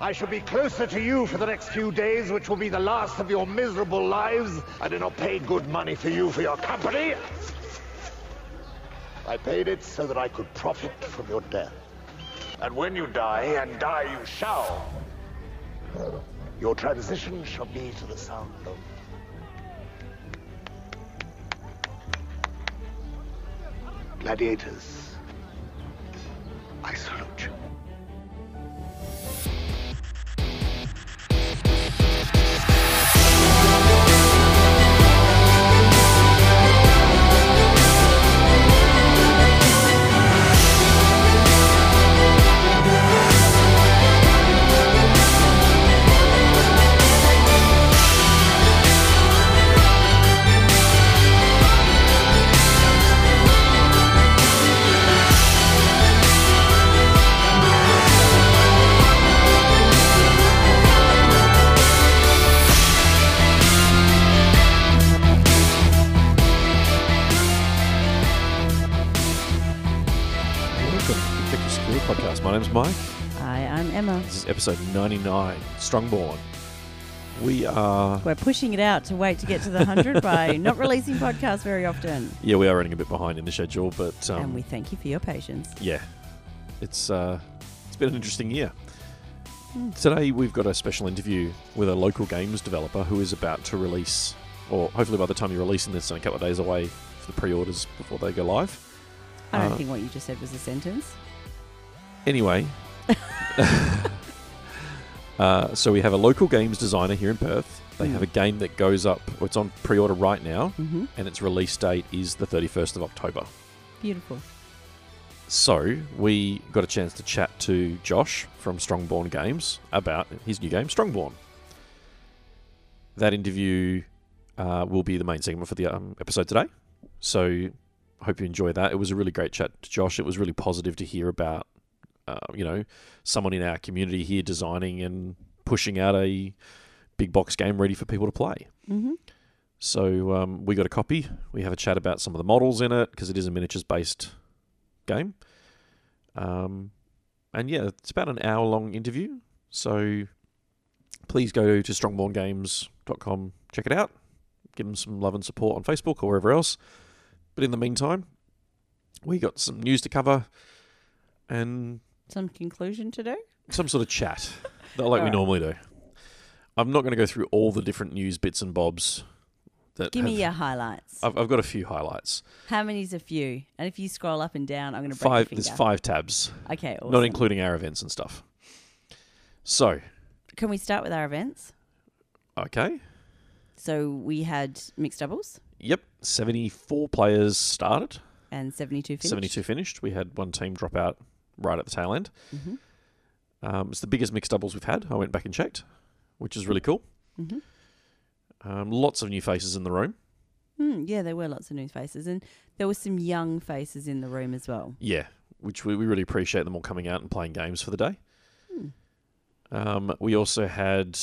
I shall be closer to you for the next few days, which will be the last of your miserable lives. I did not pay good money for you for your company. I paid it so that I could profit from your death. And when you die, and die you shall, your transition shall be to the sound of gladiators. I salute you. Name's Mike. Hi, I'm Emma. This is episode 99, Strongborn. We are, We're pushing it out to wait to get to the 100 by not releasing podcasts very often. yeah, we are running a bit behind in the schedule, but um, and we thank you for your patience. yeah, it's uh, it's been an interesting year. Today we've got a special interview with a local games developer who is about to release, or hopefully by the time you're releasing this, in a couple of days away for the pre-orders before they go live. I don't Uh, think what you just said was a sentence. Anyway, uh, so we have a local games designer here in Perth. They have a game that goes up, it's on pre-order right now, hmm and its release date is the 31st of October. Beautiful. So we got a chance to chat to Josh from Strongborn Games about his new game, Strongborn. That interview uh, will be the main segment for the um, episode today. So I hope you enjoy that. It was a really great chat to Josh. It was really positive to hear about, uh, you know, someone in our community here designing and pushing out a big box game ready for people to play. hmm So um, we got a copy. We have a chat about some of the models in it because it is a miniatures based game. Um, and yeah, it's about an hour long interview. So please go to strongborngames.com, check it out, give them some love and support on Facebook or wherever else. But in the meantime, we got some news to cover and Some conclusion to do? some sort of chat, like we Alright. normally do. I'm not going to go through all the different news bits and bobs. That Give me your highlights. I've, I've got a few highlights. How many's a few? And if you scroll up and down, I'm going to break Five. There's five tabs, Okay, awesome. not including our events and stuff. So, Can we start with our events? okay, So we had mixed doubles yep, 74 players started, and 72 finished. 72 finished. We had one team drop out right at the tail end. hmm Um, it's the biggest mixed doubles we've had. I went back and checked, which is really cool. hmm Um, lots of new faces in the room. Mm, yeah, there were lots of new faces, and there were some young faces in the room as well. Yeah, which we, we really appreciate them all coming out and playing games for the day. Hmm. Um, we also had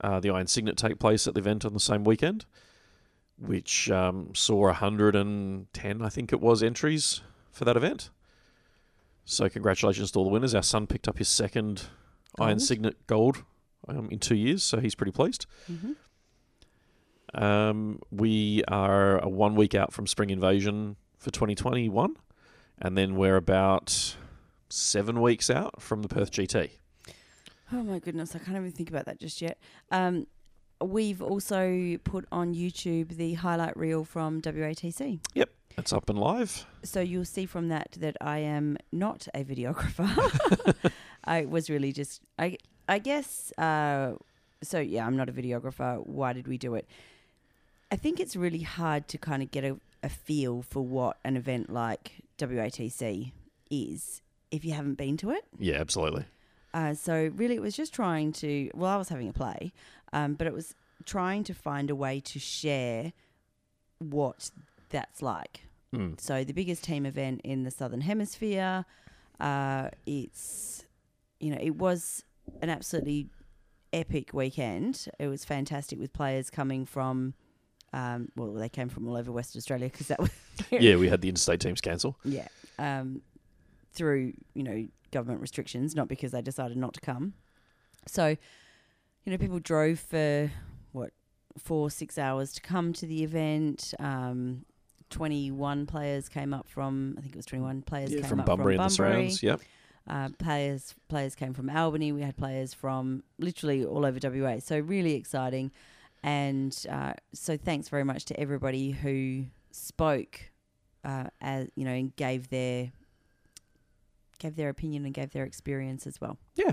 uh, the Iron Signet take place at the event on the same weekend, which um, saw 110, I think it was, entries for that event. So congratulations to all the winners. Our son picked up his second Iron Signet gold um, in two years, so he's pretty pleased. hmm Um, we are a one week out from Spring Invasion for 2021, and then we're about seven weeks out from the Perth GT. Oh my goodness, I can't even think about that just yet. Um, we've also put on YouTube the highlight reel from WATC. It's up and live. So you'll see from that that I am not a videographer. I was really just I I guess uh, so yeah, I'm not a videographer. Why did we do it? I think it's really hard to kind of get a, a feel for what an event like WATC is if you haven't been to it. Yeah, absolutely. Uh, so really, it was just trying to. Well, I was having a play, um, but it was trying to find a way to share what that's like. Mm. So the biggest team event in the southern hemisphere. Uh, it's you know it was an absolutely epic weekend. It was fantastic with players coming from. Um, well, they came from all over West Australia because that was Yeah, we had the interstate teams cancel. yeah um, through you know government restrictions, not because they decided not to come. So, you know, people drove for what four, six hours to come to the event. Um, 21 players came up from, I think it was 21 players Yeah, came from up Bunbury from and the Bunbury. surrounds. Yep. Uh, players players came from Albany. We had players from literally all over WA. So really exciting, and uh, so thanks very much to everybody who spoke, uh, as you know, and gave their gave their opinion and gave their experience as well. Yeah.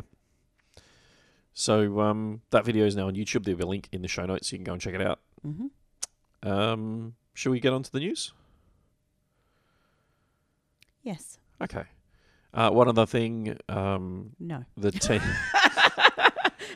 So um, that video is now on YouTube. There'll be a link in the show notes. So you can go and check it out. hmm Um, shall we get on to the news? Yes. Okay. Uh, one other thing, um, No. the team.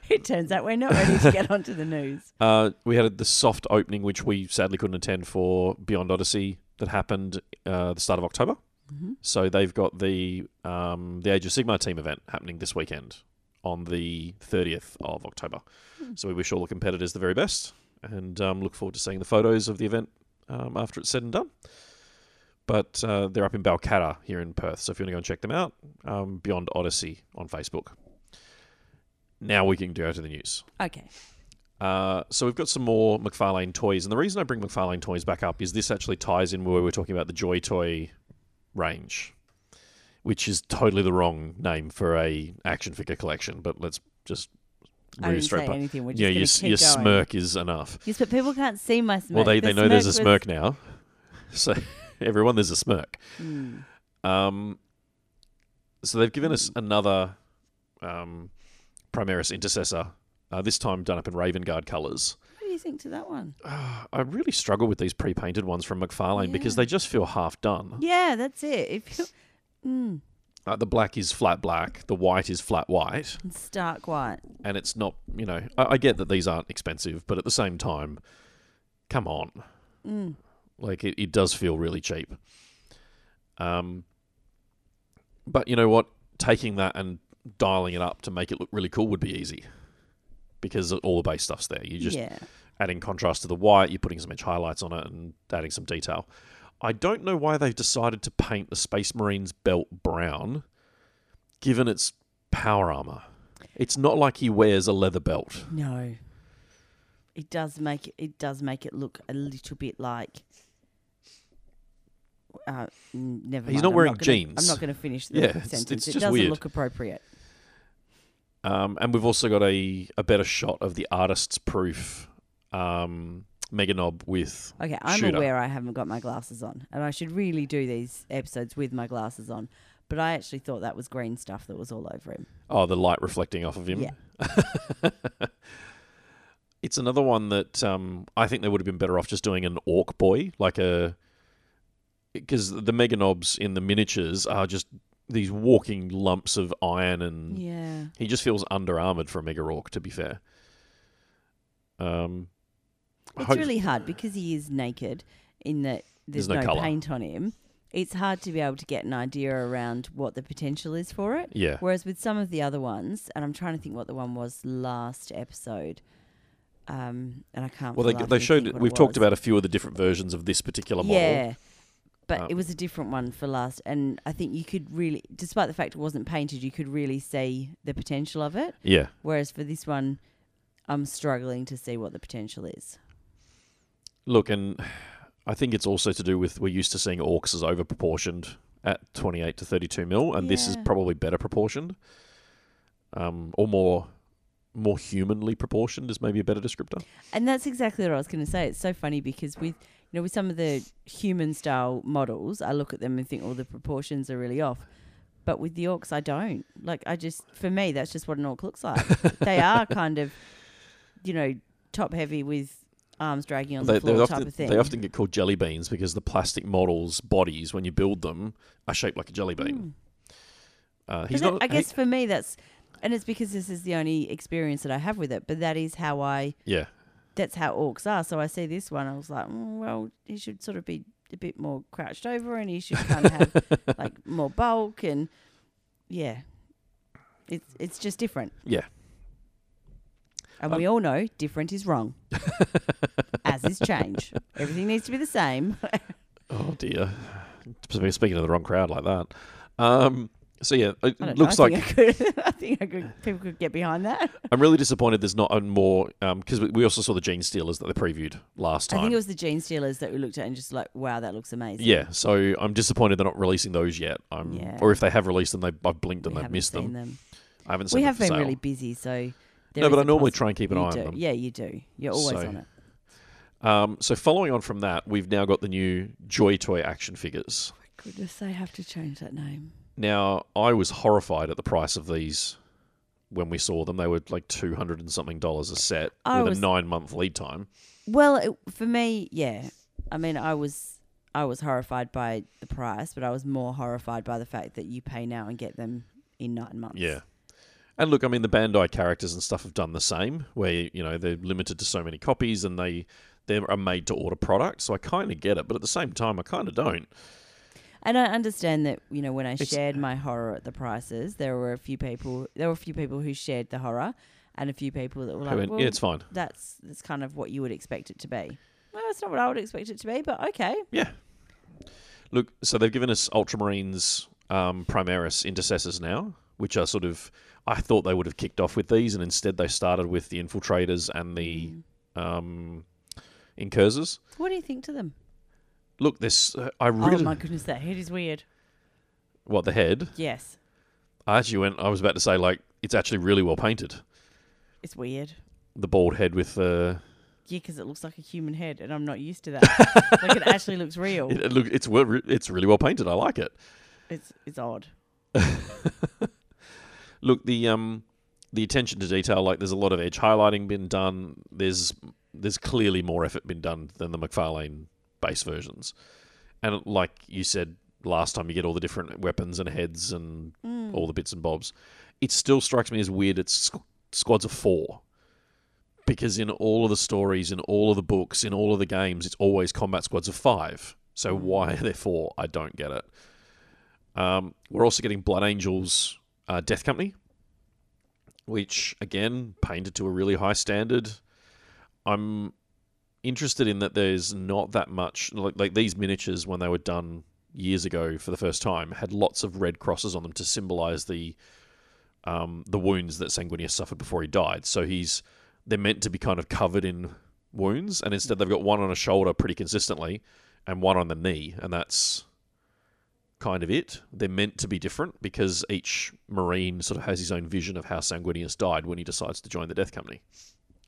it turns out we're not ready to get onto the news. Uh, we had the soft opening, which we sadly couldn't attend for Beyond Odyssey, that happened uh, the start of October. hmm So they've got the um, the Age of Sigmar team event happening this weekend on the 30th of October. Hmm. So we wish all the competitors the very best and um, look forward to seeing the photos of the event um, after it's said and done. But uh, they're up in Balcatta here in Perth. So if you want to go and check them out, um, Beyond Odyssey on Facebook. Now we can go to the news. Okay. Uh, so we've got some more McFarlane toys, and the reason I bring McFarlane toys back up is this actually ties in where we were talking about the Joy Toy range, which is totally the wrong name for a action figure collection. But let's just I didn't say anything. We're just Yeah, your, your going. smirk is enough. Yes, but people can't see my smirk. Well, they, The they know there's a was- smirk now, so everyone there's a smirk. Mm. Um, so they've given us another um, Primaris Intercessor, uh, this time done up in Raven Guard colours. What do you think to that one? I really struggle with these pre-painted ones from McFarlane because Yeah. they just feel half done. Yeah, that's it. If you, mm, Uh, the black is flat black, the white is flat white, it's stark white. and it's not. You know, I, I get that these aren't expensive, but at the same time, come on, Mm. like it, it does feel really cheap. Um, but you know what? Taking that and dialing it up to make it look really cool would be easy because all the base stuff's there. You just yeah. adding contrast to the white, you're putting some edge highlights on it and adding some detail. I don't know why they've decided to paint the Space Marine's belt brown, given its power armor. It's not like he wears a leather belt. No. It does make it, it does make it look a little bit like. Uh, never. He's mind, not I'm wearing gonna- jeans. I'm not going to finish the Yeah, it's- sentence. it's it just doesn't weird. look appropriate. Um, and we've also got a, a better shot of the artist's proof um, Mega Nob with. Okay, I'm Shooter. aware I haven't got my glasses on, and I should really do these episodes with my glasses on. But I actually thought that was green stuff that was all over him. Oh, the light reflecting off of him. Yeah. it's another one that um, I think they would have been better off just doing an orc boy, like a. Because the mega nobs in the miniatures are just these walking lumps of iron, and Yeah. he just feels under armored for a mega orc. To be fair, um, It's really hard because he is naked in that there's, There's no no, colour. paint on him. It's hard to be able to get an idea around what the potential is for it. yeah, Whereas with some of the other ones, and I'm trying to think what the one was last episode, um, and I can't. well, they the life of they showed. We've talked about a few of the different versions of this particular model. Yeah, but Um, it was a different one for last, and I think you could really, despite the fact it wasn't painted, you could really see the potential of it. Yeah, Whereas for this one, I'm struggling to see what the potential is. Look, and I think it's also to do with we're used to seeing orcs as over proportioned at 28 to 32 mil, and this is probably better proportioned, um, or more more humanly proportioned is maybe a better descriptor. And that's exactly what I was going to say. It's so funny because with you know with some of the human style models, I look at them and think, "Oh, the proportions are really off." But with the orcs, I don't. Like, I just for me, that's just what an orc looks like. they are kind of, you know, top heavy with arms dragging on They, the floor often, type of thing. they often get called jelly beans because the plastic models' bodies, when you build them, are shaped like a jelly bean. Mm. Uh, he's that- not. I he- guess for me, that's and it's because this is the only experience that I have with it. But that is how I. yeah, That's how orcs are. So I see this one. I was like, mm, well, he should sort of be a bit more crouched over, and he should kind of have like more bulk, and yeah, it's it's just different. yeah. And Um, we all know different is wrong, as is change. Everything needs to be the same. Oh dear. Speaking of the wrong crowd like that. Um, So yeah, it don't know. looks I like think I could. I think I could. People could get behind that. I'm really disappointed. There's not a more because we we also saw the Genestealers that they previewed last time. I think it was the Genestealers that we looked at and just like, wow, that looks amazing. yeah, so I'm disappointed they're not releasing those yet. I'm, Yeah. Or if they have released them, they I've blinked and I've missed them. them. I haven't seen them. We have been sale. really busy, so. There No, but I normally try and keep an you eye on them. Yeah, you do. You're always So- on it. Um, so following on from that, we've now got the new Joy Toy action figures. Goodness, they have to change that name. Now, I was horrified at the price of these when we saw them. They were like two hundred and something dollars a set I with was- a nine month lead time. Well, it, for me, yeah. I mean, I was I was horrified by the price, but I was more horrified by the fact that you pay now and get them in nine months. Yeah. And look, I mean, the Bandai characters and stuff have done the same, where you know they're limited to so many copies and they they are made to order product. So I kind of get it, but at the same time, I kind of don't. And I understand that you know when I It's- shared my horror at the prices, there were a few people. There were a few people who shared the horror, and a few people that were I like, mean, "Well, yeah, it's fine. that's that's kind of what you would expect it to be." Well, that's not what I would expect it to be, but okay. Yeah. Look, so they've given us Ultramarines um, Primaris Intercessors now, which are sort of. I thought they would have kicked off with these, and instead they started with the Infiltrators and the Mm. um, Incursors. What do you think to them? Look, this. Uh, I really. Oh my goodness, that head is weird. What, the head? Yes, I actually went. I was about to say, like, it's actually really well painted. it's weird. The bald head with the. Yeah, because it looks like a human head, and I'm not used to that. like it actually looks real. It, it look, it's it's really well painted. I like it. It's it's odd. Look, the um, the attention to detail, like there's a lot of edge highlighting been done. There's there's clearly more effort been done than the McFarlane base versions, and like you said last time, you get all the different weapons and heads and Mm. all the bits and bobs. It still strikes me as weird. It's squ- squads of four. Because in all of the stories, in all of the books, in all of the games, it's always combat squads of five. So why are there four? I don't get it. Um, we're also getting Blood Angels uh, Death Company, which again painted to a really high standard. I'm interested in that there's not that much like, like these miniatures when they were done years ago for the first time had lots of red crosses on them to symbolize the um, the wounds that Sanguinius suffered before he died. So he's they're meant to be kind of covered in wounds, and instead they've got one on a shoulder pretty consistently and one on the knee, and that's kind of it. They're meant to be different because each Marine sort of has his own vision of how Sanguinius died when he decides to join the Death Company.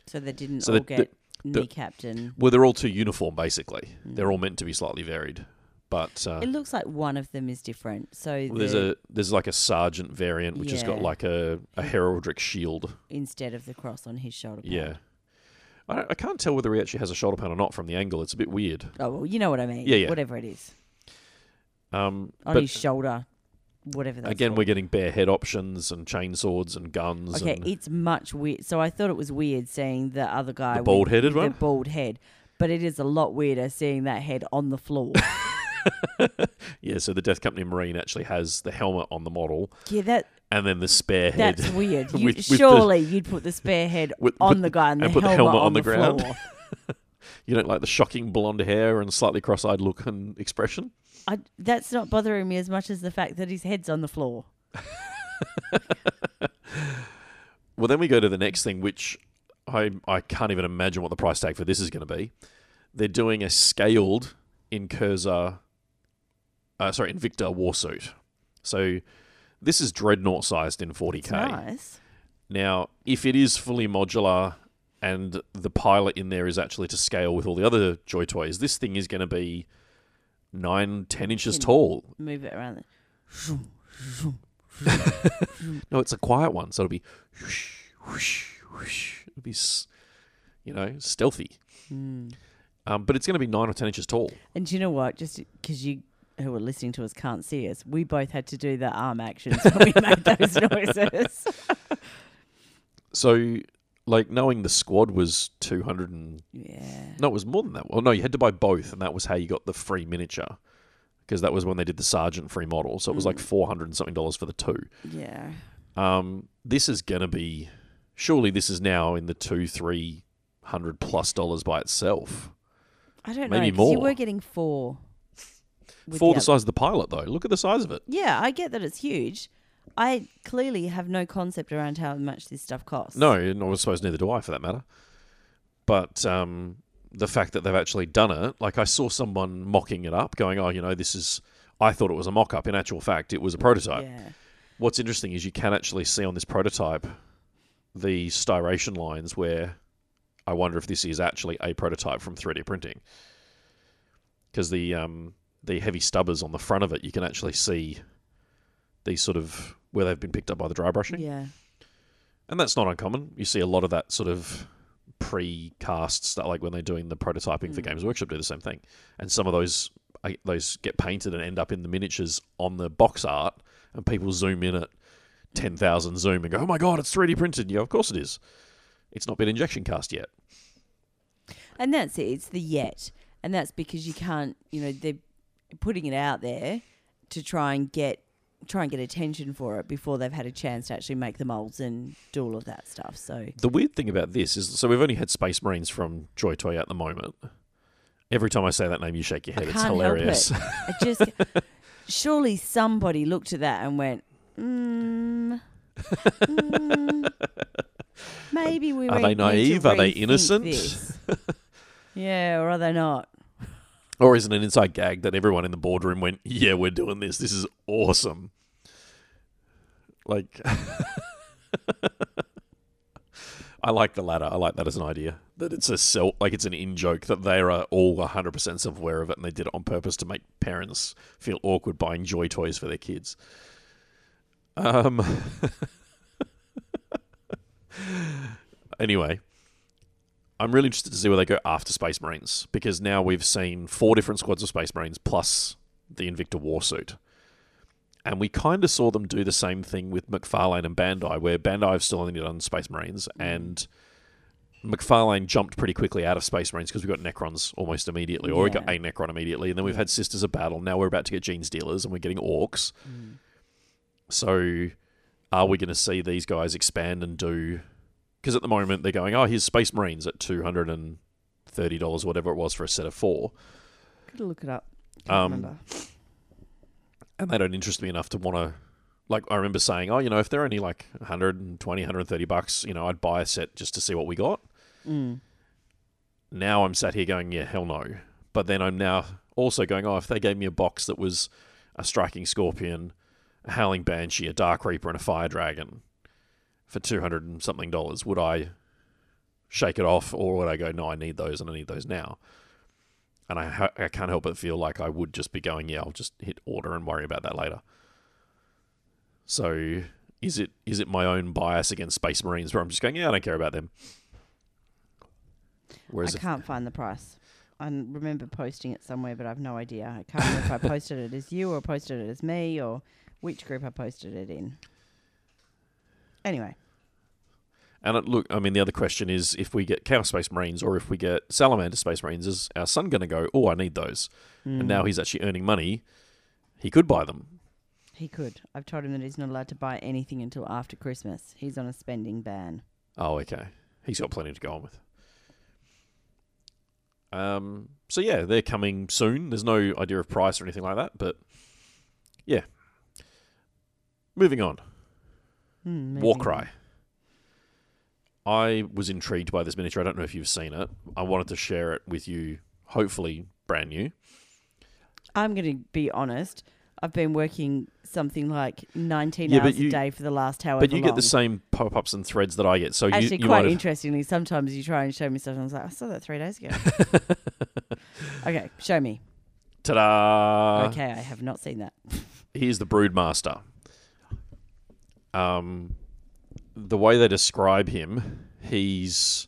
So they didn't So all the- get the- kneecapped and. Well, they're all too uniform, basically. They're all meant to be slightly varied, but uh, It looks like one of them is different. So well, there's a there's like a sergeant variant which has got like a, a heraldric shield. instead of the cross on his shoulder. pad. Yeah, I, I can't tell whether he actually has a shoulder pad or not from the angle. It's a bit weird. Oh well, you know what I mean. Yeah, yeah. Whatever it is Um, on his shoulder, whatever. That's again, called. we're getting bare head options and chainswords and guns. Okay, and it's much weird. So I thought it was weird seeing the other guy, The bald-headed with one? the bald head, but it is a lot weirder seeing that head on the floor. yeah, so the Death Company Marine actually has the helmet on the model yeah, that and then the spare head. that's weird. You, with- with the- surely you'd put the spare head With- on the guy and the, and put the helmet, on, on the ground. floor. You don't like the shocking blonde hair and slightly cross-eyed look and expression. I, that's not bothering me as much as the fact that his head's on the floor. Well, then we go to the next thing, which I I can't even imagine what the price tag for this is going to be. They're doing a scaled Incursor, uh, sorry, Invicta warsuit. So this is dreadnought sized in 40k. It's nice. Now, if it is fully modular and the pilot in there is actually to scale with all the other Joy Toys, this thing is going to be nine, ten inches tall. Move it around. No, it's a quiet one, so it'll be whoosh, whoosh, whoosh. It'll be, you know, stealthy. Hmm. Um, but it's going to be nine or ten inches tall. And do you know what? Just because you who are listening to us can't see us, we both had to do the arm actions when we made those noises. So, like, knowing the squad was two hundred and yeah. no, it was more than that. Well, no, you had to buy both, and that was how you got the free miniature. Because that was when they did the sergeant free model, so it was like Mm. four hundred and something dollars for the two. Yeah. Um, this is to be surely this is now in the two three hundred plus dollars by itself. I don't know. Maybe know. 'cause You more. were getting four. For the oth- size of the pilot, though, look at the size of it. Yeah, I get that it's huge, I clearly have no concept around how much this stuff costs. No, and I suppose neither do I, for that matter. But um, the fact that they've actually done it, like I saw someone mocking it up, going, "Oh, you know, this is." I thought it was a mock-up. In actual fact, it was a prototype. Yeah. What's interesting is you can actually see on this prototype the striation lines where I wonder if this is actually a prototype from 3D printing. Because the um, the heavy stubbers on the front of it, you can actually see these sort of where they've been picked up by the dry brushing, Yeah. and that's not uncommon. You see a lot of that sort of pre-cast stuff, like when they're doing the prototyping for Mm. Games Workshop, do the same thing, and some of those I- those get painted and end up in the miniatures on the box art, and people zoom in at ten thousand zoom and go, "Oh my god, it's 3D printed!" Yeah, of course it is. It's not been injection cast yet. And that's it. It's the yet. And that's because you can't, you know, they're putting it out there to try and get try and get attention for it before they've had a chance to actually make the molds and do all of that stuff. So The weird thing about this is, so we've only had Space Marines from Joy Toy at the moment. Every time I say that name, you shake your head. It's hilarious. I just surely somebody looked at that and went, mm, mm, maybe we Are re- they naive? Are they innocent? this." yeah, or are they not? Or is it an inside gag that everyone in the boardroom went, "Yeah, we're doing this. This is awesome." Like, I like the latter. I like that as an idea. That it's a self, like it's an in joke that they are all 100 percent self aware of it, and they did it on purpose to make parents feel awkward buying joy toys for their kids. Um. anyway, I'm really interested to see where they go after Space Marines because now we've seen four different squads of Space Marines plus the Invicta Warsuit. And we kind of saw them do the same thing with McFarlane and Bandai, where Bandai have still only done Space Marines, mm. and McFarlane jumped pretty quickly out of Space Marines because we got Necrons almost immediately, or we got a Necron immediately, and then we've mm. had Sisters of Battle. Now we're about to get Genestealers, and we're getting Orcs. Mm. So, are we going to see these guys expand and do? Because at the moment they're going, oh, here's Space Marines at two hundred and thirty dollars, whatever it was for a set of four, Gotta look it up. Um, and they don't interest me enough to want to. Like I remember saying, oh, you know, if they're only like 120, 130 bucks, you know, I'd buy a set just to see what we got. Mm. Now I'm sat here going, yeah, hell no. But then I'm now also going, oh, if they gave me a box that was a striking scorpion, a howling banshee, a dark reaper, and a fire dragon for two hundred and something dollars, would I shake it off, or would I go, no, I need those and I need those now? And I, ha- I can't help but feel like I would just be going, yeah, I'll just hit order and worry about that later. So is it is it my own bias against Space Marines where I'm just going, yeah, I don't care about them? Whereas I can't find the price. I remember posting it somewhere, but I've no idea. I can't remember if I posted it as you or posted it as me or which group I posted it in. Anyway, And it, look, I mean, the other question is if we get Chaos Space Marines or if we get Salamander Space Marines, is our son going to go, oh, I need those? And Mm. now he's actually earning money. He could buy them. he could. I've told him that he's not allowed to buy anything until after Christmas. He's on a spending ban. Oh, okay. He's got plenty to go on with. Um, so, yeah, they're coming soon. There's no idea of price or anything like that, but yeah. Moving on. Hmm, Warcry. on. I was intrigued by this miniature. I don't know if you've seen it. I wanted to share it with you, hopefully brand new. I'm going to be honest. I've been working something like 19 Yeah, hours you- a day for the last however But you get the same pop ups and threads that I get. So Actually, you, you quite interestingly, sometimes you try and show me stuff, and I was like, I saw that three days ago. okay, show me. ta-da! okay, I have not seen that. Here's the Broodmaster. Um, the way they describe him, he's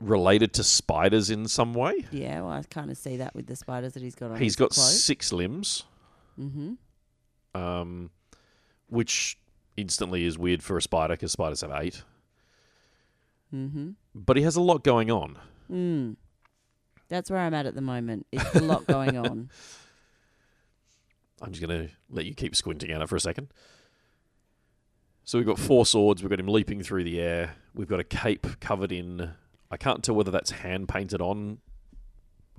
related to spiders in some way. Yeah, well, I kind of see that with the spiders that he's got on. He's got clothes. six limbs, Mm-hmm. um, which instantly is weird for a spider because spiders have eight. Mm-hmm. But he has a lot going on. Mm. That's where I'm at at the moment. It's a lot going on. I'm just going to let you keep squinting at it for a second. So we've got four swords. We've got him leaping through the air. We've got a cape covered in. I can't tell whether that's hand painted on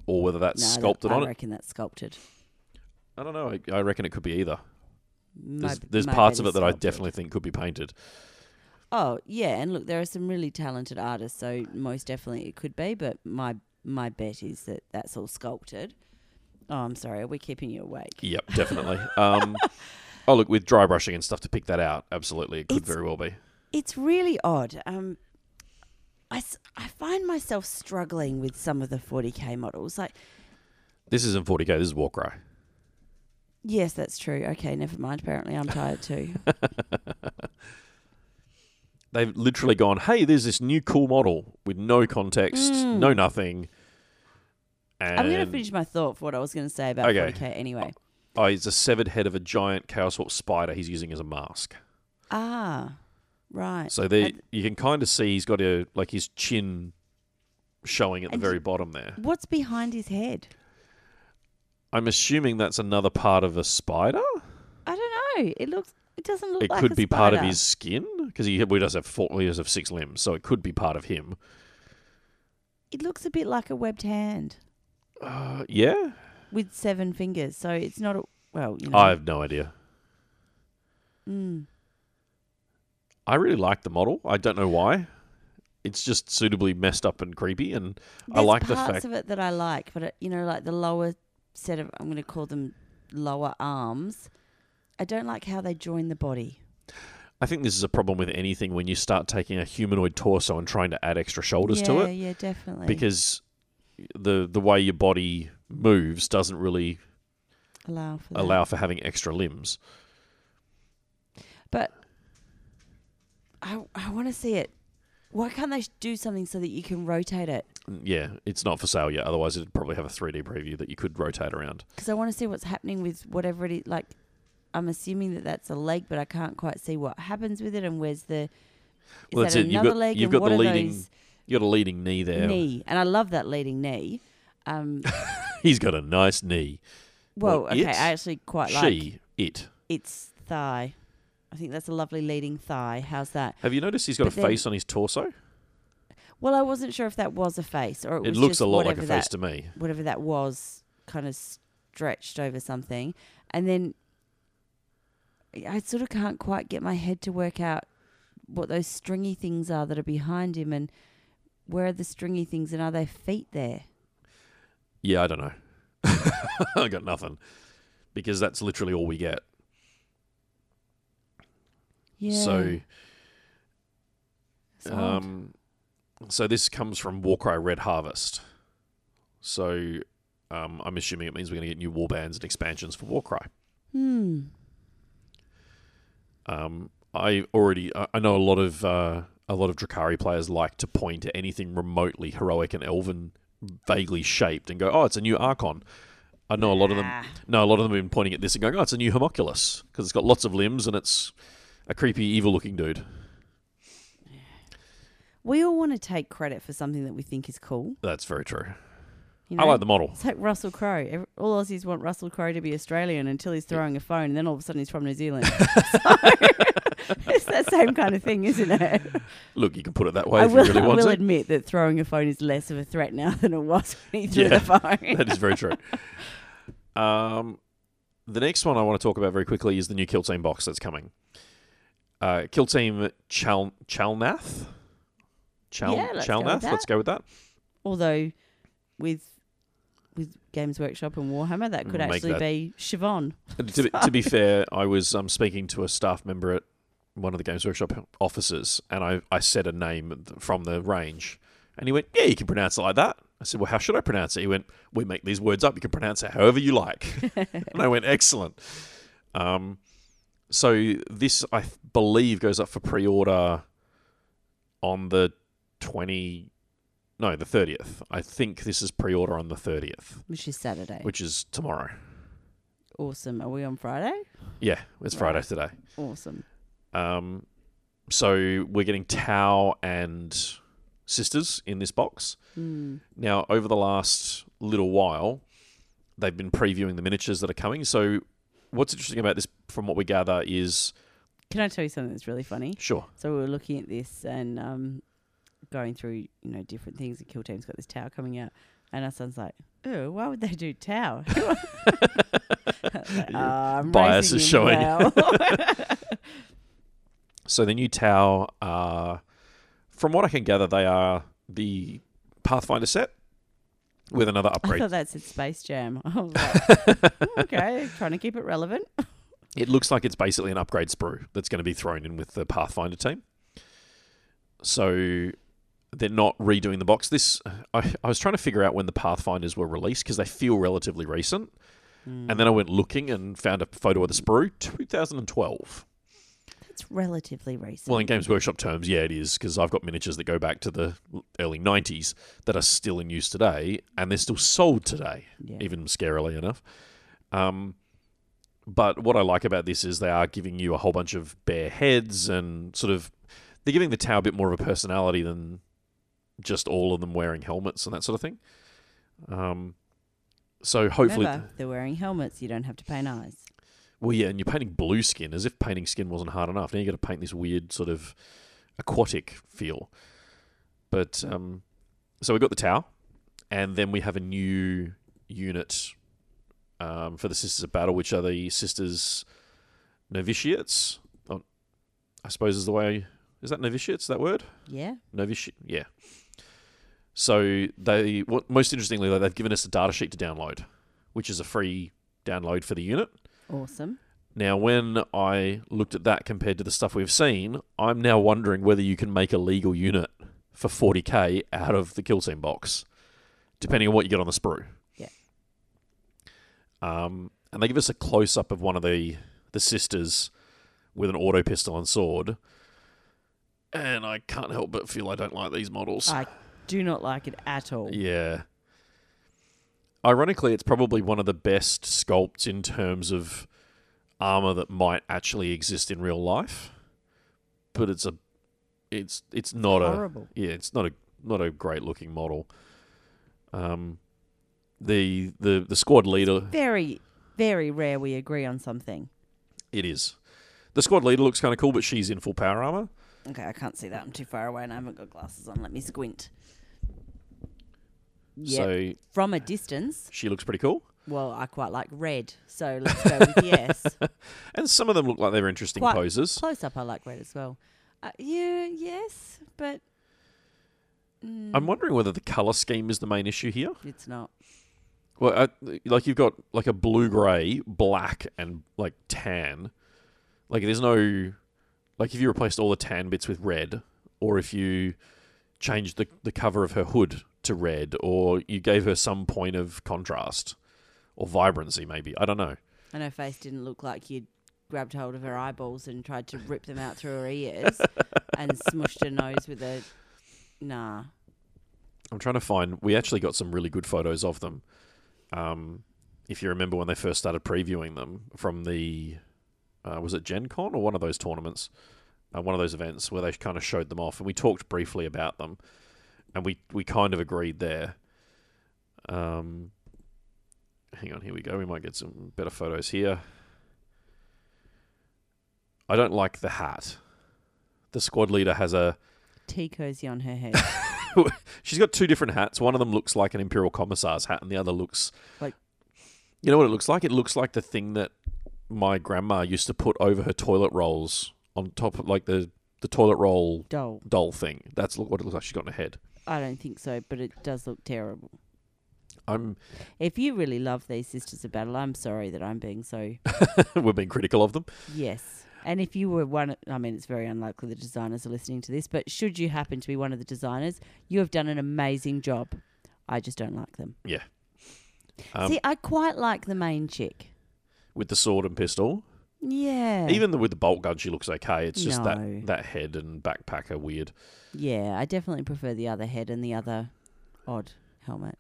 or whether that's No, that- sculpted I on it. reckon that's sculpted. I don't know. I, I reckon it could be either. There's, there's parts of it is that I sculpted. definitely think could be painted. Oh yeah, and look, there are some really talented artists, so most definitely it could be. But my my bet is that that's all sculpted. Oh, I'm sorry. Are we keeping you awake? Yep, definitely. um, oh, look, with dry brushing and stuff to pick that out, absolutely, it could It's- very well be. It's really odd. Um, I, I find myself struggling with some of the 40k models. Like, This isn't 40k. This is Warcry. yes, that's true. Okay, never mind. Apparently, I'm tired too. They've literally gone, hey, there's this new cool model with no context, Mm. no nothing. And I'm going to finish my thought for what I was going to say about Okay. 40k anyway. Oh, it's a severed head of a giant Chaos Warp spider he's using as a mask. Ah, right. So there, you can kind of see he's got a like his chin showing at the very bottom there. what's behind his head? I'm assuming that's another part of a spider. I don't know. It looks. It doesn't look It like could be part of his skin because he, he does have four, he does have six limbs, so it could be part of him. It looks a bit like a webbed hand Uh, yeah, with seven fingers. So it's not a well. You know. I have no idea. Mm. I really like the model. I don't know why. It's just suitably messed up and creepy, and I like the parts fact- of it that I like, but it, you know, like the lower set of I'm going to call them lower arms. I don't like how they join the body. I think this is a problem with anything when you start taking a humanoid torso and trying to add extra shoulders yeah, to it yeah, definitely. because the the way your body moves doesn't really allow for that. allow for having extra limbs. But I I want to see it. Why can't they do something so that you can rotate it? Yeah, it's not for sale yet. Otherwise, it'd probably have a 3D preview that you could rotate around. Because I want to see what's happening with whatever it is. Like, I'm assuming that that's a leg, but I can't quite see what happens with it and where's the. Is Well, that's that it. You've another got- leg? you've got the leading You got a leading knee there. knee, and I love that leading knee. Um, He's got a nice knee. well, Well, okay. I actually quite like She, it. its thigh. I think that's a lovely leading thigh. How's that? Have you noticed he's got But a then- face on his torso? Well, I wasn't sure if that was a face or it, It was looks just a lot like a that, face to me. whatever that was, kind of stretched over something, and then I sort of can't quite get my head to work out what those stringy things are that are behind him, and where are the stringy things, and are there feet there? Yeah, I don't know. I got nothing because that's literally all we get. Yeah. So, odd. um, so this comes from Warcry Red Harvest. So, um, I'm assuming it means we're going to get new warbands and expansions for Warcry. hmm. Um, I already I I know a lot of uh, a lot of Drukhari players like to point to anything remotely heroic and elven, vaguely shaped, and go, "Oh, it's a new Archon." I know a lot of them. No, a lot of them have been pointing at this and going, "Oh, it's a new Haemonculus," because it's got lots of limbs and it's a creepy, evil-looking dude. We all want to take credit for something that we think is cool. That's very true. You know? I like the model. It's like Russell Crowe. All Aussies want Russell Crowe to be Australian until he's throwing a phone, and then all of a sudden he's from New Zealand. so, it's that same kind of thing, isn't it? Look, you can put it that way I if will, you really I want will to. admit that throwing a phone is less of a threat now than it was when he threw Yeah. the phone. that is very true. Um, the next one I want to talk about very quickly is the new Kill Team box that's coming. Uh, Kill Team Chal- Chalnath? Chal- Yeah, let's go with that. Let's go with that. Although, with with Games Workshop and Warhammer, that could Make actually that- be Siobhan. To, be, to be fair, I was um, speaking to a staff member at one of the Games Workshop offices, and I, I said a name from the range, and he went, "Yeah, you can pronounce it like that." I said, "Well, how should I pronounce it?" He went, "We make these words up. You can pronounce it however you like." and I went, "Excellent." Um, so this, I believe, goes up for pre-order on the twenty, no, the thirtieth. I think this is pre-order on the thirtieth, Which is Saturday. which is tomorrow. awesome. Are we on Friday? Yeah, it's Friday today. Awesome. Um, so we're getting Tau and Sisters in this box. Hmm. Now, over the last little while, they've been previewing the miniatures that are coming. So, what's interesting about this, from what we gather, is Can I tell you something that's really funny? sure, So we were looking at this and um, going through, you know, different things. And Kill Team's got this tower coming out, and our son's like, "Oh, why would they do tower? Ah, I'm Bias is showing. So the new Tau are, from what I can gather, they are the Pathfinder set with another upgrade. I thought that said Space Jam. Okay, trying to keep it relevant. It looks like it's basically an upgrade sprue that's going to be thrown in with the Pathfinder team. So they're not redoing the box. This I, I was trying to figure out when the Pathfinders were released because they feel relatively recent. And hmm. then I went looking and found a photo of the sprue, 2012. It's relatively recent. Well, in Games Workshop terms, yeah, it is because I've got miniatures that go back to the early 90s that are still in use today, and they're still sold today, Yeah. even scarily enough. Um, but what I like about this is they are giving you a whole bunch of bare heads and sort of they're giving the Tau a bit more of a personality than just all of them wearing helmets and that sort of thing. Um, so hopefully, Remember, they're wearing helmets. You don't have to paint eyes. Well, yeah, and you're painting blue skin as if painting skin wasn't hard enough. Now you got to paint this weird sort of aquatic feel. But um, so we got the tower, and then we have a new unit um, for the Sisters of Battle, which are the Sisters Novitiates. Oh, I suppose is the way. Is that novitiates? That word? Yeah. Novitiate. Yeah. So they, what most interestingly, though, they've given us a data sheet to download, which is a free download for the unit. Awesome. Now, when I looked at that compared to the stuff we've seen, I'm now wondering whether you can make a legal unit for 40k out of the kill scene box, depending on what you get on the sprue. Yeah. Um, and they give us a close up of one of the the sisters with an auto pistol and sword, and I can't help but feel I don't like these models. I do not like it at all. Yeah. Ironically, it's probably one of the best sculpts in terms of armor that might actually exist in real life. But it's a it's it's not a Horrible. yeah, it's not a not a great looking model. Um the the the squad leader Very, very rare we agree on something. it is. The squad leader looks kind of cool, but she's in full power armor. Okay, I can't see that. I'm too far away and I haven't got glasses on. Let me squint. Yeah. So From a distance, she looks pretty cool. well, I quite like red. So let's go with yes. And some of them look like they're interesting Quite poses. Close up, I like red as well. Uh, yeah, yes, but mm, I'm wondering whether the color scheme is the main issue here. it's not. Well, uh, like you've got like a blue gray, black, and like tan. Like there's no, like if you replaced all the tan bits with red, or if you changed the the cover of her hood to red, or you gave her some point of contrast or vibrancy, maybe I don't know. And her face didn't look like you'd grabbed hold of her eyeballs and tried to rip them out through her ears and smushed her nose with a. Nah. I'm trying to find. We actually got some really good photos of them. Um, if you remember when they first started previewing them from the, uh, was it Gen Con or one of those tournaments, uh, one of those events where they kind of showed them off, and we talked briefly about them, and we we kind of agreed there. Um, hang on, here we go. We might get some better photos here. I don't like the hat. The squad leader has a Tea cozy on her head. She's got two different hats. One of them looks like an Imperial Commissar's hat, and the other looks Like- You know what it looks like? It looks like the thing that my grandma used to put over her toilet rolls on top of like the the toilet roll Doll. doll thing. That's what it looks like she's got in her head. I don't think so, but it does look terrible. I'm If you really love these Sisters of Battle, I'm sorry that I'm being so. we're being critical of them. yes. And if you were one, I mean, it's very unlikely the designers are listening to this, but should you happen to be one of the designers, you have done an amazing job. I just don't like them. Um, See, I quite like the main chick. with the sword and pistol. Yeah. Even with the bolt gun, she looks okay. It's just No. that that head and backpack are weird. Yeah, I definitely prefer the other head and the other odd helmet.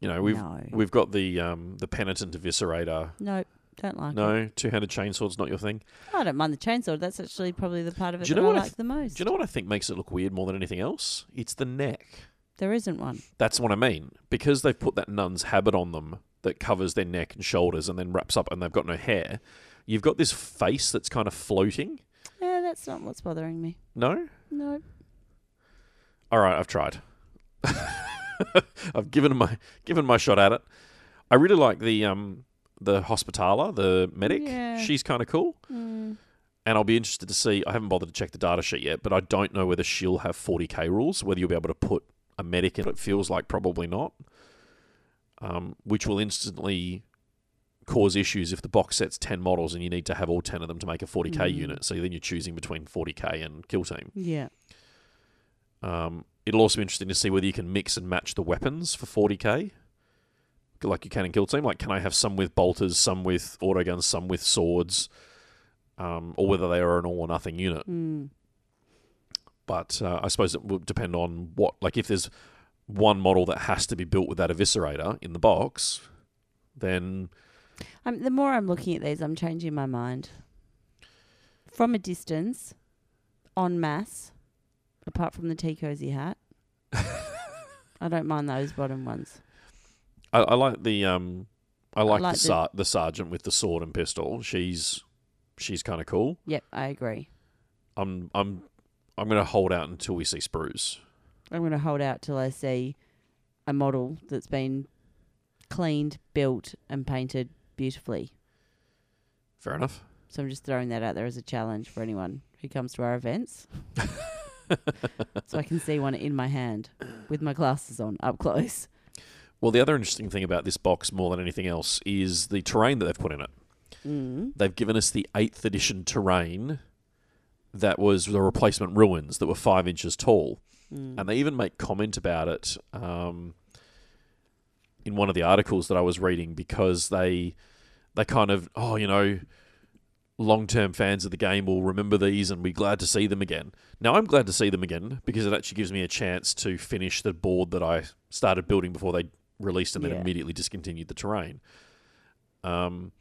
You know, we've no. we've got the um the penitent eviscerator. Nope, don't like it. No, two handed chainsaw's not your thing. I don't mind the chainsaw. That's actually probably the part of it Do you that know I what I like the most. Do you know what I think makes it look weird more than anything else? It's the neck. there isn't one. That's what I mean. Because they've put that nun's habit on them that covers their neck and shoulders and then wraps up and they've got no hair, you've got this face that's kind of floating. Yeah, that's not what's bothering me. No? No. All right, I've tried. I've given my given my shot at it. I really like the um the Hospitaler, the medic. Yeah. She's kind of cool. Mm. And I'll be interested to see. I haven't bothered to check the data sheet yet, but I don't know whether she'll have 40k rules, whether you'll be able to put a medic in. It feels like probably not, um, which will instantly cause issues if the box sets 10 models and you need to have all 10 of them to make a 40k Mm. unit. So then you're choosing between 40k and kill team. Yeah. Um, it'll also be interesting to see whether you can mix and match the weapons for 40k, like you can in Kill Team. Like, can I have some with bolters, some with auto guns, some with swords, um, or whether they are an all or nothing unit. Mm. But uh, I suppose it will depend on what. Like, if there's one model that has to be built with that eviscerator in the box, then Um, the more I'm looking at these, I'm changing my mind. From a distance, en masse, apart from the tea cozy hat, I don't mind those bottom ones. I, I like the um, I like, like the, the- sar- the sergeant with the sword and pistol. She's she's kind of cool. Yep, I agree. I'm I'm I'm gonna hold out until we see sprues. I'm going to hold out till I see a model that's been cleaned, built, and painted beautifully. Fair enough. So I'm just throwing that out there as a challenge for anyone who comes to our events. so I can see one in my hand with my glasses on up close. Well, the other interesting thing about this box, more than anything else, is the terrain that they've put in it. Mm. They've given us the 8th edition terrain that was the replacement ruins that were five inches tall. Mm. And they even make comment about it um, in one of the articles that I was reading because they they kind of, oh, you know, long term fans of the game will remember these and be glad to see them again. Now, I'm glad to see them again because it actually gives me a chance to finish the board that I started building before they released and then Yeah. immediately discontinued the terrain. Um,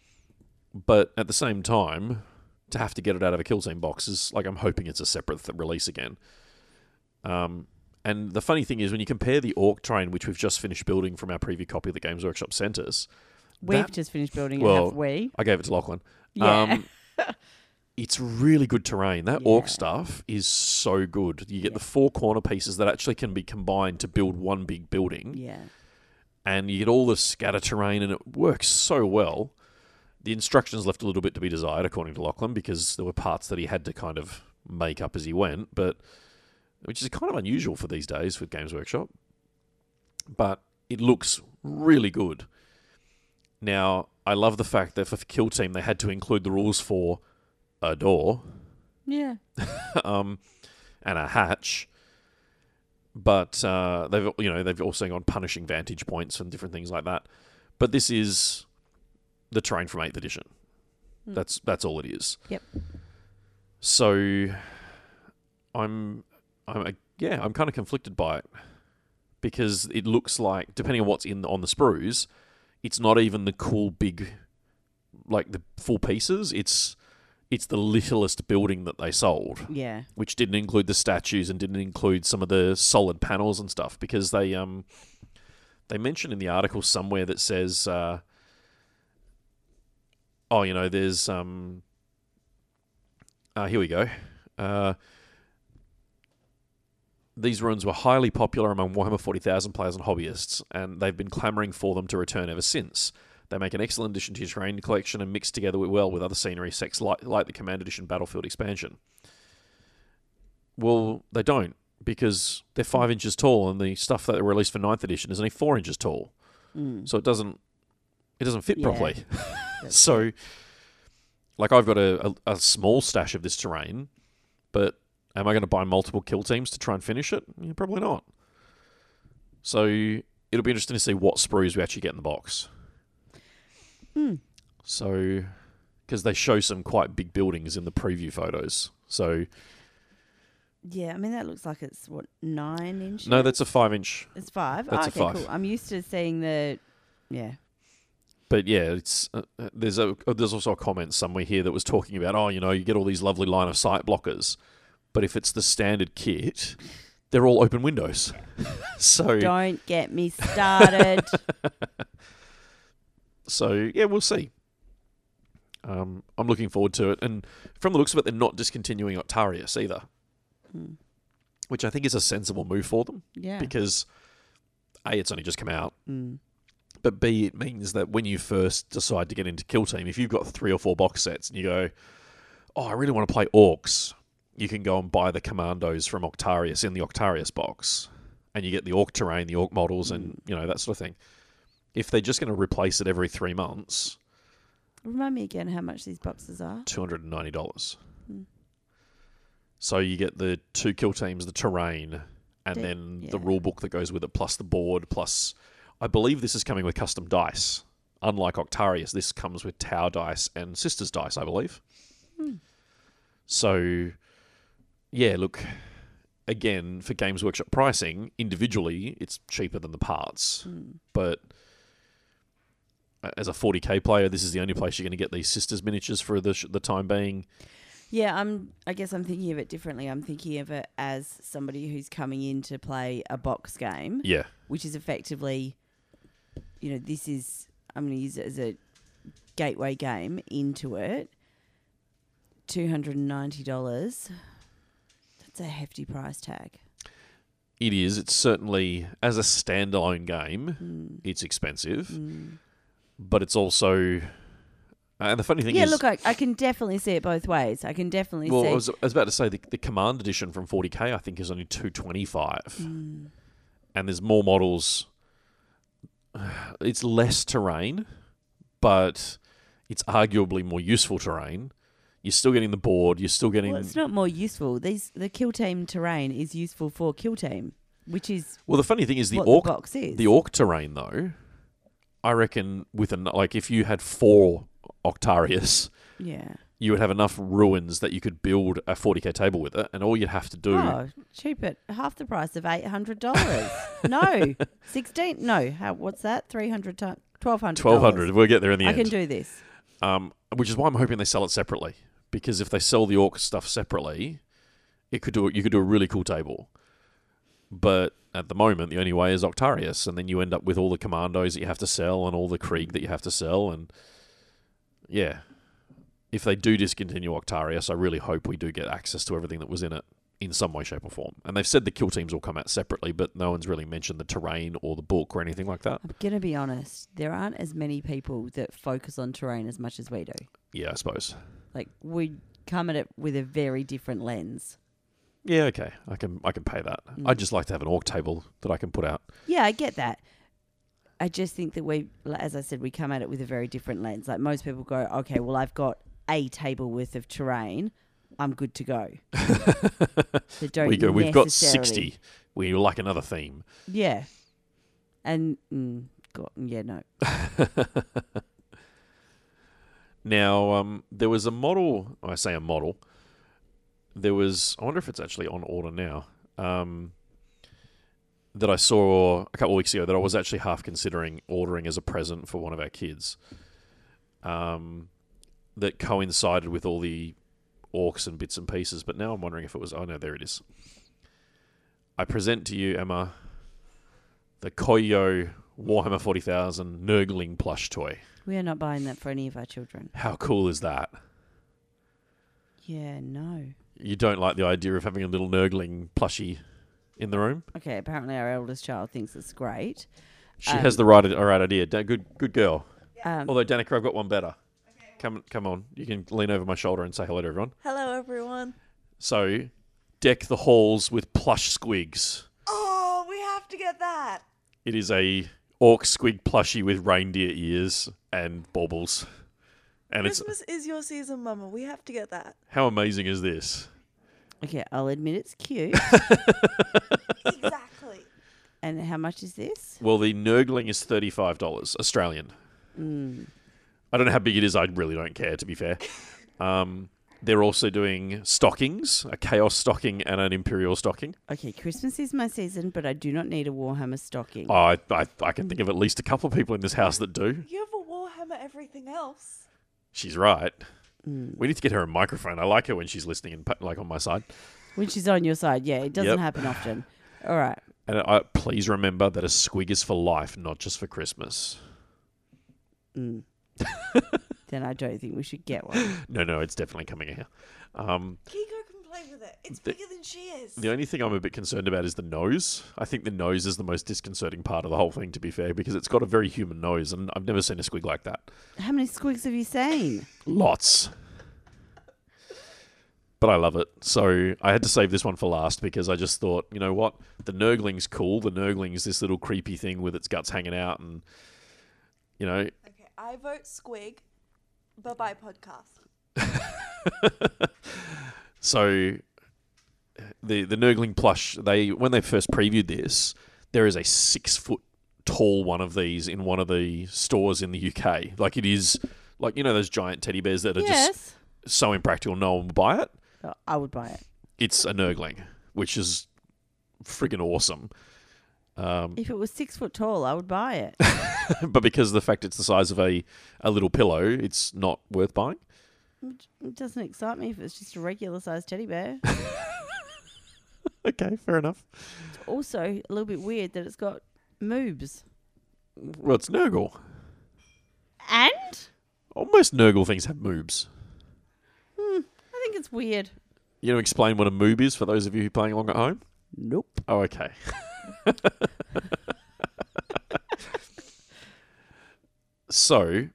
but at the same time, to have to get it out of a kill team box is like I'm hoping it's a separate th- release again. Um, and the funny thing is, when you compare the Orc train, which we've just finished building from our preview copy of the Games Workshop sent us, We've that- just finished building it, well, have we? I gave it to Lachlan. Yeah. Um, it's really good terrain. That orc stuff is so good. You get Yeah. the four corner pieces that actually can be combined to build one big building, yeah. and you get all the scatter terrain, and it works so well. The instructions left a little bit to be desired, according to Lachlan, because there were parts that he had to kind of make up as he went, but which is kind of unusual for these days with Games Workshop. But it looks really good. Now, I love the fact that for Kill Team they had to include the rules for a door Yeah. um, and a hatch. But uh, they've you know they've also gone punishing vantage points and different things like that. But this is the terrain from eighth edition. Hmm. That's that's all it is. Yep. So I'm I'm yeah I'm kind of conflicted by it because it looks like depending on what's in on the sprues, it's not even the cool big like the full pieces. It's it's the littlest building that they sold Yeah. which didn't include the statues and didn't include some of the solid panels and stuff because they um they mention in the article somewhere that says uh, oh you know there's um uh, here we go uh, these runes were highly popular among Warhammer 40,000 players and hobbyists, and they've been clamouring for them to return ever since. They make an excellent addition to your terrain collection and mix together well with other scenery sets like, like the Command Edition Battlefield expansion. Well, they don't because they're five inches tall, and the stuff that they released for 9th edition is only four inches tall, Mm. so it doesn't it doesn't fit Yeah. properly. So, like, I've got a, a, a small stash of this terrain, but am I going to buy multiple kill teams to try and finish it? Yeah, probably not. So it'll be interesting to see what sprues we actually get in the box. Mm. So, because they show some quite big buildings in the preview photos. So, Yeah, I mean that looks like it's what nine inches. no, that's a five inch. it's five. that's oh, a five. cool. I'm used to seeing the. Yeah. But yeah, it's uh, uh, there's a uh, there's also a comment somewhere here that was talking about oh you know you get all these lovely line of sight blockers, but if it's the standard kit, they're all open windows. so Don't get me started. so yeah, we'll see. Um, I'm looking forward to it, and from the looks of it, they're not discontinuing Octarius either, Hmm. which I think is a sensible move for them Yeah. because a it's only just come out. Mm. but B, it means that when you first decide to get into Kill Team, if you've got three or four box sets and you go, oh, I really want to play Orcs, you can go and buy the Commandos from Octarius in the Octarius box, and you get the Orc terrain, the Orc models, and you know that sort of thing. If they're just going to replace it every three months, Remind me again how much these boxes are. two hundred and ninety dollars. Hmm. So you get the two kill teams, the terrain, and then the yeah. rule book that goes with it, plus the board, plus I believe this is coming with custom dice. Unlike Octarius, this comes with Tau dice and Sisters dice, I believe. Hmm. So, yeah, look, again for Games Workshop pricing, individually, it's cheaper than the parts, Hmm. but as a 40k player, this is the only place you're going to get these sisters miniatures for the sh- the time being. Yeah, I'm. I guess I'm thinking of it differently. I'm thinking of it as somebody who's coming in to play a box game, Yeah, which is effectively, you know, this is. I'm going to use it as a gateway game into it. Two hundred and ninety dollars. That's a hefty price tag. it is. It's certainly as a standalone game, Mm. it's expensive, Mm. but it's also. And the funny thing is. Yeah, is, look, I, I can definitely see it both ways. I can definitely well, see. I was, I was about to say the, the Command Edition from 40k, I think, is only 225, Mm. and there's more models. It's less terrain, but it's arguably more useful terrain. You're still getting the board. You're still getting Well, it's not more useful. These the kill team terrain is useful for kill team, which is Well, the funny thing is the orc the box is. the orc terrain though. I reckon with an like if you had four Octarius, yeah. you would have enough ruins that you could build a 40k table with it, and all you'd have to do. Oh, cheap at half the price of eight hundred dollars. no, sixteen. No, how? What's that? Three hundred times twelve hundred. Twelve hundred. We'll get there in the I end. I can do this. um, which is why I'm hoping they sell it separately. Because if they sell the orc stuff separately, it could do you could do a really cool table. But at the moment, the only way is Octarius, and then you end up with all the commandos that you have to sell and all the Krieg that you have to sell, and yeah, if they do discontinue Octarius, I really hope we do get access to everything that was in it in some way, shape, or form. And they've said the kill teams will come out separately, but no one's really mentioned the terrain or the book or anything like that. I'm gonna be honest. There aren't as many people that focus on terrain as much as we do. Yeah, I suppose. Like we come at it with a very different lens. Yeah, okay, I can I can pay that. Mm. I'd just like to have an orc table that I can put out. Yeah, I get that. I just think that we, as I said, we come at it with a very different lens. Like most people go, okay, well, I've got a table worth of terrain. I'm good to go. They don't we go. We've got sixty. We like another theme. Yeah. And mm, God, yeah, no. Now, um, there was a model. I say a model. There was. I wonder if it's actually on order now. Um, that I saw a couple weeks ago that I was actually half considering ordering as a present for one of our kids. Um, that coincided with all the orcs and bits and pieces, but now I'm wondering if it was. Oh no, there it is. I present to you, Emma, the Koyo Warhammer 40,000 Nurgling plush toy. We are not buying that for any of our children. How cool is that? Yeah, no. You don't like the idea of having a little Nurgling plushie in the room? Okay, apparently our eldest child thinks it's great. She Um, has the right, right idea. Da- Good, good girl. Um, Although Danica, I've got one better. Come, come on. You can lean over my shoulder and say hello to everyone. Hello, everyone. So, deck the halls with plush squigs. Oh, we have to get that. It is a orc squig plushie with reindeer ears and baubles. And it's Christmas is your season, Mama. We have to get that. how amazing is this? okay, I'll admit it's cute. exactly. and how much is this? Well, the Nurgling is thirty-five dollars Australian. Mm. I don't know how big it is. I really don't care, to be fair. Um, they're also doing stockings, a chaos stocking and an imperial stocking. Okay, Christmas is my season, but I do not need a Warhammer stocking. Oh, I, I, I can think of at least a couple of people in this house that do. You have a Warhammer everything else. She's right. Mm. We need to get her a microphone. I like her when she's listening and like on my side. When she's on your side, yeah, it doesn't Yep. happen often. All right. And I, please remember that a squig is for life, not just for Christmas. Mm. then I don't think we should get one. No, no, it's definitely coming here. Um, Kiko can play with it. It's The- bigger than she is. The only thing I'm a bit concerned about is the nose. I think the nose is the most disconcerting part of the whole thing, to be fair, because it's got a very human nose, and I've never seen a squig like that. How many squigs have you seen? Lots. But I love it. So I had to save this one for last because I just thought, you know what? The Nurgling's cool. The Nurgling's this little creepy thing with its guts hanging out, and, you know, okay, I vote Squig. Bye bye podcast. So the the Nurgling plush, they when they first previewed this, there is a six foot tall one of these in one of the stores in the UK. Like it is like you know those giant teddy bears that are just so impractical no one will buy it. I would buy it. It's a Nurgling, which is friggin' awesome. Um, If it was six foot tall, I would buy it. but because of the fact it's the size of a, a little pillow, it's not worth buying. It doesn't excite me if it's just a regular sized teddy bear. Okay, fair enough. It's also a little bit weird that it's got moobs. Well, it's Nurgle. And Oh, most Nurgle things have moobs. I think it's weird. You know, explain what a moob is for those of you who are playing along at home. Nope. Oh, okay. so,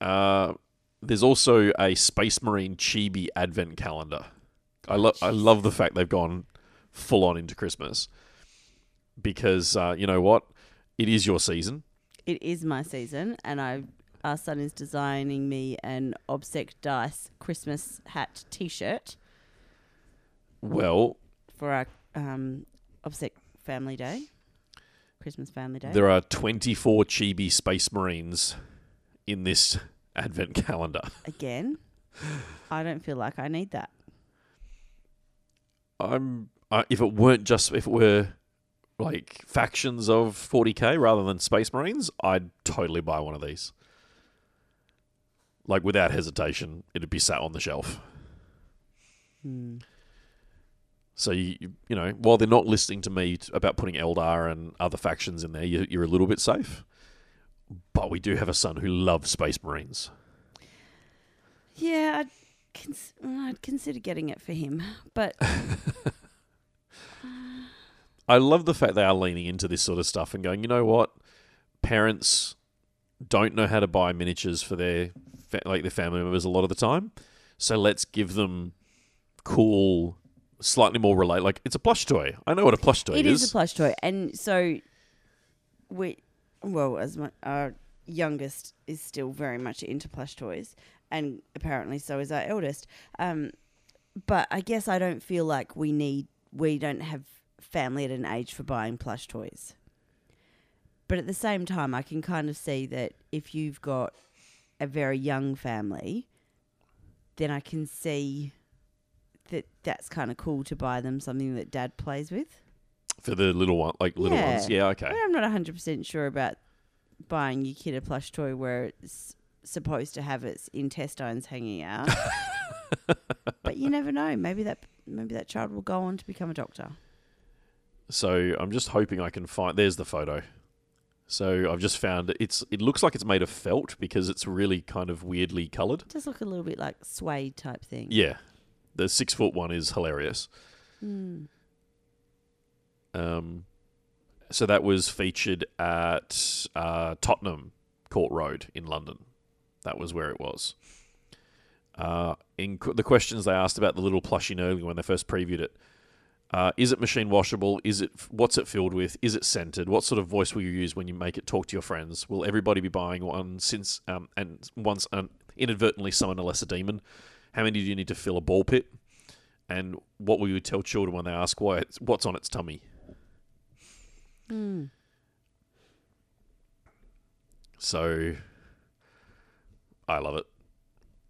uh, there's also a Space Marine Chibi Advent calendar. I love I love the fact they've gone full on into Christmas because uh, you know what, it is your season. It is my season, and I our son is designing me an Obsec Dice Christmas hat T-shirt Well, for our um, Obsec Family Day, Christmas Family Day. there are 24 Chibi Space Marines in this Advent calendar. Again, I don't feel like I need that. I'm I if it weren't just if it were like factions of 40k rather than Space Marines, I'd totally buy one of these. Like without hesitation, it'd be sat on the shelf. Hmm. So you you- know while they're not listening to me about putting Eldar and other factions in there, you, you're a little bit safe. But we do have a son who loves Space Marines. Yeah, I'd, cons- mm, I'd consider getting it for him, but uh. I love the fact they are leaning into this sort of stuff and going, you know what, parents don't know how to buy miniatures for their fa- like their family members a lot of the time, so let's give them cool, slightly more relate. Like it's a plush toy. I know what a plush toy it is. is a plush toy, and so we, well, as my our youngest is still very much into plush toys, and apparently so is our eldest. Um, but I guess I don't feel like we need we don't have family at an age for buying plush toys. But at the same time, I can kind of see that if you've got a very young family, then I can see that that's kind of cool to buy them something that dad plays with. for the little one, like little Yeah. ones. Yeah, okay. But I'm not 100% sure about buying your kid a plush toy where it's supposed to have its intestines hanging out. but you never know. Maybe that maybe that child will go on to become a doctor. So I'm just hoping I can find. There's the photo. So I've just found it's. It looks like it's made of felt because it's really kind of weirdly coloured. It does look a little bit like suede type thing. Yeah, the six foot one is hilarious. Hmm. Um, so that was featured at uh, Tottenham Court Road in London. That was where it was. Uh, in qu- the questions they asked about the little plushie nurgling when they first previewed it. Uh, is it machine washable? Is it what's it filled with? Is it scented? What sort of voice will you use when you make it talk to your friends? Will everybody be buying one since um, and once um, inadvertently summon a lesser demon? How many do you need to fill a ball pit? And what will you tell children when they ask why it's, what's on its tummy? Hmm. So I love it.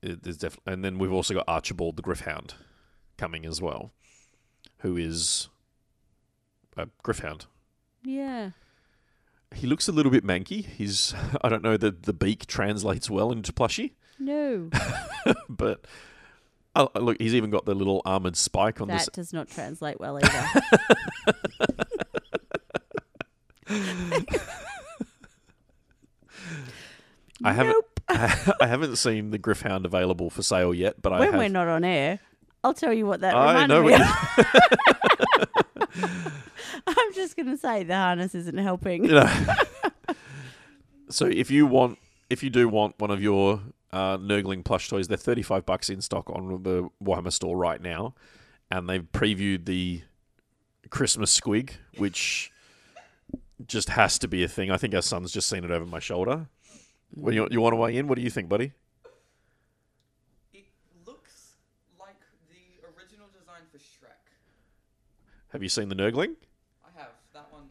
it there's definitely, and then we've also got Archibald the Gryph-hound coming as well, who is a Gryph-hound. Yeah. He looks a little bit manky. He's I don't know that the beak translates well into plushie. No. but oh, look, he's even got the little armored spike on this. that this. does not translate well either. I haven't. I haven't seen the Gryph-hound available for sale yet, but I when have. we're not on air. I'll tell you what that I reminded know me. what of. I'm just going to say the harness isn't helping. you know. so if you want, if you do want one of your uh, Nurgling plush toys, they're thirty five bucks in stock on the Warhammer store right now, and they've previewed the Christmas squig, which just has to be a thing. I think our son's just seen it over my shoulder. You, you want to weigh in? What do you think, buddy? It looks like the original design for Shrek. Have you seen the Nurgling? I have. That one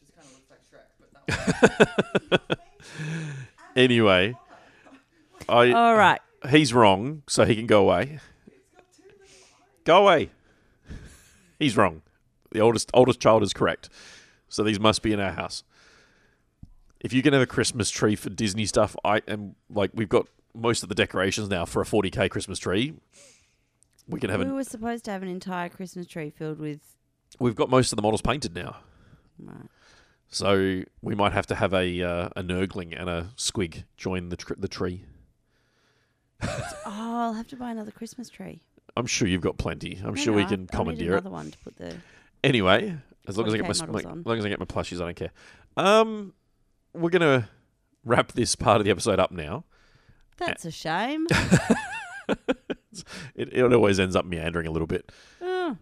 just kind of looks like Shrek, but that one. Anyway, I All right. he's wrong, so he can go away. Go away. He's wrong. The oldest oldest child is correct. So these must be in our house. If you can have a Christmas tree for Disney stuff, I am like we've got most of the decorations now for a 40k Christmas tree. We can have We a, were supposed to have an entire Christmas tree filled with. we've got most of the models painted now. Right. So we might have to have a uh, a Nurgling and a Squig join the tr- the tree. Oh, I'll have to buy another Christmas tree. I'm sure you've got plenty. I'm No, sure no, we I- can I'll need commandeer it. another one to put the. Anyway, as long as I get 40K my, models my on. as long as I get my plushies, I don't care. Um, we're gonna wrap this part of the episode up now. That's a shame. It, it always ends up meandering a little bit. Oh,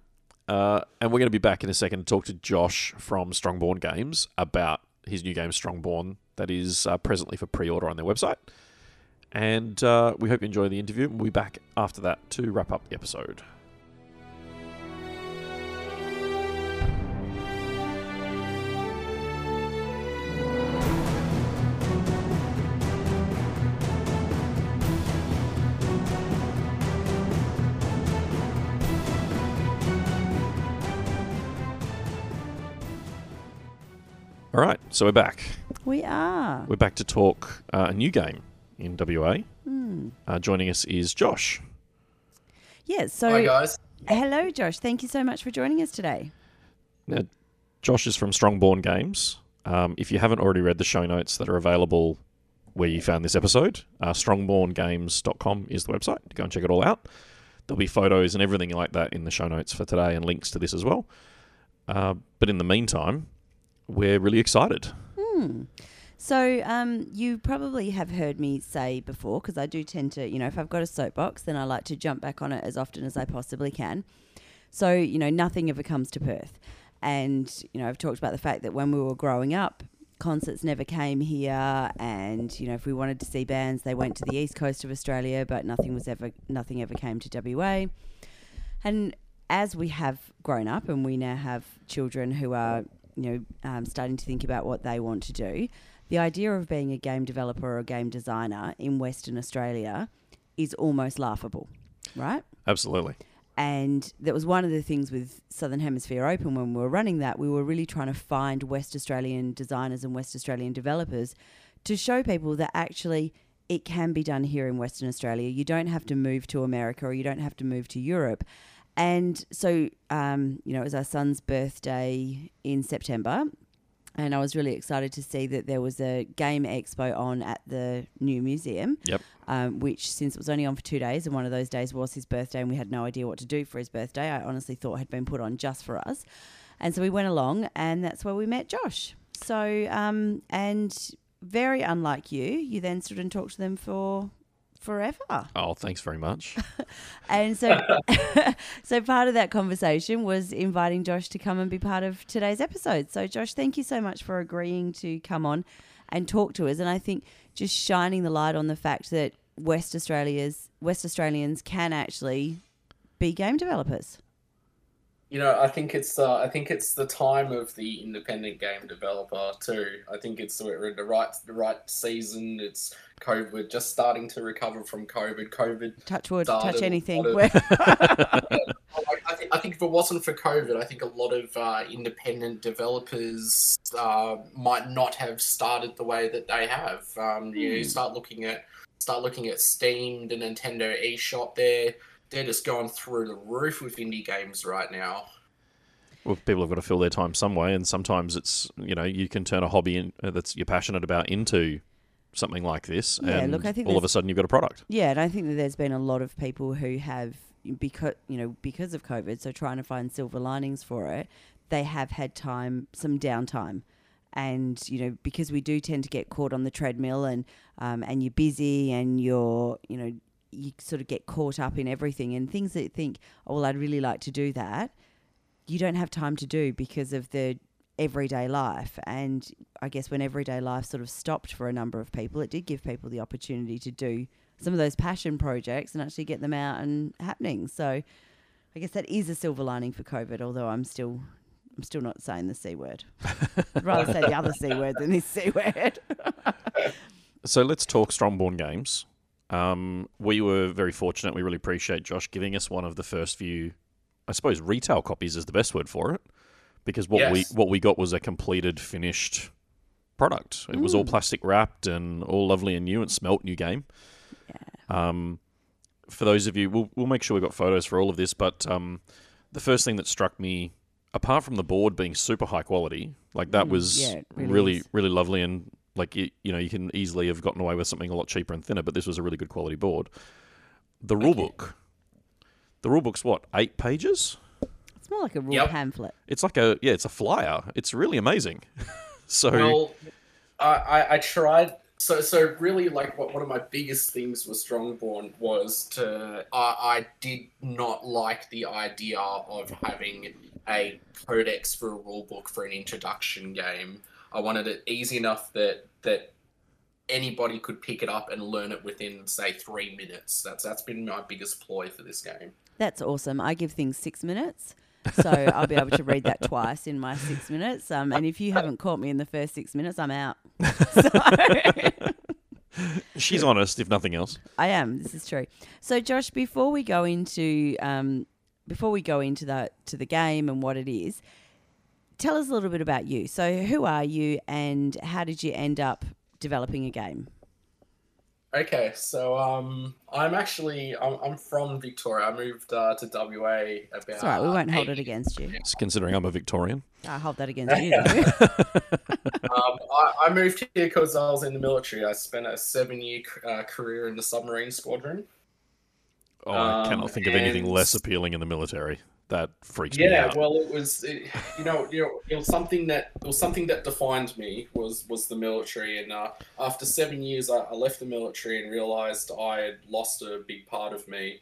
Uh, and we're going to be back in a second to talk to Josh from Strongborn Games about his new game Strongborn that is uh, presently for pre-order on their website. And uh, we hope you enjoy the interview. We'll be back after that to wrap up the episode. All right, so we're back. we are. We're back to talk uh, a new game in WA. Hmm. Uh, joining us is Josh. Yeah. So, Hi guys. hello, Josh. Thank you so much for joining us today. Now, Josh is from Strongborn Games. Um, if you haven't already read the show notes that are available where you found this episode, uh, strongborngames.com is the website. Go and check it all out. There'll be photos and everything like that in the show notes for today and links to this as well. Uh, but in the meantime, we're really excited. Hmm. So, um, you probably have heard me say before, because I do tend to, you know, if I've got a soapbox, then I like to jump back on it as often as I possibly can. So, you know, nothing ever comes to Perth. And, you know, I've talked about the fact that when we were growing up, concerts never came here. And, you know, if we wanted to see bands, they went to the east coast of Australia, but nothing was ever, nothing ever came to WA. And as we have grown up and we now have children who are, you know, um, starting to think about what they want to do, the idea of being a game developer or a game designer in Western Australia is almost laughable, right? Absolutely. And that was one of the things with Southern Hemisphere Open when we were running that. We were really trying to find West Australian designers and West Australian developers to show people that actually it can be done here in Western Australia. You don't have to move to America or you don't have to move to Europe. And so, um, you know, it was our son's birthday in September. And I was really excited to see that there was a game expo on at the new museum Yep. um, which since it was only on for two days and one of those days was his birthday and we had no idea what to do for his birthday i honestly thought had been put on just for us and so we went along and that's where we met josh so um, and very unlike you you then stood and talked to them for forever. Oh, thanks very much. and so so part of that conversation was inviting josh to come and be part of today's episode. So josh thank you so much for agreeing to come on and talk to us. And i think just shining the light on the fact that west australia's west australians can actually be game developers You know, I think it's uh, I think it's the time of the independent game developer too. I think it's we're in the right the right season. It's COVID. Just starting to recover from COVID. COVID. touch wood touch anything of- I think I think if it wasn't for COVID, I think a lot of uh, independent developers uh, might not have started the way that they have. Um, you, you Hmm. start looking at start looking at Steam, the Nintendo eShop. They're they're just going through the roof with indie games right now. Well, people have got to fill their time some way, and sometimes it's you know you can turn a hobby in, uh, that's you're passionate about into something like this, Yeah, and look, I think all of a sudden you've got a product. Yeah, and I think that there's been a lot of people who have, because you know because of COVID, so trying to find silver linings for it, they have had time, some downtime, and you know because we do tend to get caught on the treadmill and um, and you're busy and you're you know you sort of get caught up in everything and things that you think, oh well, I'd really like to do that. You don't have time to do because of the everyday life. And I guess when everyday life sort of stopped for a number of people, it did give people the opportunity to do some of those passion projects and actually get them out and happening. So I guess that is a silver lining for COVID, although I'm still I'm still not saying the C word. I'd rather say the other C word than this C word. So let's talk Strongborn games. Um, we were very fortunate. We really appreciate Josh giving us one of the first few, I suppose, retail copies is the best word for it, because what we what we got was a completed, finished product. It was all plastic wrapped and all lovely and new. and smelt new game. Um, for those of you, we'll we'll make sure we've got photos for all of this. But um, the first thing that struck me, apart from the board being super high quality, like that Mm, was yeah, really really really lovely and like you, you know you can easily have gotten away with something a lot cheaper and thinner, but this was a really good quality board. The rule book, the rule book's what eight pages? It's more like a rule Yep. pamphlet. It's like a yeah, it's a flyer. It's really amazing. so Well, I, I, I tried. So, so really, like, what one of my biggest things with Strongborn was to I, I did not like the idea of having a codex for a rulebook for an introduction game. I wanted it easy enough that that anybody could pick it up and learn it within, say, three minutes. That's that's been my biggest ploy for this game. That's awesome. I give things six minutes. So I'll be able to read that twice in my six minutes. Um, and if you haven't caught me in the first six minutes, I'm out. So she's honest, if nothing else. I am. This is true. So Josh, before we go into um, before we go into the to the game and what it is, tell us a little bit about you. So who are you, and how did you end up developing a game? Okay, so um, I'm actually I'm, I'm from Victoria. I moved uh, to WA about. It's all right. We won't hold it against you. It's considering I'm a Victorian. I hold that against you. Um, I, I moved here because I was in the military. I spent a seven-year uh, career in the submarine squadron. Oh, I Um, cannot think of anything less appealing in the military. That freaks me out. Yeah, well, it was it, you know you know it was something that it was something that defined me was was the military. And uh, after seven years, I, I left the military and realized I had lost a big part of me.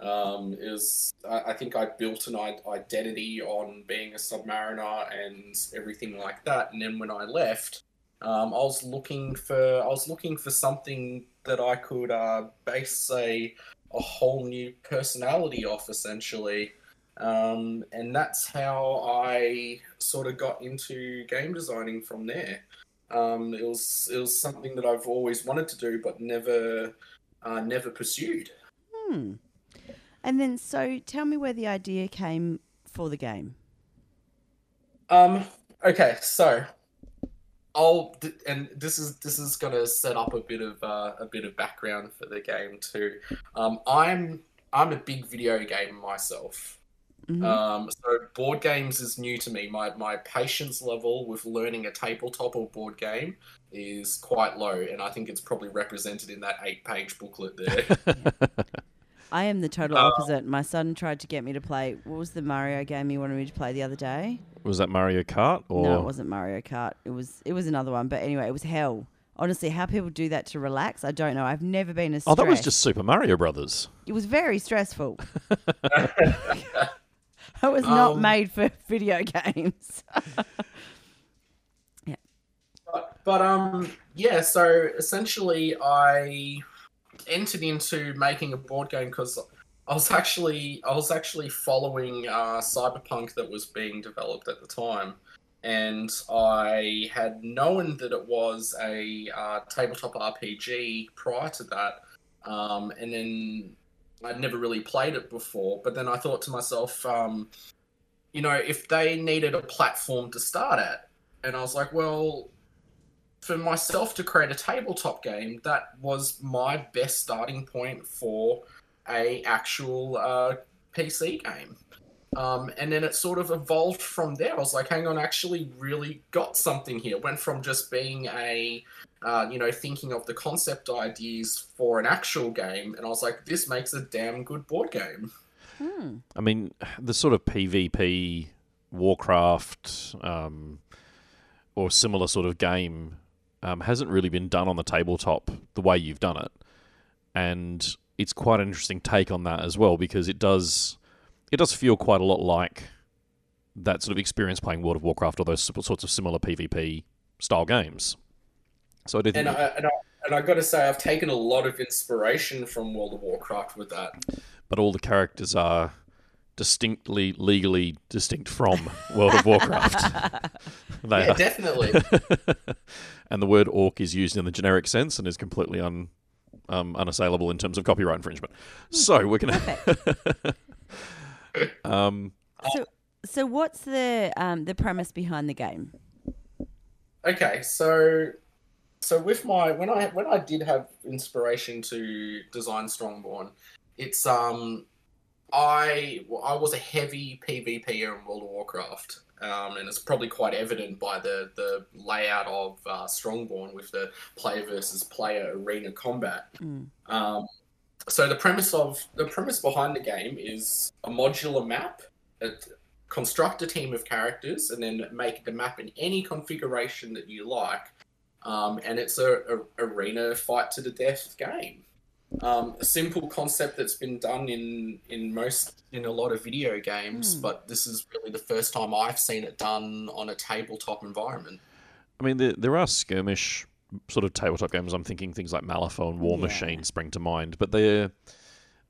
Um, was I, I think I built an identity on being a submariner and everything like that. And then when I left, um, I was looking for I was looking for something that I could uh, base a a whole new personality off, essentially. Um, and that's how I sort of got into game designing from there. Um, it was it was something that I've always wanted to do, but never uh, never pursued. Hmm. And then, so tell me where the idea came for the game. Um, okay, so I'll and this is this is gonna set up a bit of uh, a bit of background for the game too. Um, I'm I'm a big video game myself. Mhm. Um, so board games is new to me. My my patience level with learning a tabletop or board game is quite low, and I think it's probably represented in that eight page booklet there. I am the total Uh, opposite. My son tried to get me to play. What was the Mario game he wanted me to play the other day? Was that Mario Kart or No, it wasn't Mario Kart. It was it was another one. But anyway, it was hell. Honestly, how people do that to relax, I don't know. I've never been as Oh, that was just Super Mario Brothers. It was very stressful. I was not Um, made for video games. But, but um yeah, so essentially I entered into making a board game because I was actually I was actually following uh, Cyberpunk that was being developed at the time, and I had known that it was a uh, tabletop RPG prior to that, um, and then I'd never really played it before. But then I thought to myself, um, you know, if they needed a platform to start at, and I was like, well, for myself to create a tabletop game, that was my best starting point for a actual uh, PC game. Um, and then it sort of evolved from there. I was like, hang on, I actually really got something here. Went from just being a, uh, you know, thinking of the concept ideas for an actual game, and I was like, this makes a damn good board game. I mean, the sort of PvP, Warcraft, um, or similar sort of game um, hasn't really been done on the tabletop the way you've done it, and it's quite an interesting take on that as well because it does it does feel quite a lot like that sort of experience playing World of Warcraft or those sorts of similar PvP style games. So I do think And I, and I and I got to say, I've taken a lot of inspiration from World of Warcraft with that. but all the characters are distinctly legally distinct from World of Warcraft. they Yeah, are. definitely. and the word orc is used in the generic sense and is completely un, um, unassailable in terms of copyright infringement. So we're gonna. um, So, so what's the um, the premise behind the game? Okay, so so with my when I when I did have inspiration to design Strongborn, it's um I I was a heavy PvPer in World of Warcraft. Um, and it's probably quite evident by the, the layout of uh, Strongborn with the player versus player arena combat. Mm. Um, so the premise of the premise behind the game is a modular map. It, construct a team of characters and then make the map in any configuration that you like. Um, and it's a, a arena fight to the death game. Um, a simple concept that's been done in in most in a lot of video games, Hmm. but this is really the first time I've seen it done on a tabletop environment. I mean, there, there are skirmish sort of tabletop games. I'm thinking things like Malifaux and War Yeah. Machine spring to mind, but they're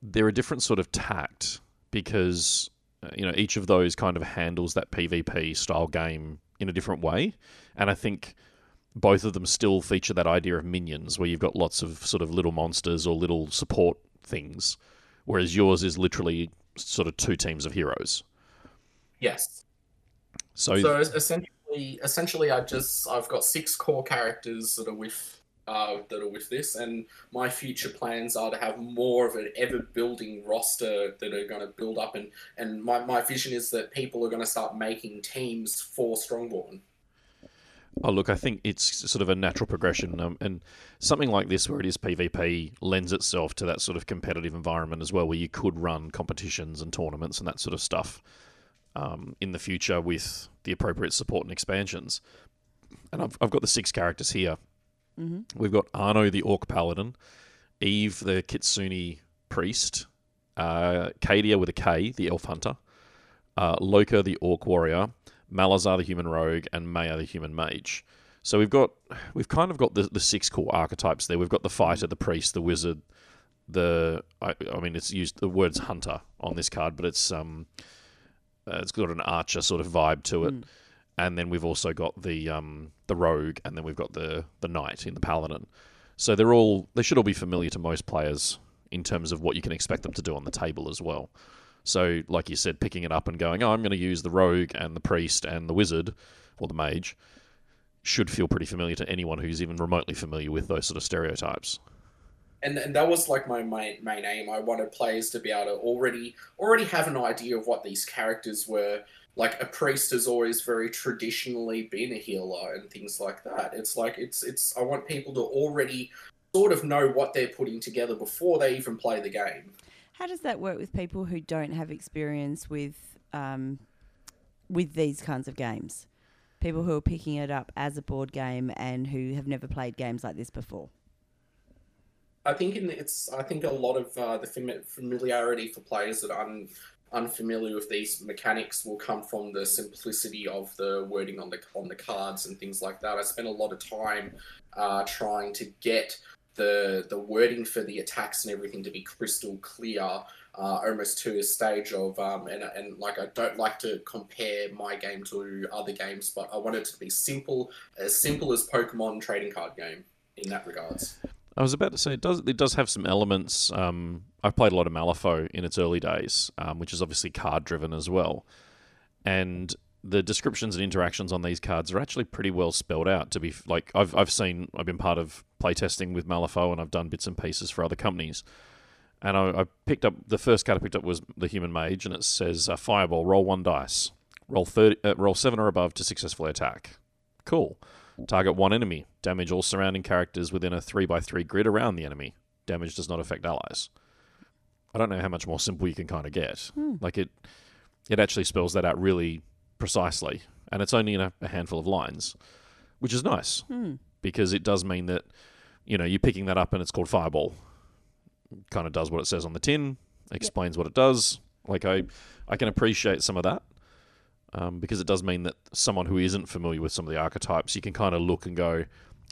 they're a different sort of tact because uh, you know each of those kind of handles that PvP style game in a different way, and I think both of them still feature that idea of minions, where you've got lots of sort of little monsters or little support things, whereas yours is literally sort of two teams of heroes. Yes. So, So essentially, essentially, I just I've got six core characters that are with uh, that are with this, and my future plans are to have more of an ever building roster that are going to build up, and and my, my vision is that people are going to start making teams for Strongborn. Oh, look, I think it's sort of a natural progression. Um, and something like this, where it is PvP, lends itself to that sort of competitive environment as well, where you could run competitions and tournaments and that sort of stuff um, in the future with the appropriate support and expansions. And I've, I've got the six characters here. hmm We've got Arno, the Orc Paladin, Eve, the Kitsune Priest, uh, Kadia with a K, the Elf Hunter, uh, Loka, the Orc Warrior, Malazar, the Human Rogue, and Maya, the Human Mage. So we've got we've kind of got the, the six core archetypes there. We've got the fighter, the priest, the wizard, the I, I mean it's used the words hunter on this card, but it's um uh, it's got an archer sort of vibe to it. Mm. And then we've also got the um the rogue, and then we've got the the knight in the paladin. So they're all they should all be familiar to most players in terms of what you can expect them to do on the table as well. So, like you said, picking it up and going, oh, I'm going to use the rogue and the priest and the wizard or the mage should feel pretty familiar to anyone who's even remotely familiar with those sort of stereotypes. And, and that was like my main, main aim. I wanted players to be able to already already have an idea of what these characters were. Like a priest has always very traditionally been a healer and things like that. It's like it's it's. I want people to already sort of know what they're putting together before they even play the game. How does that work with people who don't have experience with um, with these kinds of games? People who are picking it up as a board game and who have never played games like this before. I think in it's I think a lot of uh, the fami- familiarity for players that are un- unfamiliar with these mechanics will come from the simplicity of the wording on the on the cards and things like that. I spent a lot of time uh, trying to get the the wording for the attacks and everything to be crystal clear, uh, almost to a stage of um, and and like I don't like to compare my game to other games, but I want it to be simple, as simple as Pokemon trading card game in that regards. I was about to say it does. It does have some elements. Um, I've played a lot of Malifaux in its early days, um, which is obviously card driven as well, and the descriptions and interactions on these cards are actually pretty well spelled out. To be f- like, I've I've seen, I've been part of playtesting with Malifaux, and I've done bits and pieces for other companies. And I, I picked up the first card I picked up was the Human Mage, and it says uh, Fireball. Roll one dice. Roll thirty. Uh, roll seven or above to successfully attack. Cool. Target one enemy. Damage all surrounding characters within a 3x3 grid around the enemy. Damage does not affect allies. I don't know how much more simple you can kind of get. Like it, it actually spells that out really precisely, and it's only in a, a handful of lines, which is nice because it does mean that you know you're picking that up and it's called Fireball. Kind of does what it says on the tin, explains what it does. Like I, I can appreciate some of that um, because it does mean that someone who isn't familiar with some of the archetypes, you can kind of look and go,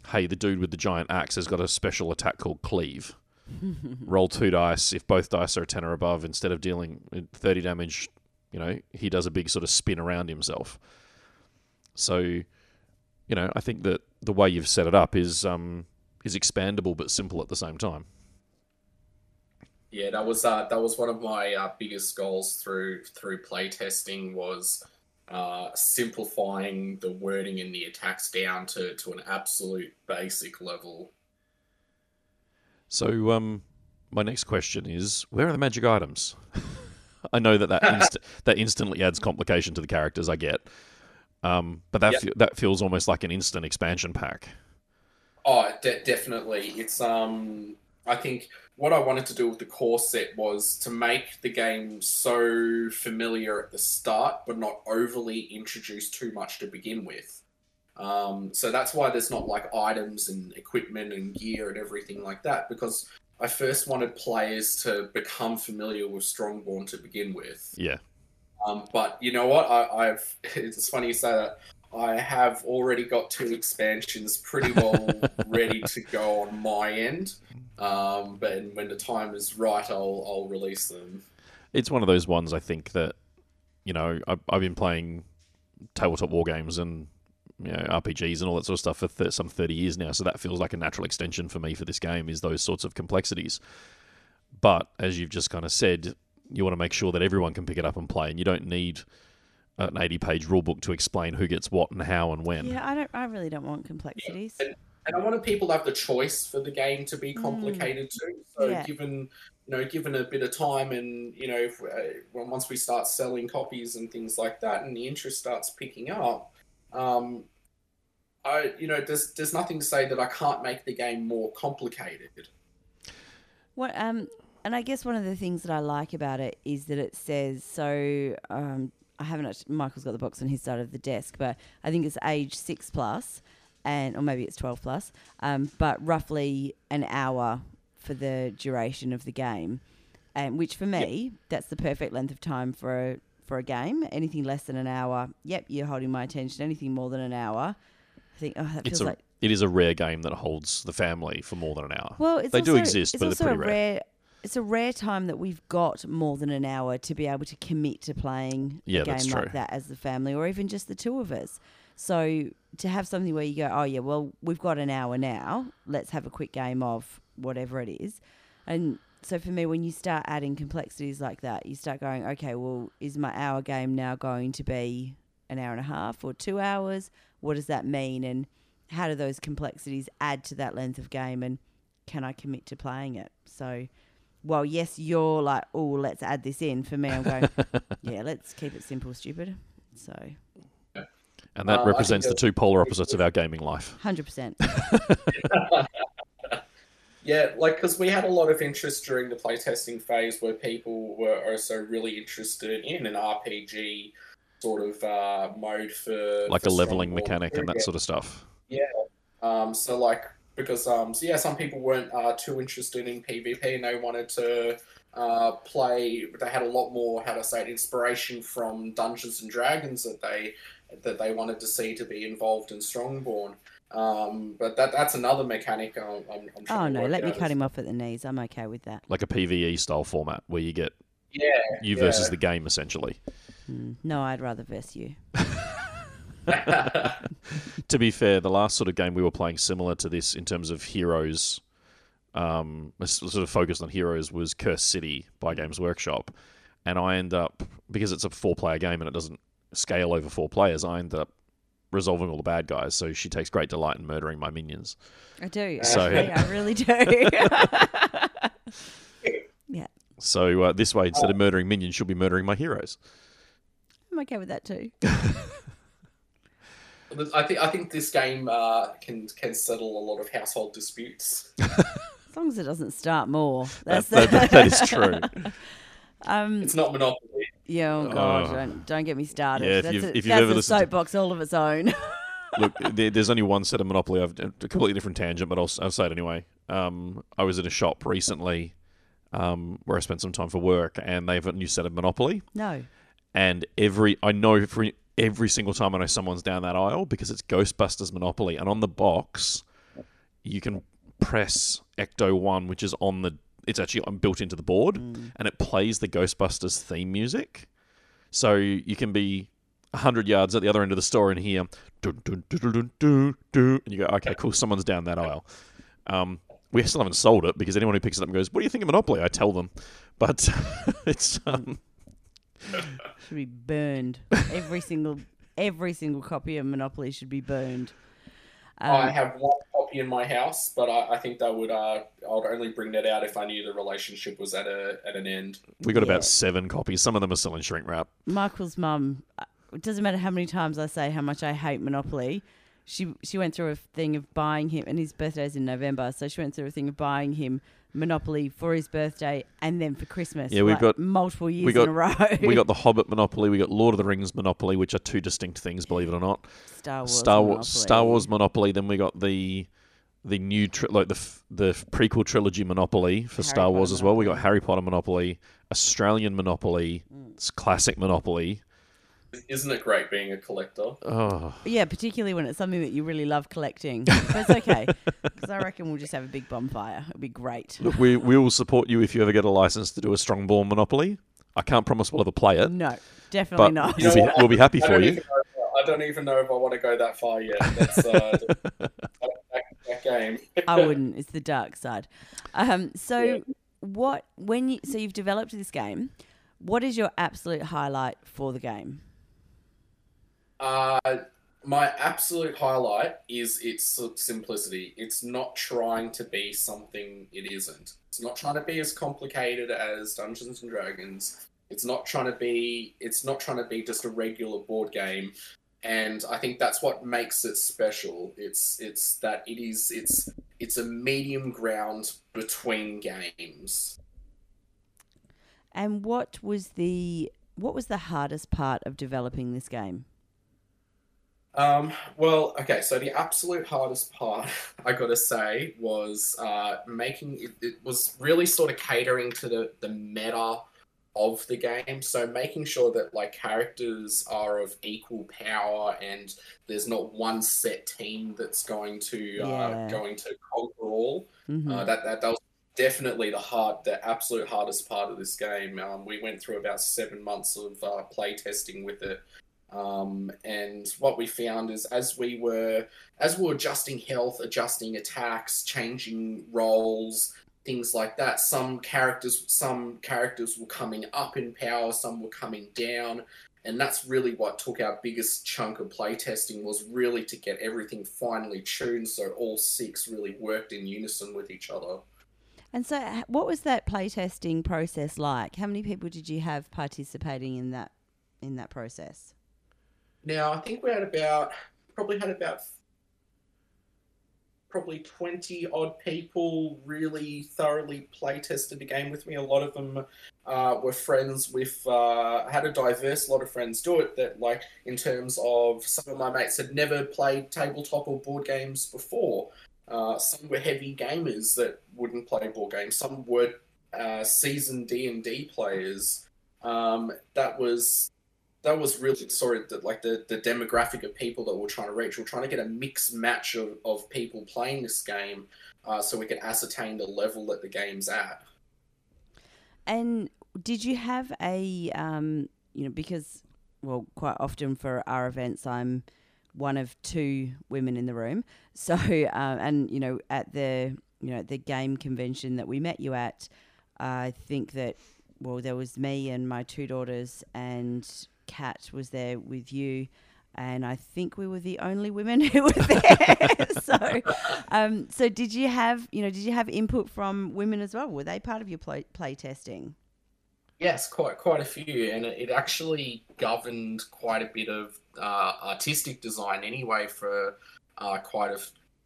"Hey, the dude with the giant axe has got a special attack called Cleave." Roll two dice. If both dice are a ten or above, instead of dealing thirty damage, you know he does a big sort of spin around himself. So, you know, I think that the way you've set it up is um, is expandable but simple at the same time. Yeah, that was uh, that was one of my uh, biggest goals through through playtesting was uh, simplifying the wording and the attacks down to, to an absolute basic level. So, um, my next question is, where are the magic items? I know that that, inst- that instantly adds complication to the characters. I get, um, but that Yep. fe- that feels almost like an instant expansion pack. Oh, de- definitely. It's um. I think what I wanted to do with the core set was to make the game so familiar at the start, but not overly introduce too much to begin with. Um, so that's why there's not like items and equipment and gear and everything like that, because I first wanted players to become familiar with Strongborn to begin with. Yeah, Um, but you know what? I, I've. It's funny you say that. I have already got two expansions pretty well ready to go on my end. Um, but when the time is right, I'll I'll release them. it's one of those ones. I think that you know I've, I've been playing tabletop war games and you know, RPGs and all that sort of stuff for th- some thirty years now. So that feels like a natural extension for me for this game is those sorts of complexities. But as you've just kind of said, you want to make sure that everyone can pick it up and play, and you don't need an eighty-page rulebook to explain who gets what and how and when. Yeah, I don't. I really don't want complexities. And, and I wanted people to have the choice for the game to be complicated too. So Yeah. given you know, given a bit of time, and you know, if, uh, once we start selling copies and things like that, and the interest starts picking up, um, I you know, there's there's nothing to say that I can't make the game more complicated. What um and I guess one of the things that I like about it is that it says so um I haven't act- Michael's got the box on his side of the desk, but I think it's age 6 plus and or maybe it's 12 plus. Um but roughly an hour for the duration of the game. And which for me, that's the perfect length of time for a for a game. Anything less than an hour, yep, you're holding my attention. Anything more than an hour, I think oh that It's feels a like it is a rare game that holds the family for more than an hour. well, it's they do also- exist, it's but also they're a pretty rare. rare. It's a rare time that we've got more than an hour to be able to commit to playing Yeah, a game like true. that as the family, or even just the two of us. So to have something where you go, oh yeah, well we've got an hour now. Let's have a quick game of whatever it is, and so for me, when you start adding complexities like that, you start going, okay, well, is my hour game now going to be an hour and a half or two hours? What does that mean? And how do those complexities add to that length of game? And can I commit to playing it? So, well, yes, you're like, oh, let's add this in. For me, I'm going, yeah, let's keep it simple, stupid. So, And that Uh, represents the two polar opposites of our gaming life. 100%. Yeah, like because we had a lot of interest during the playtesting phase where people were also really interested in an RPG sort of uh, mode for Like for a leveling mechanic and that Yeah. sort of stuff. Yeah. Um, so like because um, so yeah, some people weren't uh, too interested in PvP and they wanted to uh, play. They had a lot more how to say it, inspiration from Dungeons and Dragons that they that they wanted to see to be involved in Strongborn. Um, but that that's another mechanic. I'm, I'm, I'm trying Oh, to no, work let me cut him off at the knees. I'm okay with that. Like a PvE style format where you get Yeah, you yeah. versus the game essentially. Mm, no, I'd rather verse you. To be fair, the last sort of game we were playing similar to this in terms of heroes, um, sort of focused on heroes was Cursed City by Games Workshop, and I end up because it's a four-player game and it doesn't scale over four players. I end up resolving all the bad guys, so she takes great delight in murdering my minions. I do. So- actually, I really do. yeah, So uh, this way, instead of murdering minions, she'll be murdering my heroes. I'm okay with that too. I think I think this game uh, can can settle a lot of household disputes. As long as it doesn't start more. That, That's that, that is true. um, It's not Monopoly. Yeah, oh god, Oh. don't don't get me started. Yeah, if that's you've- a, if you've that's ever a listened soapbox all of its own. Look, there, there's only one set of Monopoly. I've a completely different tangent, but I'll, I'll say it anyway. Um, I was in a shop recently um, where I spent some time for work, and they have a new set of Monopoly. no. And every I know for every single time I know someone's down that aisle because it's Ghostbusters Monopoly, and on the box you can press Ecto One, which is on the. It's actually built into the board, and it plays the Ghostbusters theme music. So you can be hundred yards at the other end of the store and hear dun, dun, dun, dun, dun, dun, dun, and you go, okay, cool, someone's down that aisle. Um, we still haven't sold it because anyone who picks it up and goes, "What do you think of Monopoly?" I tell them, but it's um, should be burned. Every single every single copy of Monopoly should be burned. I Um, have one copy in my house, but I, I think that would uh, I would only bring that out if I knew the relationship was at a at an end. we got Yeah. about seven copies. Some of them are still in shrink wrap. Michael's mum. uh, It doesn't matter how many times I say how much I hate Monopoly. She she went through a thing of buying him, and his birthday's in November, so she went through a thing of buying him Monopoly for his birthday and then for Christmas. Yeah, we've like, got- multiple years we got- in a row. we got the Hobbit Monopoly, we got Lord of the Rings Monopoly, which are two distinct things, believe it or not. Star Wars. Star Wars, Monopoly. Star Wars Monopoly. Then we got the the new tri- like the f- the prequel trilogy Monopoly for Harry Star Wars Potter as well. We got Harry Potter Monopoly, Australian Monopoly, Mm. it's classic Monopoly. Isn't it great being a collector? Oh, Yeah, particularly when it's something that you really love collecting. But it's okay because I reckon we'll just have a big bonfire. It'll be great. look, we we will support you if you ever get a license to do a Strongborn Monopoly. I can't promise we'll ever play it, No, definitely but not. we'll be, we'll be happy for you. I don't even know if I want to go that far yet. That's uh, that, that game. I wouldn't. It's the dark side. Um, so Yeah. what when you so you've developed this game, what is your absolute highlight for the game? Uh, my absolute highlight is its simplicity. It's not trying to be something it isn't. It's not trying to be as complicated as Dungeons and Dragons. It's not trying to be. It's not trying to be just a regular board game. And I think that's what makes it special. It's it's that it is it's it's a medium ground between games. And what was the what was the hardest part of developing this game? Um, well, okay, so the absolute hardest part, I gotta say, was uh, making it, it was really sort of catering to the, the meta of the game. So making sure that like characters are of equal power and there's not one set team that's going to Yeah. uh, going to conquer all. Mhm. Uh, that, that that was definitely the hard, the absolute hardest part of this game. Um, we went through about seven months of uh, play testing with it, um, and what we found is as we were as we were adjusting health, adjusting attacks, changing roles, things like that. Some characters, some characters were coming up in power, some were coming down. And that's really what took our biggest chunk of playtesting was really to get everything finely tuned so all six really worked in unison with each other. And so, what was that playtesting process like? How many people did you have participating in that in that process? Now, I think we had about, probably had about probably 20 odd people really thoroughly play tested the game with me. A lot of them uh, were friends with, uh, had a diverse lot of friends do it that, like, in terms of some of my mates had never played tabletop or board games before. Uh, some were heavy gamers that wouldn't play board games. Some were uh, seasoned D and D players. Um, that was that was really of the, like the, the demographic of people that we're trying to reach. We're trying to get a mixed match of, of people playing this game, uh, so we can ascertain the level that the game's at. And did you have a, um, you know, because, well, quite often for our events, I'm one of two women in the room. So, um, and, you know, at the, you know, the game convention that we met you at, I think that, well, there was me and my two daughters, and Kat was there with you. And I think we were the only women who were there. so, um, so did you have, you know, did you have input from women as well? Were they part of your play, play testing? Yes, quite quite a few, and it, actually governed quite a bit of uh, artistic design anyway for uh, quite a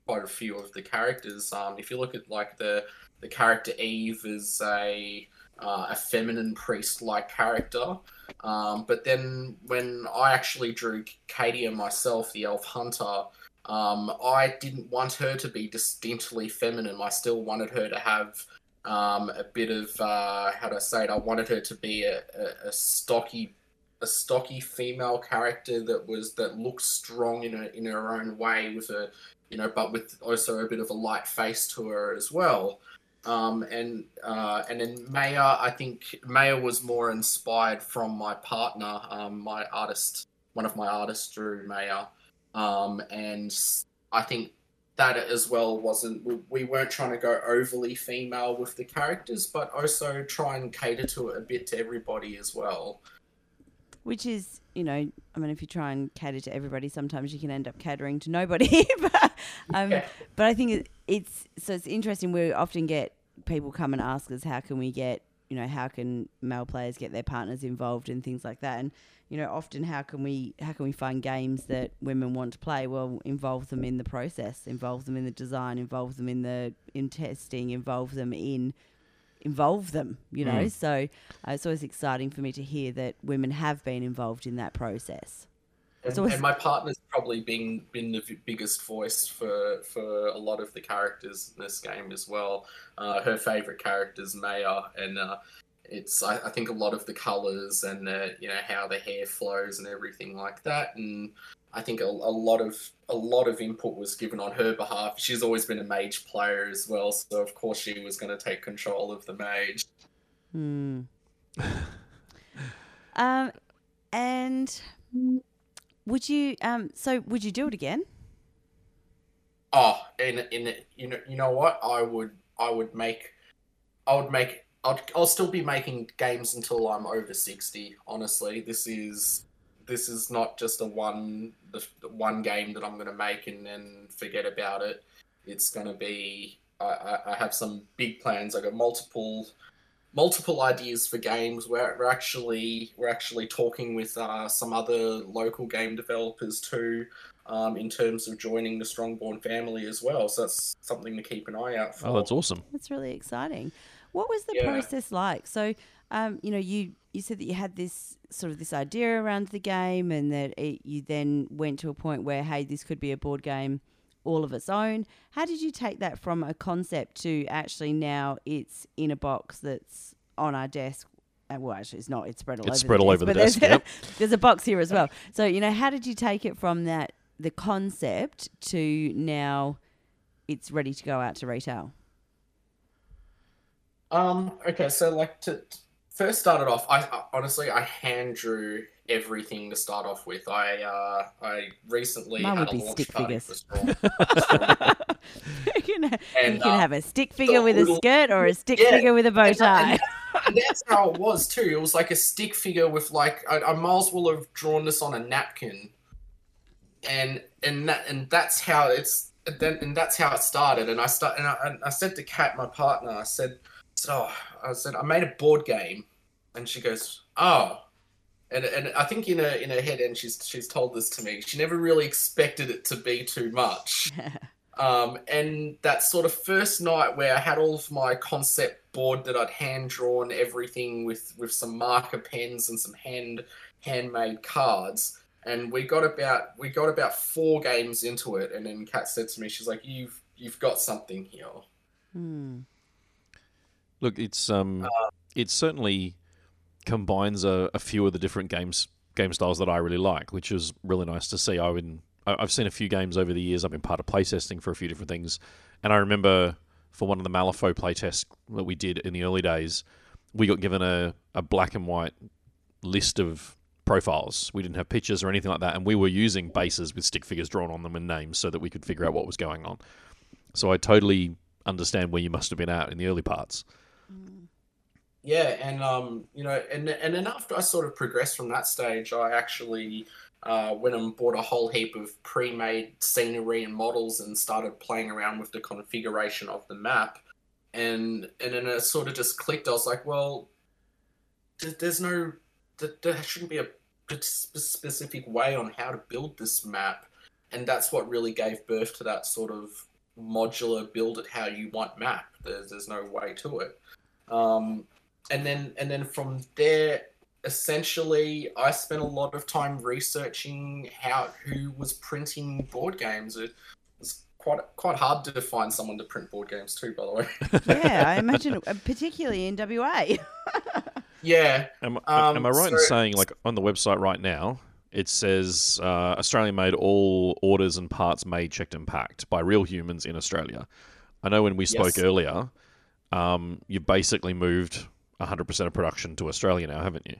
quite a few of the characters. Um, if you look at like the the character Eve is a uh, a feminine priest-like character, um, but then when I actually drew Katia myself, the elf hunter, um, I didn't want her to be distinctly feminine. I still wanted her to have um, a bit of uh, how do I say it? I wanted her to be a, a, a stocky a stocky female character that was that looked strong in her in her own way with a you know but with also a bit of a light face to her as well um, and uh, and then Maya I think Maya was more inspired from my partner um, my artist one of my artists drew Maya um, and I think that as well wasn't we, we weren't trying to go overly female with the characters but also try and cater to it a bit to everybody as well Which is, you know, I mean, if you try and cater to everybody, sometimes you can end up catering to nobody. but, um, Yeah. but I think it, it's so it's interesting. We often get people come and ask us, how can we get, you know, how can male players get their partners involved and things like that. And you know, often how can we how can we find games that women want to play? Well, involve them in the process, involve them in the design, involve them in the in testing, involve them in involve them, you know. Mm. So uh, it's always exciting for me to hear that women have been involved in that process. And, So it's- and my partner's probably been been the v- biggest voice for for a lot of the characters in this game as well. Uh, her favorite character is Maya, and uh, it's I, I think a lot of the colors and uh, you know how the hair flows and everything like that. And I think a, a lot of a lot of input was given on her behalf. She's always been a mage player as well, so of course she was going to take control of the mage. Hmm. um, and would you um so would you do it again? Oh, in in you know you know what I would I would make I would make I'll I'll still be making games until I'm over sixty. Honestly, this is this is not just a one the, the one game that I'm going to make and then forget about it. It's going to be I, I, I have some big plans. I got multiple multiple ideas for games. We're, we're actually we're actually talking with uh, some other local game developers too um, in terms of joining the Strongborn family as well. So that's something to keep an eye out for. Oh, that's awesome. That's really exciting. What was the Yeah. process like? So, um, you know, you you said that you had this sort of this idea around the game, and that it, you then went to a point where, hey, this could be a board game all of its own. How did you take that from a concept to actually now it's in a box that's on our desk? Uh, well, actually, it's not. It's spread all It's over. spread the all desk, over the but there's- desk, yep. there's a box here as well. So, you know, how did you take it from that the concept to now it's ready to go out to retail? Um. Okay. So like to to first started off, I, I honestly I hand drew everything to start off with. I uh I recently Mine had a launch stick party for you can, And, you can uh, have a stick figure with a skirt or a stick Yeah, figure with a bow and- tie. and that's how it was too. It was like a stick figure with like I, I might as well have drawn this on a napkin, and and that and that's how it's then and that's how it started. And I start and I, and I said to Kat, my partner, I said, so I said I made a board game, and she goes, oh. And, and I think in her in her head, and she's she's told this to me. She never really expected it to be too much. Um, and that sort of first night where I had all of my concept board that I'd hand drawn everything with with some marker pens and some hand handmade cards. And we got about we got about four games into it, and then Kat said to me, she's like, "You've you've got something here." Hmm. Look, it's um, it certainly combines a, a few of the different games game styles that I really like, which is really nice to see. I've been I've seen a few games over the years. I've been part of playtesting for a few different things, and I remember for one of the Malifaux playtests that we did in the early days, we got given a, a black and white list of profiles. We didn't have pictures or anything like that, and we were using bases with stick figures drawn on them and names so that we could figure out what was going on. So I totally understand where you must have been at in the early parts. Yeah, and um, you know, and and then after I sort of progressed from that stage, I actually uh, went and bought a whole heap of pre-made scenery and models and started playing around with the configuration of the map, and and then it sort of just clicked. I was like, well, th- there's no, th- there shouldn't be a specific way on how to build this map, and that's what really gave birth to that sort of modular build it how you want map. There's there's no way to it. Um, and then and then from there, essentially, I spent a lot of time researching how who was printing board games. It was quite quite hard to find someone to print board games too. By the way, yeah, I imagine, uh, particularly in WA. yeah. Am, Um, am I right in saying, like, on the website right now, it says uh, Australian made all orders and parts made, checked, and packed by real humans in Australia? I know when we spoke Yes. earlier, um, you've basically moved 100% of production to Australia now, haven't you?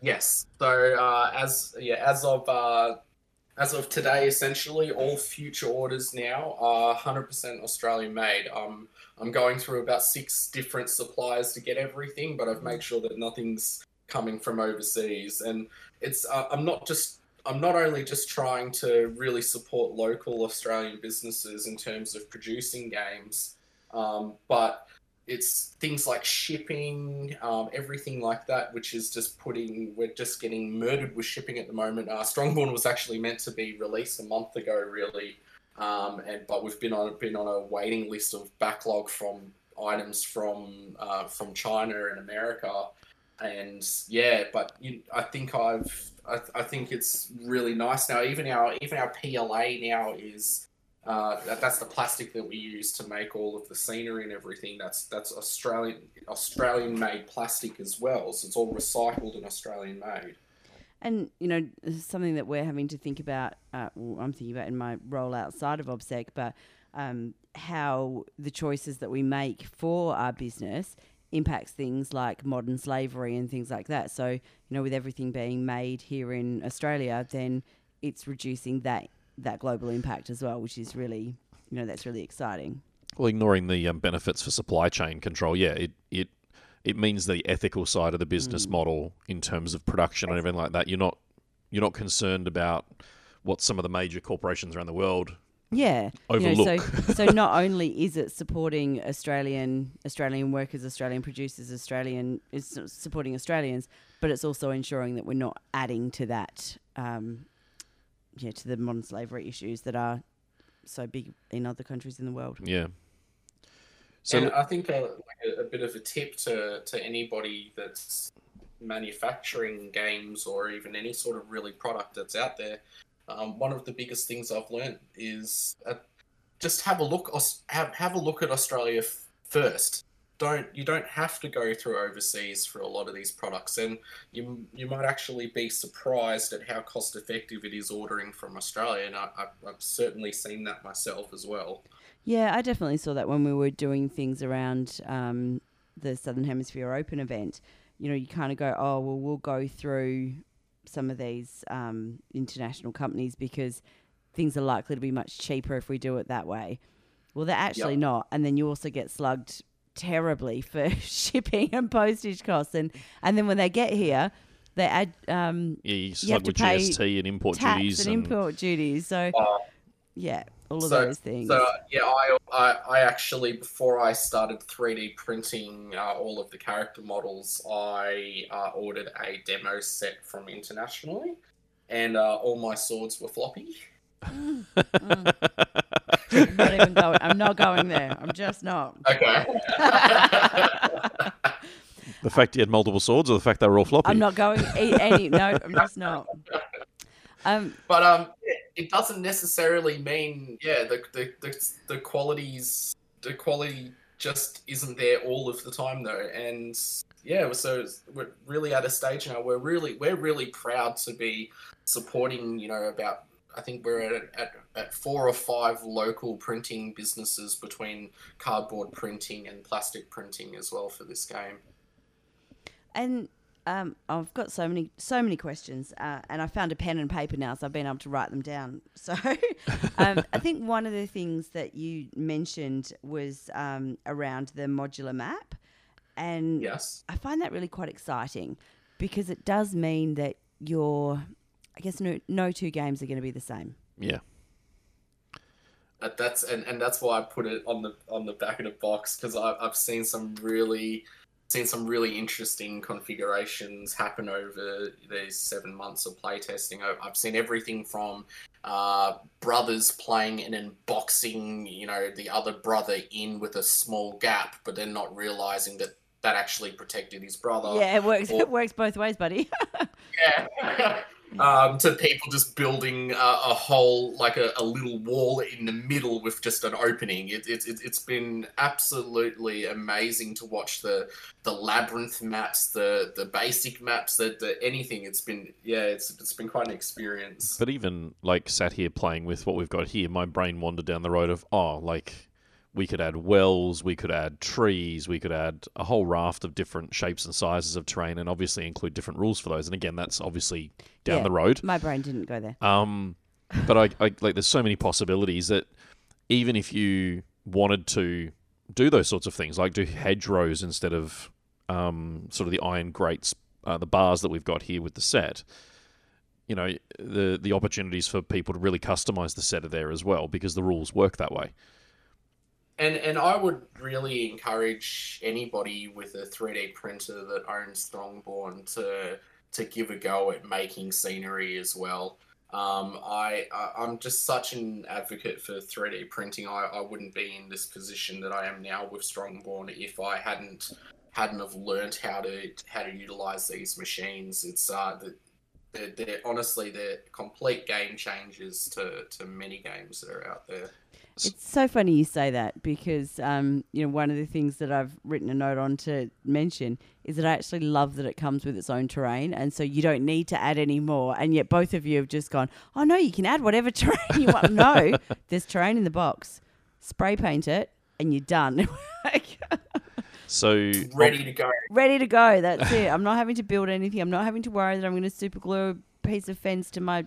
Yes. So uh, as yeah, as of uh, as of today, essentially all future orders now are 100% Australian made. Um, I'm going through about six different suppliers to get everything, but I've made sure that nothing's coming from overseas. And it's uh, I'm not just I'm not only just trying to really support local Australian businesses in terms of producing games, um, but it's things like shipping, um, everything like that, which is just putting. We're just getting murdered with shipping at the moment. Uh, Strongborn was actually meant to be released a month ago, really, um, and but we've been on been on a waiting list of backlog from items from uh, from China and America, and yeah, but you, I think I've I, I think it's really nice now. Even our even our PLA now is uh, that, that's the plastic that we use to make all of the scenery and everything. That's that's Australian Australian made plastic as well. So it's all recycled and Australian made. And you know, something that we're having to think about. Uh, well, I'm thinking about in my role outside of OBSEC, but um, how the choices that we make for our business impacts things like modern slavery and things like that. So you know, with everything being made here in Australia, then it's reducing that that global impact as well, which is really you know that's really exciting. Well, ignoring the um, benefits for supply chain control, yeah, it, it it means the ethical side of the business model in terms of production and everything like that. You're not you're not concerned about what some of the major corporations around the world Yeah. You know, overlook. so, so not only is it supporting Australian Australian workers, Australian producers, Australian is supporting Australians, but it's also ensuring that we're not adding to that, um, yeah, to the modern slavery issues that are so big in other countries in the world. yeah. So and I think a, like a, a bit of a tip to, to anybody that's manufacturing games or even any sort of really product that's out there, um, one of the biggest things I've learned is uh, just have a look have have a look at Australia f- first. Don't you don't have to go through overseas for a lot of these products, and you you might actually be surprised at how cost effective it is ordering from Australia. And I, I've, I've certainly seen that myself as well. Yeah, I definitely saw that when we were doing things around um, the Southern Hemisphere Open event. You know, you kind of go, oh, well, we'll go through some of these um, international companies because things are likely to be much cheaper if we do it that way. Well, they're actually Yep. not. And then you also get slugged terribly for shipping and postage costs. And, and then when they get here, they add um, yeah, you have slug to with pay GST and import tax duties and import duties. So, Uh, yeah, all of so, those things. So yeah, I, I I actually before I started 3D printing uh, all of the character models, I uh, ordered a demo set from internationally, and uh, all my swords were floppy. I'm not even going. I'm not going there. I'm just not. Okay. the fact you had multiple swords, or the fact they were all floppy. I'm not going e- any. No, I'm just not. Um, but um, it, it doesn't necessarily mean yeah the the the, the qualities the quality just isn't there all of the time though, and yeah, so we're really at a stage now. We're really we're really proud to be supporting you know about I think we're at, at, at four or five local printing businesses between cardboard printing and plastic printing as well for this game. and um, I've got so many, so many questions, uh, and I found a pen and paper now, so I've been able to write them down. So, um, I think one of the things that you mentioned was um, around the modular map, and Yes. I find that really quite exciting because it does mean that your, I guess, no, no two games are going to be the same. yeah. That, that's and, and that's why I put it on the on the back of the box because I've seen some really seen some really interesting configurations happen over these seven months of playtesting. I- I've seen everything from uh, brothers playing and then boxing, you know, the other brother in with a small gap, but then not realizing that that actually protected his brother. yeah, it works. or- It works both ways, buddy. Yeah. um, to people just building a, a whole, like a, a little wall in the middle with just an opening. It, it, it, it's been absolutely amazing to watch the the labyrinth maps, the the basic maps, the, the anything. It's been yeah, it's it's been quite an experience. But even like sat here playing with what we've got here, my brain wandered down the road of oh, like we could add wells, we could add trees, we could add a whole raft of different shapes and sizes of terrain, and obviously include different rules for those. And again, that's obviously down Yeah. the road. My brain didn't go there. Um, but I, I like there's so many possibilities that even if you wanted to do those sorts of things, like do hedgerows instead of um, sort of the iron grates, uh, the bars that we've got here with the set, you know, the the opportunities for people to really customize the set are there as well because the rules work that way. And and I would really encourage anybody with a 3D printer that owns Strongborn to to give a go at making scenery as well. Um, I, I I'm just such an advocate for 3D printing. I, I wouldn't be in this position that I am now with Strongborn if I hadn't hadn't have learned how to how to utilize these machines. It's uh the they're, they're honestly they're complete game changers to, to many games that are out there. It's so funny you say that because um, you know one of the things that I've written a note on to mention is that I actually love that it comes with its own terrain, and so you don't need to add any more. And yet both of you have just gone, "Oh no, you can add whatever terrain you want." no, there's terrain in the box. Spray paint it, and you're done. So Ready to go. Ready to go. That's it. I'm not having to build anything. I'm not having to worry that I'm going to super glue a piece of fence to my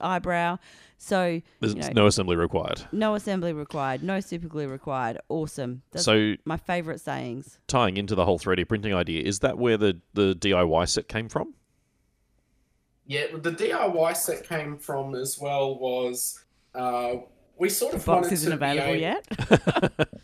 eyebrow. So there's you know, no assembly required. no assembly required. No super glue required. Awesome. That's So my favorite sayings. tying into the whole 3D printing idea, is that where the, the DIY set came from? Yeah, the DIY set came from as well was uh, we sort of Box wanted isn't to available able- yet.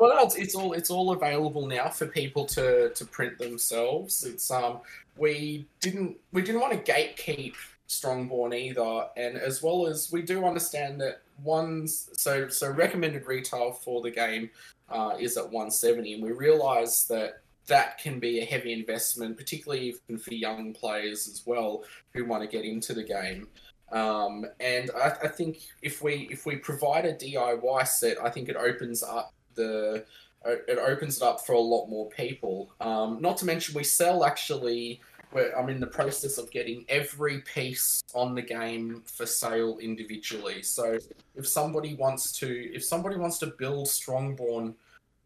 Well, it's, it's all it's all available now for people to, to print themselves. It's um we didn't we didn't want to gatekeep Strongborn either, and as well as we do understand that one's so so recommended retail for the game uh, is at 170, and we realise that that can be a heavy investment, particularly even for young players as well who want to get into the game. Um, and I, I think if we if we provide a DIY set, I think it opens up the it opens it up for a lot more people. Um, not to mention we sell actually. We're, I'm in the process of getting every piece on the game for sale individually. So if somebody wants to, if somebody wants to build Strongborn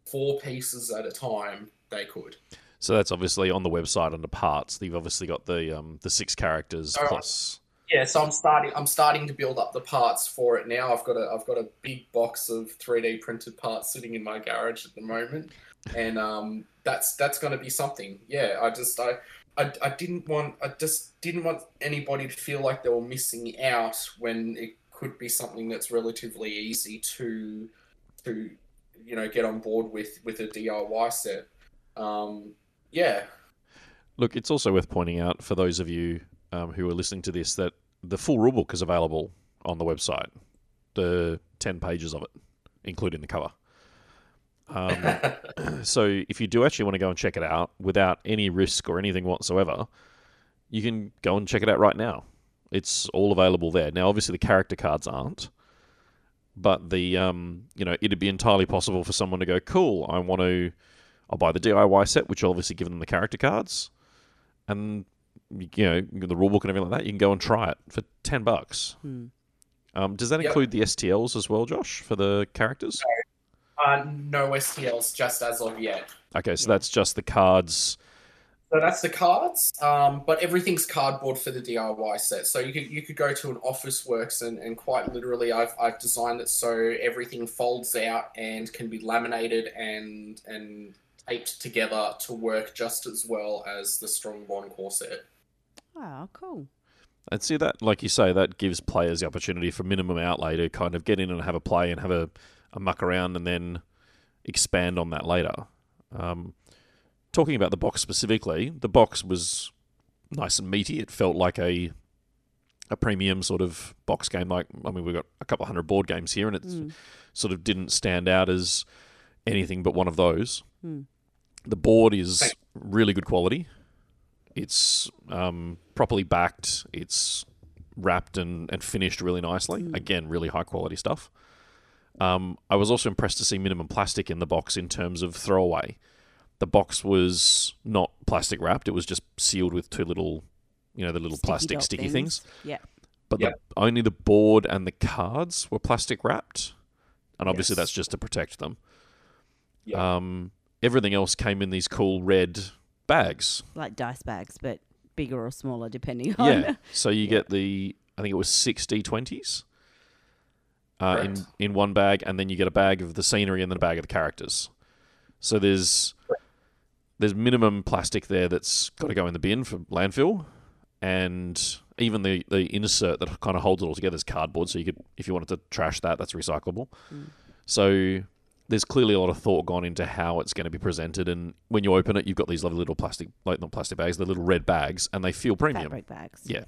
four pieces at a time, they could. So that's obviously on the website under parts. You've obviously got the um, the six characters Alright. plus. Yeah, so I'm starting. I'm starting to build up the parts for it now. I've got a. I've got a big box of 3D printed parts sitting in my garage at the moment, and um, that's that's going to be something. Yeah, I just I, I I didn't want. I just didn't want anybody to feel like they were missing out when it could be something that's relatively easy to to you know get on board with with a DIY set. Um, yeah, Look, it's also worth pointing out for those of you um, who are listening to this that the full rulebook is available on the website. The ten pages of it, including the cover. Um, so if you do actually want to go and check it out without any risk or anything whatsoever, you can go and check it out right now. It's all available there. Now, obviously, the character cards aren't, but the um, you know it'd be entirely possible for someone to go, "Cool, I want to." I'll buy the DIY set, which will obviously give them the character cards, and you know the rulebook and everything like that. You can go and try it for ten bucks. Hmm. Um, does that Yep. include the STLs as well, Josh, for the characters? Uh, no STLs just as of yet. Okay, so that's just the cards. So that's the cards, um, but everything's cardboard for the DIY set. So you could you could go to an Officeworks and, and quite literally, I've, I've designed it so everything folds out and can be laminated and and taped together to work just as well as the Strongborn core set. Oh, cool. And see that, like you say, that gives players the opportunity for minimum outlay to kind of get in and have a play and have a, a muck around and then expand on that later. Um, talking about the box specifically, the box was nice and meaty. It felt like a a premium sort of box game. Like I mean, we've got a couple hundred board games here, and it Mm. sort of didn't stand out as anything but one of those. Mm. The board is really good quality. It's um, properly backed. It's wrapped and, and finished really nicely. Mm. Again, really high quality stuff. Um, I was also impressed to see minimum plastic in the box in terms of throwaway. The box was not plastic wrapped; it was just sealed with two little, you know, the little Sticky plastic sticky things. Yeah. But Yep. the, only the board and the cards were plastic wrapped, and obviously Yes. that's just to protect them. Yep. Um, everything else came in these cool red bags. Like dice bags, but bigger or smaller depending on. Yeah. So you get the I think it was six D twenties. Uh, in in one bag, and then you get a bag of the scenery and then a bag of the characters. So there's there's minimum plastic there that's got to go in the bin for landfill, and even the the insert that kind of holds it all together is cardboard. So you could, if you wanted to trash that, that's recyclable. Mm. So there's clearly a lot of thought gone into how it's going to be presented, and when you open it, you've got these lovely little plastic, like not plastic bags, the little red bags, and they feel premium. Fabric bags. Yeah.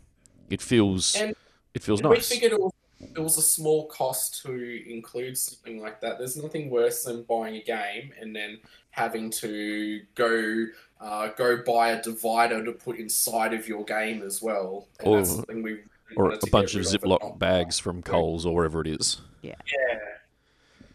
It feels And it feels We nice. figured it was, it was a small cost to include something like that. There's nothing worse than buying a game and then having to go uh, go buy a divider to put inside of your game as well. And Or- that's something we really or a bunch of Ziploc bags from Coles or wherever it is. Yeah.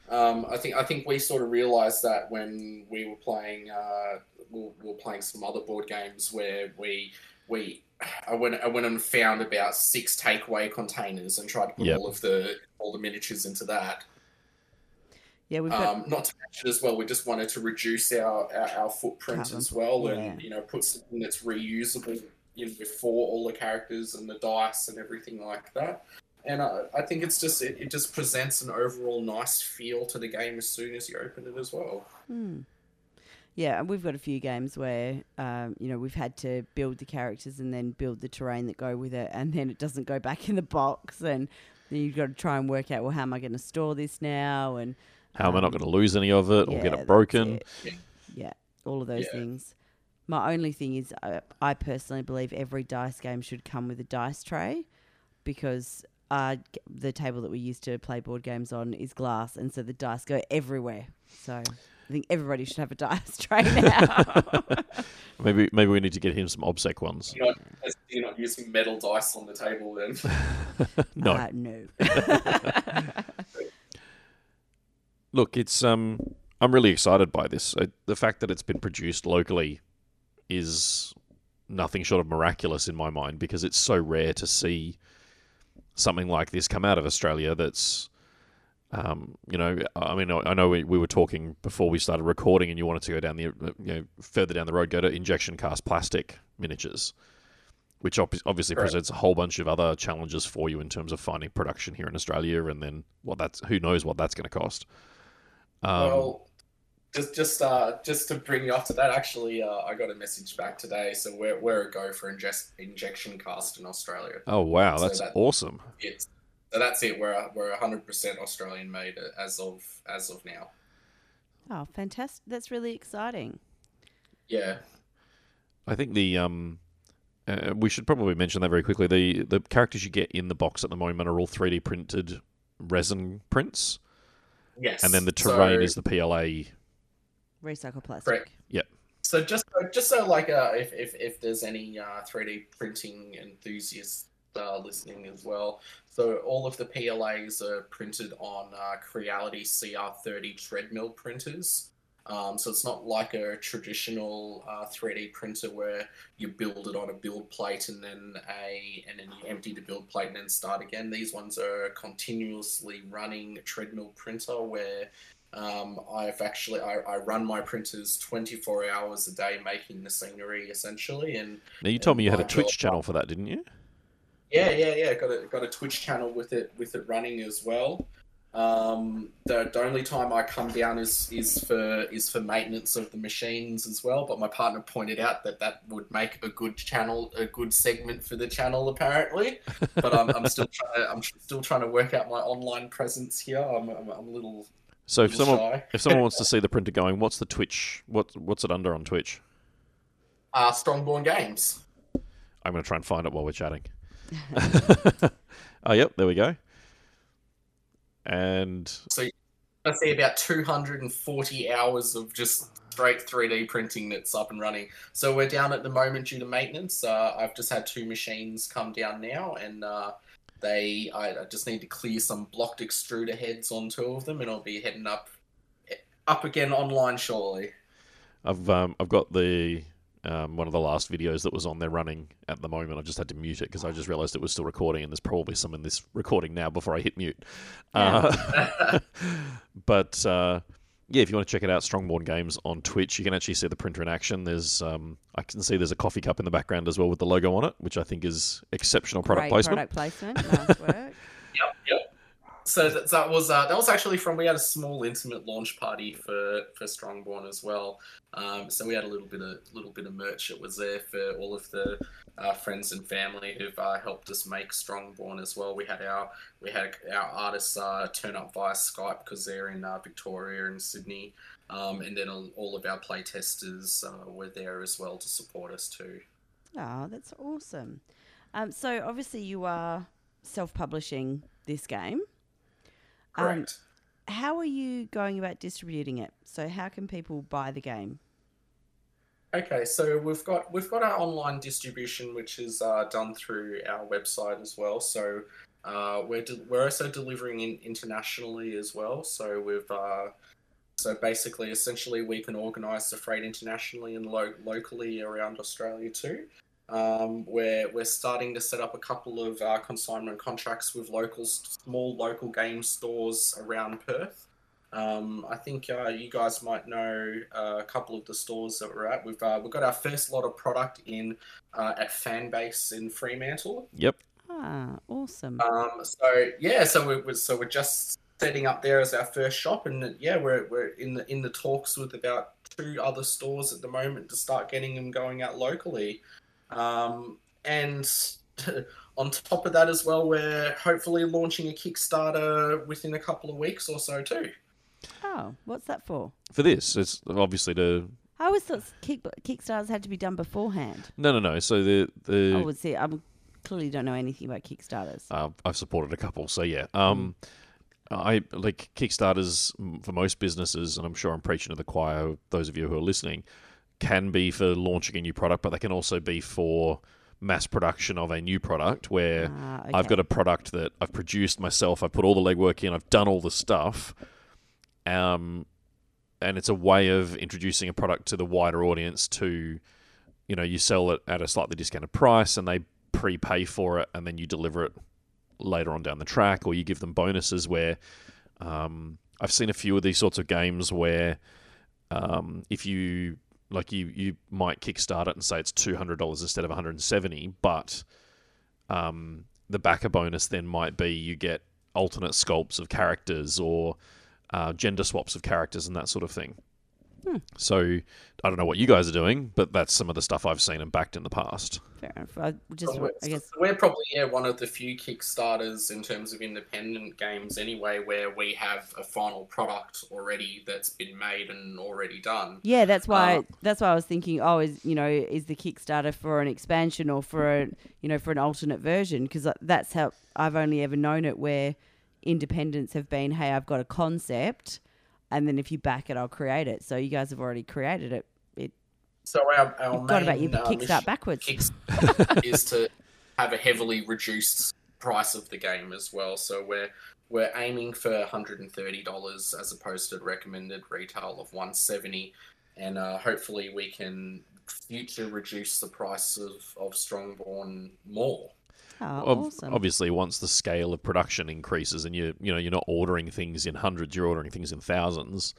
Um, I think I think we sort of realised that when we were playing uh, we were- we were playing some other board games where we we I went I went and found about six takeaway containers and tried to put Yep. all of the all the miniatures into that. Yeah, we've got Um, not to mention as well, we just wanted to reduce our our, our footprint Carbon. as well, Yeah. and you know put something that's reusable you know, for all the characters and the dice and everything like that. And I, I think it's just it, it just presents an overall nice feel to the game as soon as you open it as well. Hmm. Yeah, and we've got a few games where um, you know we've had to build the characters and then build the terrain that go with it, and then it doesn't go back in the box, and then you've got to try and work out well how am I going to store this now, and How am I not um, going to lose any of it or yeah, get it broken? it. Yeah, all of those Yeah. things. My only thing is, I, I personally believe every dice game should come with a dice tray, because uh, the table that we used to play board games on is glass, and so the dice go everywhere. So I think everybody should have a dice tray now. Maybe maybe we need to get him some obsec ones. You're not, you're not using metal dice on the table then. No. Uh, no. Look, it's um I'm really excited by this. Uh, the fact that it's been produced locally is nothing short of miraculous in my mind because it's so rare to see something like this come out of Australia that's um, you know, I mean, I know we, we were talking before we started recording, and you wanted to go down the, uh, you know, further down the road, go to injection cast plastic miniatures, which ob- obviously Correct. presents a whole bunch of other challenges for you in terms of finding production here in Australia, and then what that's who knows what that's going to cost. Um, well, just just uh, just to bring you up to that, actually, uh, I got a message back today. So we're we're a go for ingest, injection cast in Australia. oh wow, so that's that- awesome. It's, so that's it. We're we're 100% Australian made as of as of now. Oh, fantastic! That's really exciting. Yeah. I think the um, uh, we should probably mention that very quickly. The the characters you get in the box at the moment are all 3D printed resin prints, Yes. and then the terrain So- is the PLA. Recycle plastic. Correct. Yep. So just just so like uh, if, if if there's any uh, 3D printing enthusiasts uh, listening as well, so all of the PLAs are printed on uh, Creality CR30 treadmill printers. Um, so it's not like a traditional uh, 3D printer where you build it on a build plate and then a and then you empty the build plate and then start again. These ones are a continuously running treadmill printer where um, I've actually I, I run my printers 24 hours a day making the scenery essentially and Now you told me you had a Twitch job- channel for that, didn't you? Yeah yeah yeah got a got a Twitch channel with it with it running as well. Um, the, the only time I come down is is for is for maintenance of the machines as well. But my partner pointed out that that would make a good channel, a good segment for the channel apparently. But I'm, I'm still trying to, I'm still trying to work out my online presence here. I'm, I'm, I'm a little, So if little someone shy. if someone wants to see the printer going, what's the Twitch? What what's it under on Twitch? uh, Strongborn Games. I'm going to try and find it while we're chatting. oh, yep, there we go. And so I see about 240 hours of just straight 3D printing that's up and running. So we're down at the moment due to maintenance. Uh, I've just had two machines come down now, and uh, they I, I just need to clear some blocked extruder heads on two of them, and I'll be heading up up again online shortly. I've um, I've got the um, one of the last videos that was on there running at the moment. I just had to mute it because I just realised it was still recording, and there's probably some in this recording now before I hit mute. Uh, but uh, yeah, if you want to check it out, Strongborn Games on Twitch, you can actually see the printer in action. There's um, I can see there's a coffee cup in the background as well with the logo on it, which I think is exceptional product Great placement. product placement. Nice work. Yep, yep. So that, that was uh, that was actually from we had a small intimate launch party for for Strongborn as well. Um, so we had a little bit of little bit of merch that was there for all of the uh, friends and family who've uh, helped us make Strongborn as well. We had our we had our artists uh, turn up via Skype because they're in uh, Victoria and Sydney, um, and then all, of our playtesters uh, were there as well to support us too. Oh, that's awesome. Um, so obviously you are self-publishing this game. Um, how are you going about distributing it? So how can people buy the game? Okay, so we've got we've got our online distribution, which is uh, done through our website as well. So uh, we're de- we're also delivering in internationally as well. So we've uh, so basically, essentially, we can organise the freight internationally and lo- locally around Australia too. Um, we're we're starting to set up a couple of uh, consignment contracts with local small local game stores around Perth. Um, I think uh, you guys might know uh, a couple of the stores that we're at. We've uh, we've got our first lot of product in uh, at Fanbase in Fremantle. Yep. Ah, awesome. Um, so yeah, so we're, we're so we're just setting up there as our first shop, and yeah, we're we're in the in the talks with about two other stores at the moment to start getting them going out locally. Um, and on top of that as well, we're hopefully launching a Kickstarter within a couple of weeks or so too. Oh, what's that for? For this, it's obviously to I always thought kick, Kickstarters had to be done beforehand. no, no, no. So the the I would say I clearly don't know anything about Kickstarters. Uh, I've supported a couple, so yeah. Um, I like Kickstarters for most businesses, and I'm sure I'm preaching to the choir. Those of you who are listening can be for launching a new product, but they can also be for mass production of a new product where Ah, I've got a product that I've produced myself. I've put all the legwork in. I've done all the stuff. Um, and it's a way of introducing a product to the wider audience. To, you know, you sell it at a slightly discounted price, and they prepay for it, and then you deliver it later on down the track, or you give them bonuses. Where um, I've seen a few of these sorts of games where um, if you like you you might kickstart it and say it's two hundred dollars instead of one hundred and seventy, but um, the backer bonus then might be you get alternate sculpts of characters or uh, gender swaps of characters and that sort of thing. So I don't know what you guys are doing, but that's some of the stuff I've seen and backed in the past. Fair enough. I just, So we're, I guess, we're probably yeah, one of the few Kickstarters in terms of independent games anyway, where we have a final product already that's been made and already done. yeah. That's why. Uh, that's why I was thinking. Oh, is you know, is the Kickstarter for an expansion or for a you know for an alternate version? Because that's how I've only ever known it where independents have been. Hey, I've got a concept, and then if you back it, I'll create it. So you guys have already created it. It So our, our main got about you uh, kickstart backwards. Kickstarter is to have a heavily reduced price of the game as well. So we're we're aiming for $130 as opposed to recommended retail of 170 and uh, hopefully we can future reduce the price of, of Strongborn more. Ob- awesome. Obviously, once the scale of production increases and you you know you're not ordering things in hundreds, you're ordering things in thousands,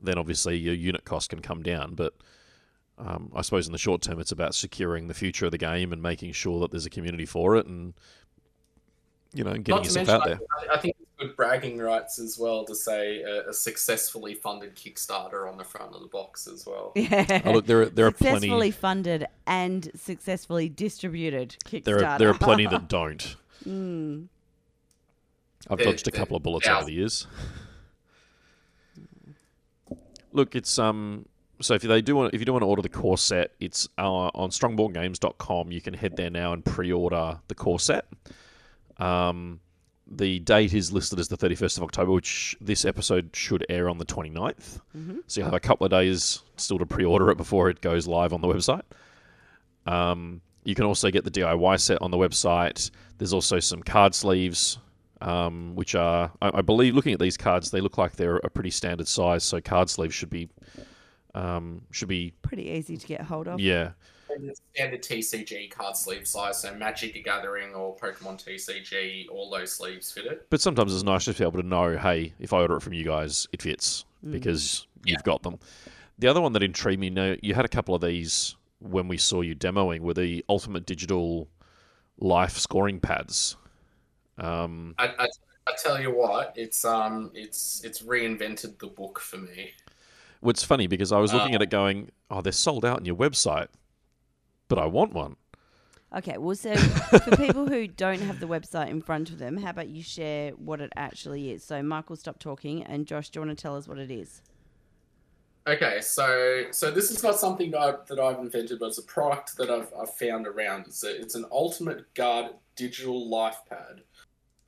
then obviously your unit cost can come down. But um, I suppose in the short term, it's about securing the future of the game and making sure that there's a community for it, and you know, getting Not yourself mention, out there. I, I think it's good bragging rights as well to say a, a successfully funded Kickstarter on the front of the box as well. yeah. Oh, look, there are, there are successfully plenty. funded and successfully distributed Kickstarter. There are there are plenty that don't. Mm. I've There- dodged a couple of bullets yeah. over the years. Look, it's um so if they do want, if you do want to order the core set, it's uh, on strongborngames.com. You can head there now and pre-order the core set. Um, the date is listed as the 31st of October, which this episode should air on the 29th. So you'll have a couple of days still to pre-order it before it goes live on the website. Um, you can also get the DIY set on the website. There's also some card sleeves, um, which are, I, I believe, looking at these cards, they look like they're a pretty standard size. So card sleeves should be, um, should be, Pretty easy to get hold of. yeah, Standard TCG card sleeve size, so Magic the Gathering or Pokemon TCG, all those sleeves fit it. But sometimes it's nice just to be able to know, hey, if I order it from you guys, it fits because you've got them. The other one that intrigued me, now you had a couple of these when we saw you demoing, were the Ultimate Digital Life scoring pads. Um, I, I, I tell you what, it's um, it's it's reinvented the book for me. well, it's funny because I was looking Uh, at it going, oh, they're sold out on your website, but I want one. Okay, well, so for people who don't have the website in front of them, how about you share what it actually is? So, Michael, stop talking, and Josh, do you want to tell us what it is? Okay, so so this is not something that I've, that I've invented, but it's a product that I've, I've found around. It's, a, it's an Ultimate Guard digital life pad.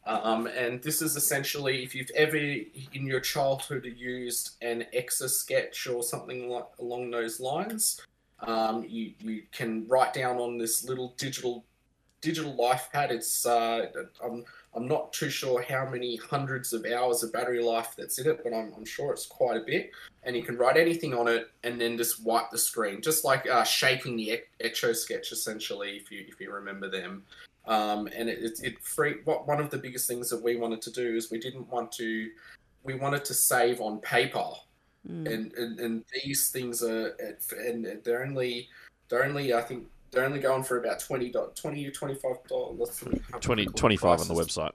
Um, and this is essentially if you've ever in your childhood used an Etch A Sketch or something like along those lines, um, you, you can write down on this little digital digital life pad. It's uh, I'm, I'm not too sure how many hundreds of hours of battery life that's in it, but I'm, I'm sure it's quite a bit and you can write anything on it and then just wipe the screen, just like uh, shaping the Etch A Sketch essentially, if you if you remember them. Um, and it, it, it free. What one of the biggest things that we wanted to do is we didn't want to, we wanted to save on paper, Mm. and, and and these things are at, and they're only they're only I think they're only going for about 20 20 25 dollars 20, 25 on the website.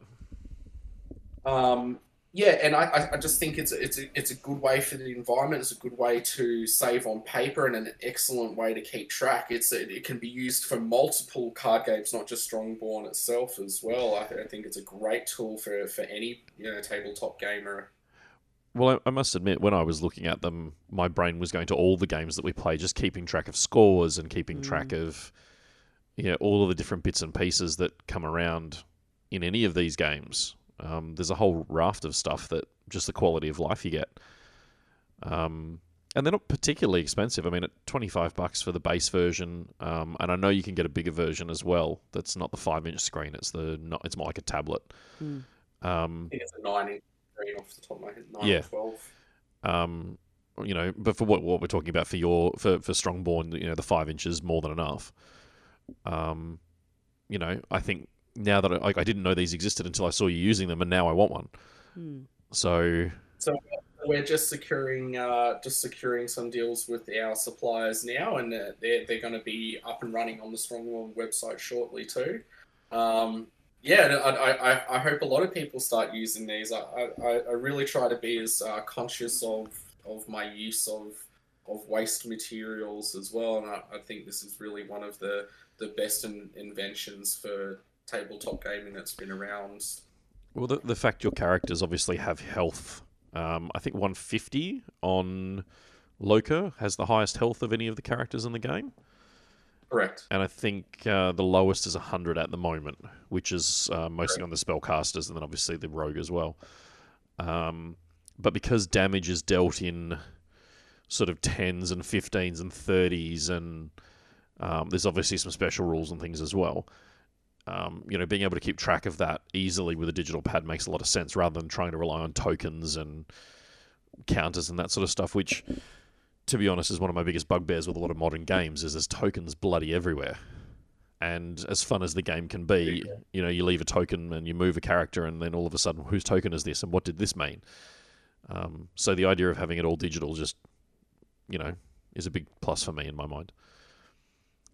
um, yeah, and I, I- I just think it's a, it's a, it's a good way for the environment. It's a good way to save on paper and an excellent way to keep track. It's it, it can be used for multiple card games, not just Strongborn itself as well. I, I think it's a great tool for, for any you know tabletop gamer. Well, I, I must admit, when I was looking at them, my brain was going to all the games that we play, just keeping track of scores and keeping track of, you know, all of the different bits and pieces that come around in any of these games. Um, there's a whole raft of stuff that just the quality of life you get. Um, and they're not particularly expensive. I mean, at 25 bucks for the base version, um, and I know you can get a bigger version as well. That's not the five inch screen. It's the not. It's more like a tablet. Mm. Um, it's a nine inch screen off the top of my head. Nine Yeah. or twelve. um, you know, but for what what we're talking about for your for for Strongborn, you know, the five inches more than enough. Um, you know, I think now that I, like I didn't know these existed until I saw you using them, and now I want one. Mm. So So we're just securing uh, just securing some deals with our suppliers now, and uh, they're they're going to be up and running on the Strongborn website shortly too. Um, yeah, I, I, I- hope a lot of people start using these. I, I, I really try to be as uh, conscious of, of my use of of waste materials as well, and I, I think this is really one of the the best in, inventions for tabletop gaming that's been around. Well, the, the fact your characters obviously have health. Um, I think 150 on Loka has the highest health of any of the characters in the game. Correct. And I think uh, the lowest is 100 at the moment, which is uh, mostly on the spellcasters and then obviously the rogue as well. Um, but because damage is dealt in sort of 10s and 15s and 30s, and um, there's obviously some special rules and things as well. Um, you know, being able to keep track of that easily with a digital pad makes a lot of sense rather than trying to rely on tokens and counters and that sort of stuff, which to be honest, is one of my biggest bugbears with a lot of modern games. Is there's tokens bloody everywhere, and as fun as the game can be, you know, you leave a token and you move a character, and then all of a sudden, whose token is this, and what did this mean? Um, so the idea of having it all digital just, you know, is a big plus for me in my mind.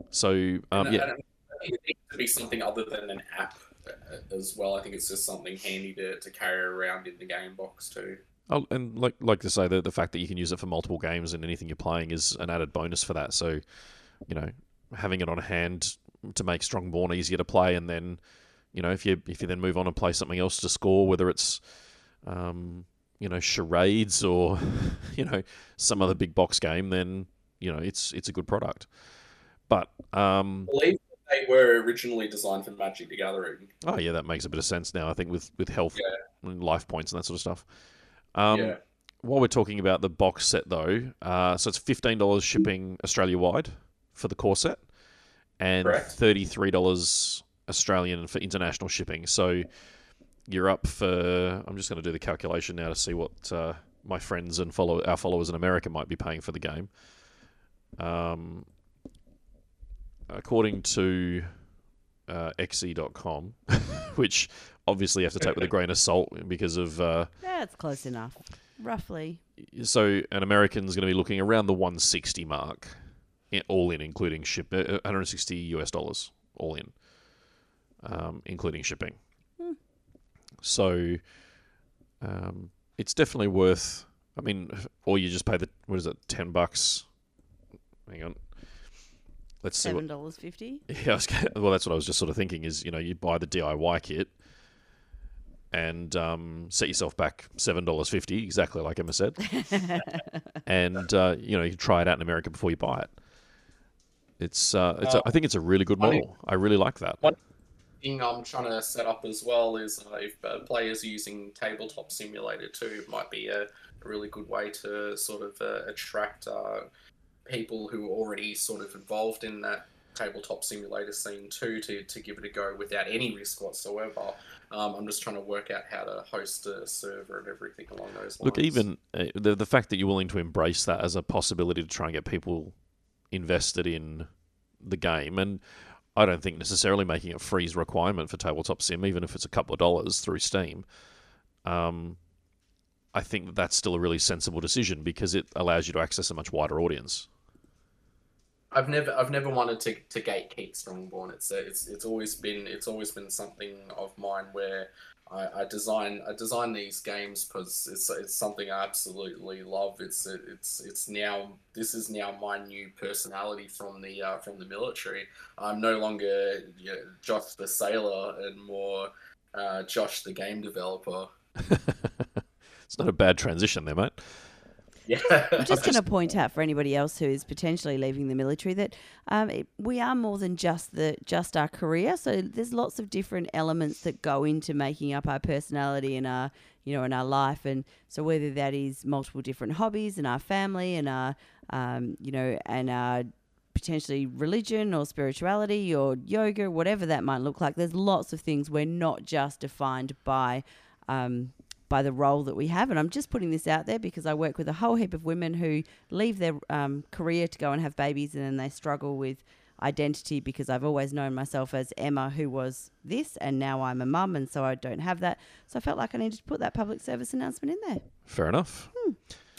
So um, And yeah, think it needs to be something other than an app uh, as well. I think it's just something handy to, to carry around in the game box too. Oh, and like like to say the the fact that you can use it for multiple games and anything you're playing is an added bonus for that. So, you know, having it on hand to make Strongborn easier to play, and then, you know, if you if you then move on and play something else to score, whether it's, um, you know, charades or you know some other big box game, then you know it's it's a good product. But um, they were originally designed for Magic the Gathering. oh yeah, that makes a bit of sense now. I think with with health Yeah. and life points and that sort of stuff. Um, yeah. While we're talking about the box set, though, uh, so it's fifteen dollars shipping Australia wide for the core set, and Correct. thirty three dollars Australian for international shipping. So you're up for. I'm just going to do the calculation now to see what uh, my friends and follow our followers in America might be paying for the game. Um, according to uh, xe.com, which obviously you have to take with a grain of salt because of. Uh, That's close enough, roughly. so an American's going to be looking around the 160 mark, all in, including ship, uh, 160 US dollars, all in, um, including shipping. So um, it's definitely worth. I mean, or you just pay the what is it, ten bucks? Hang on, let's see. Seven dollars fifty. yeah, I was, gonna- well, that's what I was just sort of thinking. Is you know you buy the DIY kit and um, set yourself back seven dollars fifty, exactly like Emma said, and uh, you know you try it out in America before you buy it. It's, uh, it's a, I think it's a really good One- model. I really like that. One- thing I'm trying to set up as well is uh, if uh, players are using Tabletop Simulator too, it might be a, a really good way to sort of uh, attract uh, people who are already sort of involved in that tabletop simulator scene too to, to give it a go without any risk whatsoever. Um, I'm just trying to work out how to host a server and everything along those lines. Look, even uh, the the fact that you're willing to embrace that as a possibility to try and get people invested in the game, and I don't think necessarily making it freeze requirement for tabletop sim, even if it's a couple of dollars through Steam. Um, I think that that's still a really sensible decision because it allows you to access a much wider audience. I've never I've never wanted to, to gatekeep Strongborn. It's it's it's always been it's always been something of mine where I, I design I design these games because it's it's something I absolutely love. It's it's it's now this is now my new personality from the uh, from the military. I'm no longer you know, Josh the sailor and more uh, Josh the game developer. it's not a bad transition there, mate. Yeah, I'm just going to point out for anybody else who is potentially leaving the military that um, it, we are more than just the just our career. So there's lots of different elements that go into making up our personality and our you know in our life. And so whether that is multiple different hobbies and our family and our um, you know and our potentially religion or spirituality or yoga, whatever that might look like. There's lots of things we're not just defined by. Um, by the role that we have. And I'm just putting this out there because I work with a whole heap of women who leave their um, career to go and have babies and then they struggle with identity because I've always known myself as Emma, who was this, and now I'm a mum, and so I don't have that. So I felt like I needed to put that public service announcement in there. Fair enough.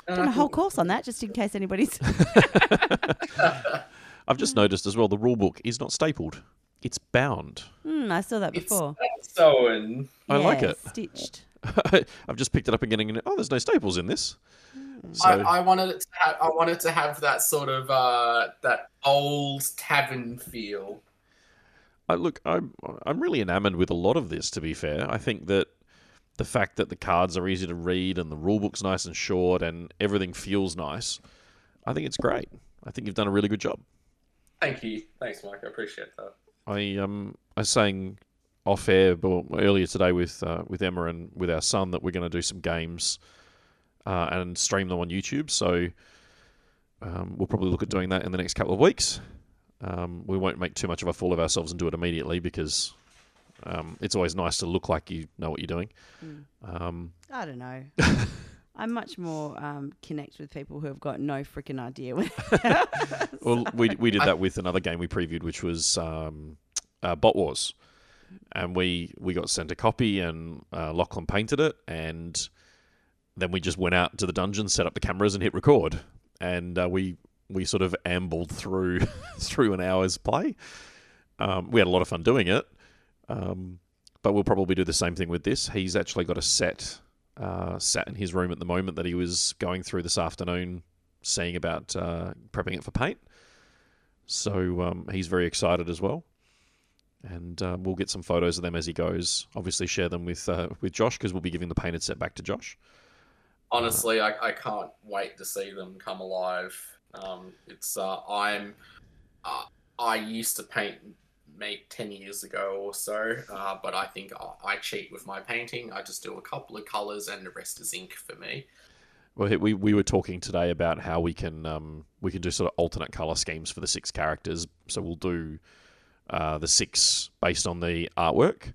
Done a whole course on that just in case anybody's. I've just noticed as well the rule book is not stapled; it's bound. Hmm, I saw that before. so and I like it. Stitched. I've just picked it up and oh, there's no staples in this. So I, I wanted it to have, I wanted to have that sort of uh, that old tavern feel. I look, I'm I'm really enamored with a lot of this. To be fair, I think that the fact that the cards are easy to read and the rule book's nice and short and everything feels nice, I think it's great. I think you've done a really good job. Thank you, thanks, Mike. I appreciate that. I um I saying off air well, earlier today with uh, with Emma and with our son that we're going to do some games uh, and stream them on YouTube. So um, we'll probably look at doing that in the next couple of weeks. Um, we won't make too much of a fool of ourselves and do it immediately because um, it's always nice to look like you know what you're doing. Um, I don't know. I'm much more um, connect with people who have got no freaking idea. well, we we did that with another game we previewed, which was um, uh, Bot Wars, and we we got sent a copy, and uh, Lachlan painted it, and then we just went out to the dungeon, set up the cameras, and hit record, and uh, we we sort of ambled through through an hour's play. Um, we had a lot of fun doing it, um, but we'll probably do the same thing with this. He's actually got a set uh, sat in his room at the moment that he was going through this afternoon, seeing about uh, prepping it for paint. So um, he's very excited as well, and uh, we'll get some photos of them as he goes. Obviously, share them with uh, with Josh because we'll be giving the painted set back to Josh. honestly, I, I can't wait to see them come alive. Um, it's uh, I'm uh, I used to paint make 10 years ago or so, uh, but I think I, I cheat with my painting. I just do a couple of colors and the rest is ink for me. Well, we we were talking today about how we can um, we can do sort of alternate color schemes for the six characters. So we'll do uh, the six based on the artwork,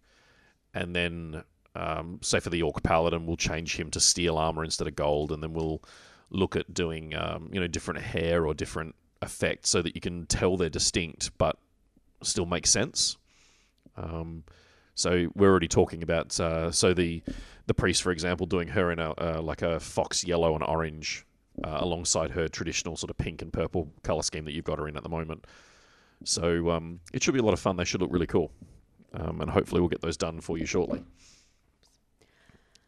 and then um, say for the Orc Paladin, we'll change him to steel armor instead of gold, and then we'll look at doing um, you know different hair or different effects so that you can tell they're distinct but still make sense. Um, so we're already talking about uh, so the the priest, for example, doing her in a uh, like a fox yellow and orange uh, alongside her traditional sort of pink and purple color scheme that you've got her in at the moment. So um, it should be a lot of fun. They should look really cool, um, and hopefully we'll get those done for you shortly.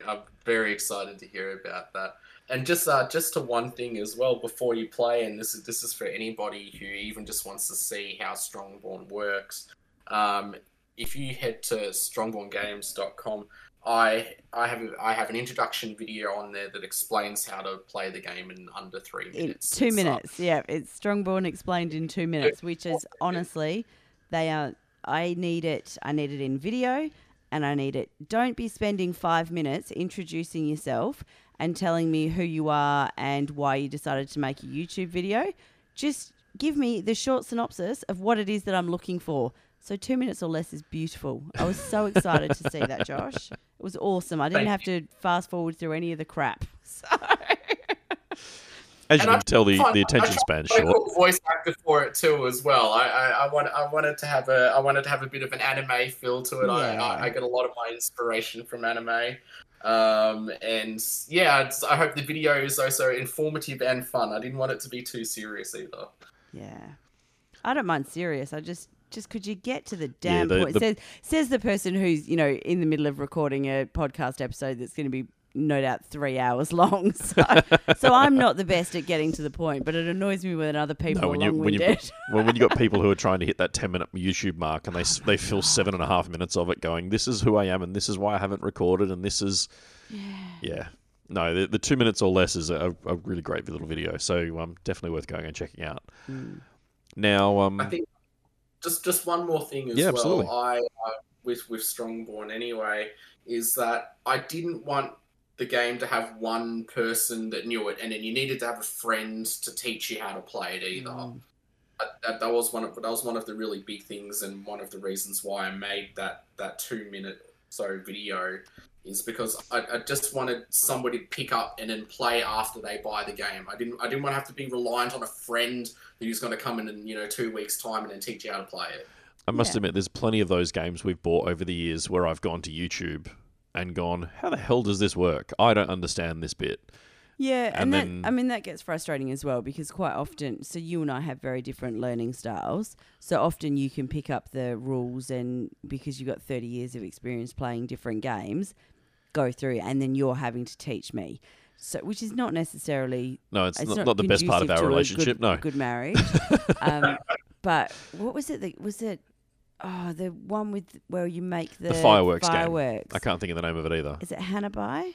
I'm very excited to hear about that. And just uh, just to one thing as well before you play, and this is this is for anybody who even just wants to see how Strongborn works. Um, if you head to strongborngames.com, I I have I have an introduction video on there that explains how to play the game in under three In minutes. two It's, uh, minutes, yeah. It's Strongborn explained in two minutes, which is honestly, they are. I need it. I need it in video, and I need it. Don't be spending five minutes introducing yourself and telling me who you are and why you decided to make a YouTube video. Just give me the short synopsis of what it is that I'm looking for. So two minutes or less is beautiful. I was so excited to see that, Josh. It was awesome. I didn't Thank have to fast forward through any of the crap. So As you And can tell, the, the attention span span's to short. local voice actor for it too as well. I, I, I want I wanted to have a I wanted to have a bit of an anime feel to it. I, Yeah. I, I get a lot of my inspiration from anime. Um, and yeah, it's, I hope the video is also informative and fun. I didn't want it to be too serious either. Yeah. I don't mind serious. I just just could you get to the damn the- point? the- says says the person who's, you know, in the middle of recording a podcast episode that's going to be no doubt 3 hours long. So so I'm not the best at getting to the point, but it annoys me when other people No, are when you when you long-winded. well, when you got people who are trying to hit that ten minute YouTube mark and they s- they fill seven and a half minutes of it, going, "This is who I am, and this is why I haven't recorded, and this is yeah." No, the, the two minutes or less is a, a really great little video, so um, definitely worth going and checking out. Mm. Now, um, I think just just one more thing as Yeah, well. absolutely. I uh, with with Strongborn anyway is that I didn't want the game to have one person that knew it, and then you needed to have a friend to teach you how to play it either. Mm. That, that, that was one of that was one of the really big things, and one of the reasons why I made that that two minute so video is because I, I just wanted somebody to pick up and then play after they buy the game. I didn't I didn't want to have to be reliant on a friend who's going to come in in you know two weeks time and then teach you how to play it. I must Yeah. admit, there's plenty of those games we've bought over the years where I've gone to YouTube and gone, "How the hell does this work? I don't understand this bit." Yeah, And and, then- that I mean that gets frustrating as well because quite often, so you and I have very different learning styles. So often you can pick up the rules, and because you've got thirty years of experience playing different games, go through, and then you're having to teach me. So, which is not necessarily No, it's, it's not, not the best part of our relationship. Good, no, good marriage. um, but what was it? That, was it? Oh, the one with where you make the, The fireworks game. fireworks. I can't think of the name of it either. Is it Hanabi?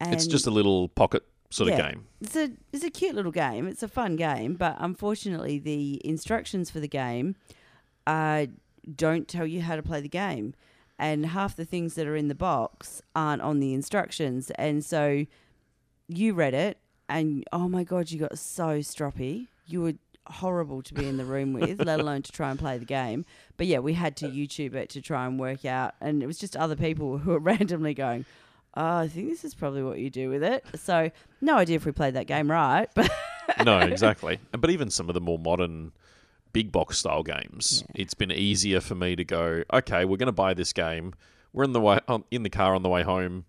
it's just a little pocket sort of game. it's a it's a cute little game. It's a fun game, but unfortunately, the instructions for the game uh, don't tell you how to play the game, and half the things that are in the box aren't on the instructions. And so, you read it, and oh my god, you got so stroppy. You were horrible to be in the room with, let alone to try and play the game. But yeah, we had to YouTube it to try and work out, and it was just other people who were randomly going. Oh, I think this is probably what you do with it. So, no idea if we played that game right, but no, exactly. But even some of the more modern big box style games, Yeah. it's been easier for me to go, okay, we're going to buy this game. We're in the way in the car on the way home.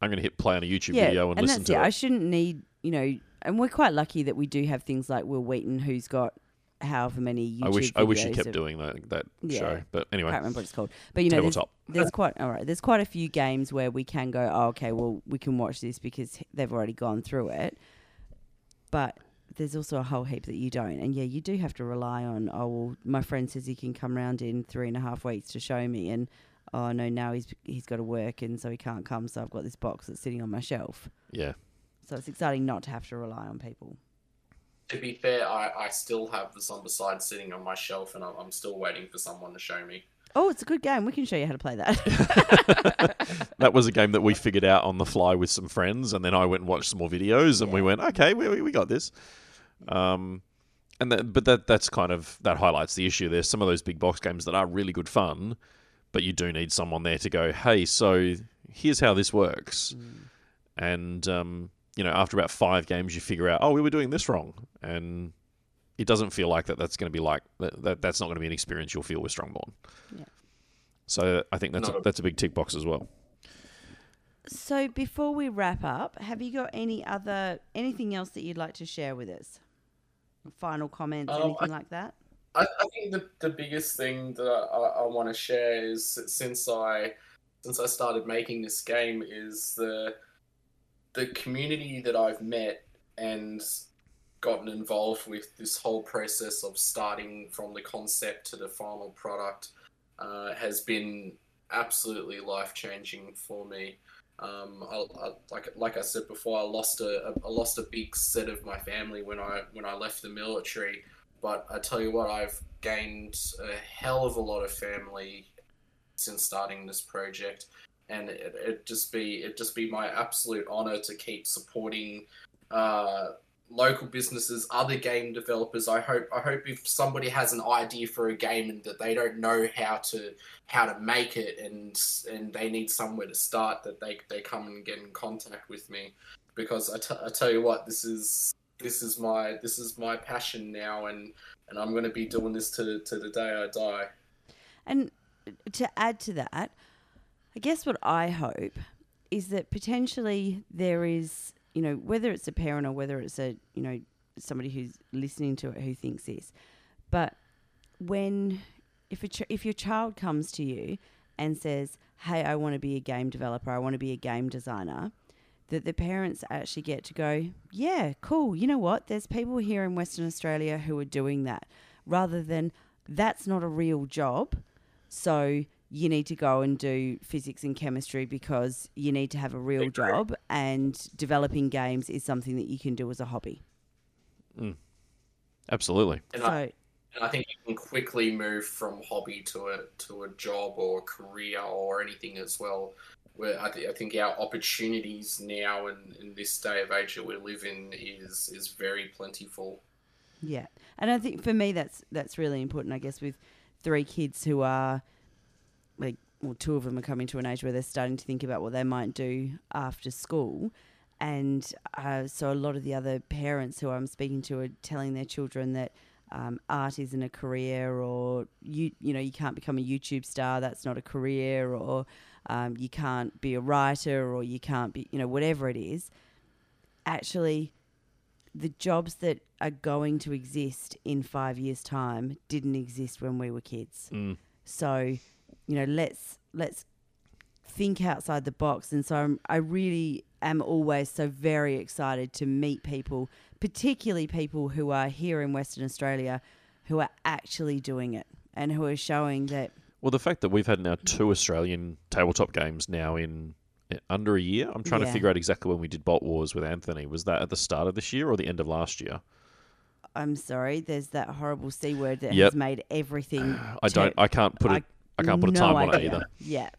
I'm going to hit play on a YouTube yeah, video and, and listen to it. it. I shouldn't need, you know, and we're quite lucky that we do have things like Wil Wheaton, who's got however many YouTube I wish I wish he kept of- doing that that Yeah. show. But anyway, I can't remember what it's called, but you know, there's, there's quite all right. There's quite a few games where we can go, oh, okay, well, we can watch this because they've already gone through it. But there's also a whole heap that you don't, and yeah, you do have to rely on. Oh, well, my friend says he can come round in three and a half weeks to show me, and oh no, now he's he's got to work, and so he can't come. So I've got this box that's sitting on my shelf. Yeah. So it's exciting not to have to rely on people. To be fair, I, I still have the Zombicide sitting on my shelf, and I'm, I'm still waiting for someone to show me. Oh, it's a good game. We can show you how to play that. That was a game that we figured out on the fly with some friends, and then I went and watched some more videos, and we went, okay, we, we- we got this. Um, and that, but that that's kind of that highlights the issue. There's some of those big box games that are really good fun, but you do need someone there to go, hey, so here's how this works. And um, you know, after about five games, you figure out, oh, we were doing this wrong, and it doesn't feel like that. That's going to be like that, that. That's not going to be an experience you'll feel with Strongborn. Yeah. So I think that's a, a- that's a big tick box as well. so before we wrap up, have you got any other anything else that you'd like to share with us? Final comments, Um, anything like that? I, I think the, the biggest thing that I, I, I want to share is since I since I started making this game is the the community that I've met and gotten involved with this whole process of starting from the concept to the final product uh, has been absolutely life changing for me. Um, I, I, like like I said before, I lost a, a I lost a big set of my family when I when I left the military. But I tell you what, I've gained a hell of a lot of family since starting this project, and it, it just be it just be my absolute honor to keep supporting uh, local businesses, other game developers. I hope I hope if somebody has an idea for a game and that they don't know how to how to make it and and they need somewhere to start, that they they come and get in contact with me, because I, t- I tell you what, this is this is my this is my passion now, and and I'm going to be doing this to to the day I die. And to add to that, I guess what I hope is that potentially there is, you know, whether it's a parent or whether it's a, you know, somebody who's listening to it who thinks this, but when if a ch- if your child comes to you and says, "Hey, I want to be a game developer. I want to be a game designer," that the parents actually get to go, "Yeah, cool. You know what? There's people here in Western Australia who are doing that," rather than that's not a real job. So you need to go and do physics and chemistry because you need to have a real Agree. job and developing games is something that you can do as a hobby. Mm. Absolutely. And so I and I think you can quickly move from hobby to a to a job or a career or anything as well. Where I, th- I think our opportunities now in, in this day of age that we live in is is very plentiful. Yeah, and I think for me that's that's really important. I guess with three kids who are like, well, two of them are coming to an age where they're starting to think about what they might do after school, and uh, so a lot of the other parents who I'm speaking to are telling their children that. Um, art isn't a career, or you you know you can't become a YouTube star. That's not a career, or um, you can't be a writer, or you can't be you know whatever it is. Actually, the jobs that are going to exist in five years' time didn't exist when we were kids. Mm. So, you know, let's let's think outside the box. And so, I'm, I really am always so very excited to meet people, particularly people who are here in Western Australia, who are actually doing it and who are showing that. Well, the fact that we've had now two Australian tabletop games now in uh, under a year, I'm trying Yeah. to figure out exactly when we did Bot Wars with Anthony. Was that at the start of this year or the end of last year? I'm sorry, there's that horrible c word that Yep. has made everything. I don't. I can't put it. I can't put a no time on it either. Yeah,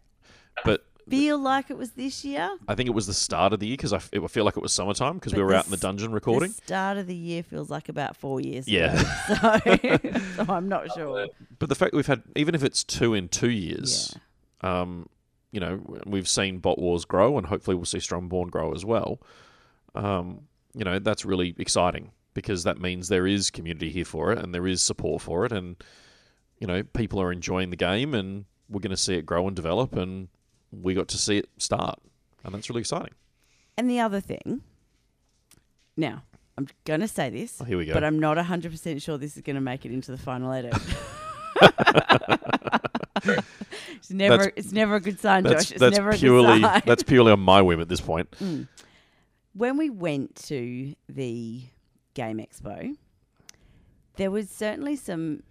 But feel like it was this year. I think it was the start of the year because I, f- it- I feel like it was summertime because we were out in the dungeon recording. The start of the year feels like about four years. Yeah. ago. So, so I'm not sure. But the fact that we've had, even if it's two in two years, um, you know, we've seen Bot Wars grow, and hopefully we'll see Strongborn grow as well. Um, you know, that's really exciting because that means there is community here for it, and there is support for it, and you know, people are enjoying the game, and we're going to see it grow and develop, and we got to see it start, and that's really exciting. And the other thing, now I'm going to say this, Oh, here we go. but I'm not 100% sure this is going to make it into the final edit. it's never, That's- it's never a good sign, that's Josh. It's that's never a purely good sign. that's purely on my whim at this point. Mm. When we went to the Game Expo, there was certainly some,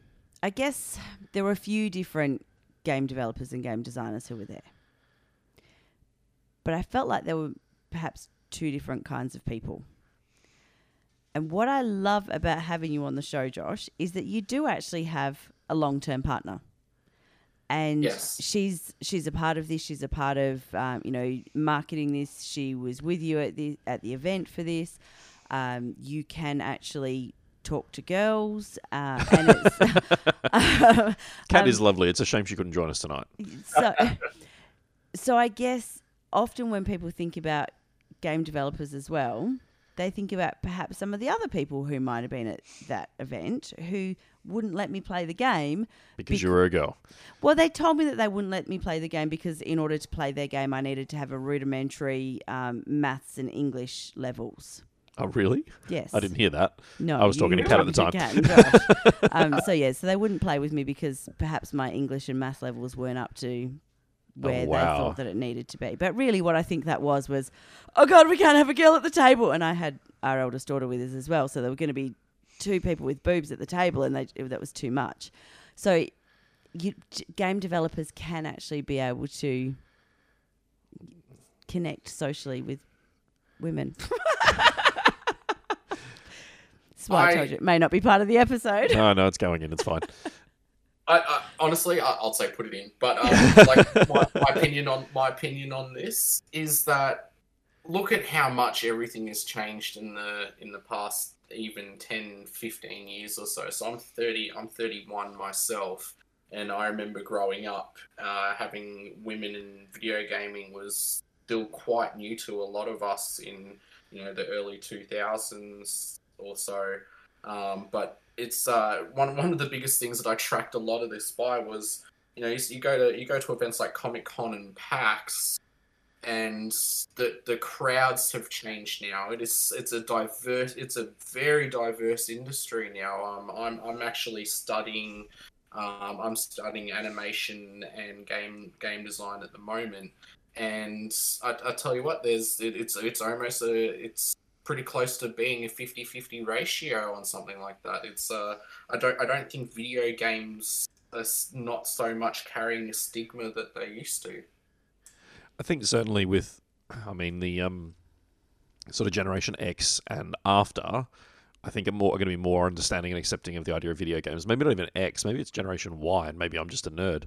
I guess, there were a few different game developers and game designers who were there. But I felt like there were perhaps two different kinds of people. And what I love about having you on the show, Josh, is that you do actually have a long term partner. And Yes. she's she's a part of this. She's a part of um, you know marketing this. She was with you at the at the event for this. Um, you can actually talk to girls, uh, and it's, Kat Um, is lovely. It's a shame she couldn't join us tonight. so, so I guess often when people think about game developers as well, they think about perhaps some of the other people who might have been at that event who wouldn't let me play the game. Because Bec- you were a girl. Well, they told me that they wouldn't let me play the game because in order to play their game, I needed to have a rudimentary um, maths and English levels. Oh, really? Yes. I didn't hear that. No, I was talking to Kat at the time. Kat um, so yeah, so they wouldn't play with me because perhaps my English and math levels weren't up to where Oh, wow. they thought that it needed to be. But really, what I think that was was, oh god, we can't have a girl at the table. And I had our eldest daughter with us as well, so there were going to be two people with boobs at the table, and they, that was too much. So, you, game developers can actually be able to connect socially with women. That's why I, I- told you it may not be part of the episode. No, no, it's going in. It's fine. I, I honestly, I, I'll say put it in. But um, like my, my opinion on my opinion on this is that look at how much everything has changed in the in the past even 10 15 years or so so i'm 30 i'm 31 myself and i remember growing up uh, having women in video gaming was still quite new to a lot of us in you know the early 2000s or so um, but it's uh, one one of the biggest things that I tracked a lot of this by was you know you, you go to you go to events like Comic Con and PAX, and the the crowds have changed now. It is it's a diverse it's a very diverse industry now. Um, I'm I'm actually studying. Um, I'm studying animation and game game design at the moment, and I, I tell you what, there's it, it's it's almost a it's pretty close to being a 50-50 ratio on something like that. It's uh, I don't I don't think video games are not so much carrying a stigma that they used to. I think certainly with, I mean, the um, sort of Generation X and after, I think are more are going to be more understanding and accepting of the idea of video games. Maybe not even X. Maybe it's Generation Y, and maybe I'm just a nerd.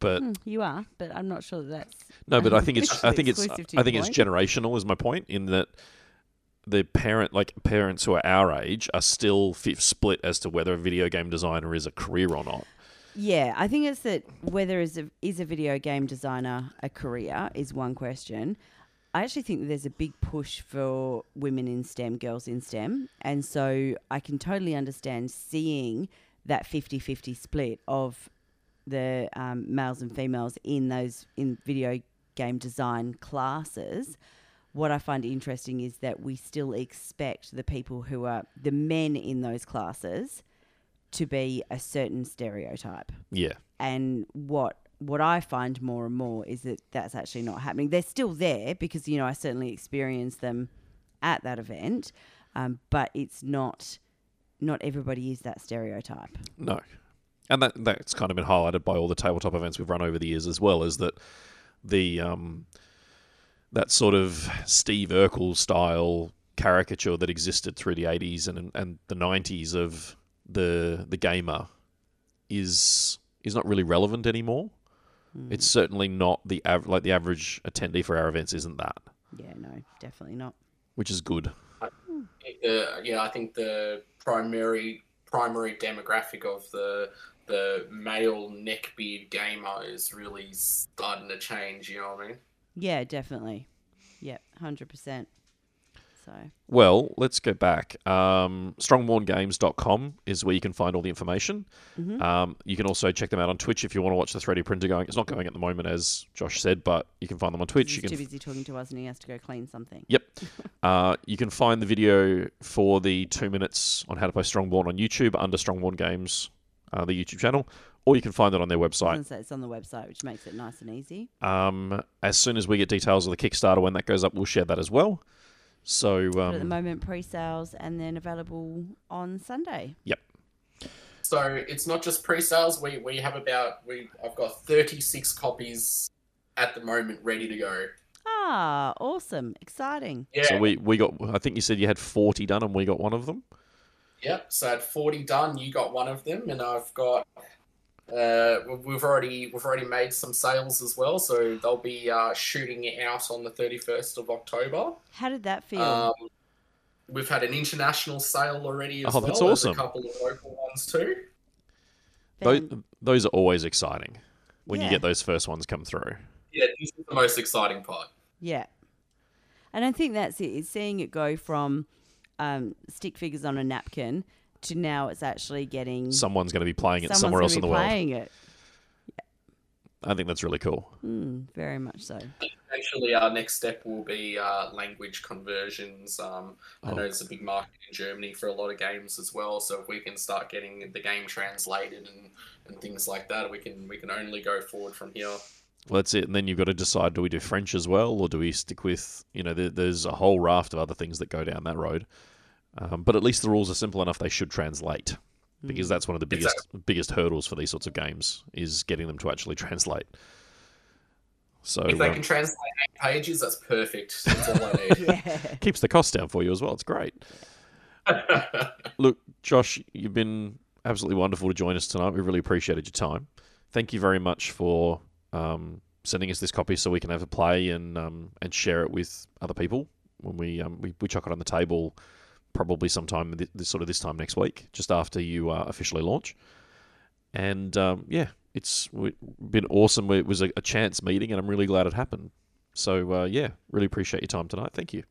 But Hmm, you are, but I'm not sure that that's. no, but I think it's I think it's I think it's generational. Is my point in that the parent like parents who are our age are still split as to whether a video game designer is a career or not. Yeah, I think it's that whether is a is a video game designer a career is one question. I actually think that there's a big push for women in STEM, girls in STEM, and so I can totally understand seeing that 50-50 split of the um, males and females in those in video game design classes. What I find interesting is that we still expect the people who are the men in those classes to be a certain stereotype. Yeah, And what what I find more and more is that that's actually not happening. They're still there because you know I certainly experienced them at that event, um, but it's not not everybody is that stereotype. No. And that that's kind of been highlighted by all the tabletop events we've run over the years as well, is that the um, that sort of Steve Urkel style caricature that existed through the eighties and and the nineties of the the gamer is is not really relevant anymore. It's certainly not the av- like the average attendee for our events isn't that, Yeah, no, definitely not. which is good. Uh, yeah, I think the primary primary demographic of the the male neckbeard gamer is really starting to change. You know what I mean? Yeah, definitely. Yep, hundred percent. So Well, let's go back. Um, strongborngames.com is where you can find all the information. Mm-hmm. Um, you can also check them out on Twitch if you want to watch the 3D printer going. It's not going at the moment, as Josh said, but you can find them on Twitch. he's You can too busy talking to us, and he has to go clean something. Yep. Uh, you can find the video for the two minutes on how to play Strongborn on YouTube under Strongborn Games, uh, the YouTube channel, or you can find it on their website. gonna say it's on the website, which makes it nice and easy. Um, as soon as we get details of the Kickstarter when that goes up, we'll share that as well. So, But at the um, moment, pre-sales and then available on Sunday. yep. So it's not just pre-sales. We we have about we I've got thirty six copies at the moment ready to go. Ah, awesome. Exciting. Yeah. So we, we got. I think you said you had forty done, and we got one of them. Yep. So I had forty done. You got one of them, and I've got. Uh, we- we've already we've already made some sales as well, so they'll be uh, shooting it out on the thirty first of October. How did that feel? Um, we've had an international sale already as Oh, well. that's There's awesome. a couple of local ones too. Those, those are always exciting when Yeah. you get those first ones come through. Yeah, this is the most exciting part. Yeah. And I think that's it, is seeing it go from um, stick figures on a napkin to now it's actually getting Someone's going to be playing it somewhere gonna else in be the world. playing it. Yeah. I think that's really cool. Mm, very much so. Actually, our next step will be uh, language conversions. Um, I Oh. know there's a big market in Germany for a lot of games as well. So if we can start getting the game translated and, and things like that, we can we can only go forward from here. Well, that's it. And then you've got to decide: do we do French as well, or do we stick with you know? There, there's a whole raft of other things that go down that road. Um, but at least the rules are simple enough; they should translate, because that's one of the biggest biggest hurdles for these sorts of games is getting them to actually translate. So If they um, can translate eight pages, that's perfect. That's all I need. Yeah. keeps the cost down for you as well. It's great. Look, Josh, you've been absolutely wonderful to join us tonight. We really appreciated your time. Thank you very much for um, sending us this copy so we can have a play and um, and share it with other people when we um, we, we chuck it on the table probably sometime this, this sort of this time next week, just after you uh, officially launch. And um, yeah, it's been awesome. It was a, a chance meeting, and I'm really glad it happened. So uh, yeah, really appreciate your time tonight. Thank you.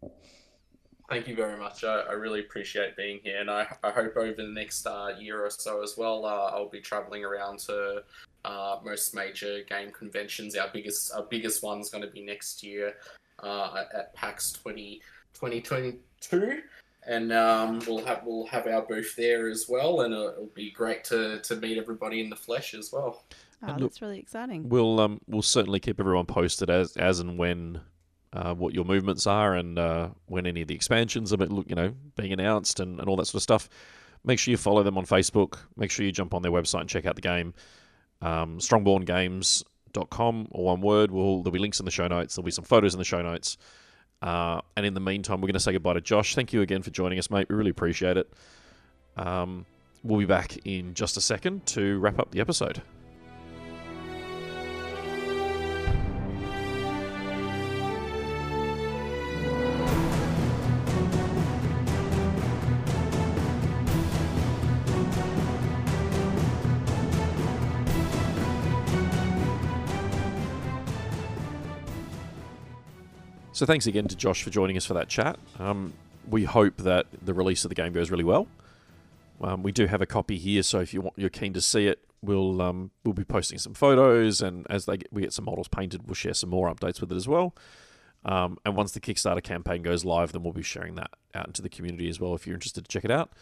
Thank you very much. I, I really appreciate being here, and I, I hope over the next uh, year or so as well, uh, I'll be traveling around to uh, most major game conventions. Our biggest our biggest one's going to be next year uh, at PAX 20, 2022, and um, we'll have we'll have our booth there as well, and it'll, it'll be great to, to meet everybody in the flesh as well. Oh, look- that's really exciting. We'll um we'll certainly keep everyone posted as as and when uh, what your movements are and uh, when any of the expansions are look you know being announced and, and all that sort of stuff. Make sure you follow them on Facebook. Make sure you jump on their website and check out the game. Um, strongborngames.com or one word. Will there'll be links in the show notes. There'll be some photos in the show notes. Uh, and in the meantime, we're going to say goodbye to Josh. Thank you again for joining us, mate. We really appreciate it. Um, we'll be back in just a second to wrap up the episode. So thanks again to Josh for joining us for that chat. Um, we hope that the release of the game goes really well. Um, we do have a copy here, so if you want, you're keen to see it, we'll um, we'll be posting some photos, and as they get, we get some models painted, we'll share some more updates with it as well. Um, and once the Kickstarter campaign goes live, then we'll be sharing that out into the community as well. If you're interested to check it out,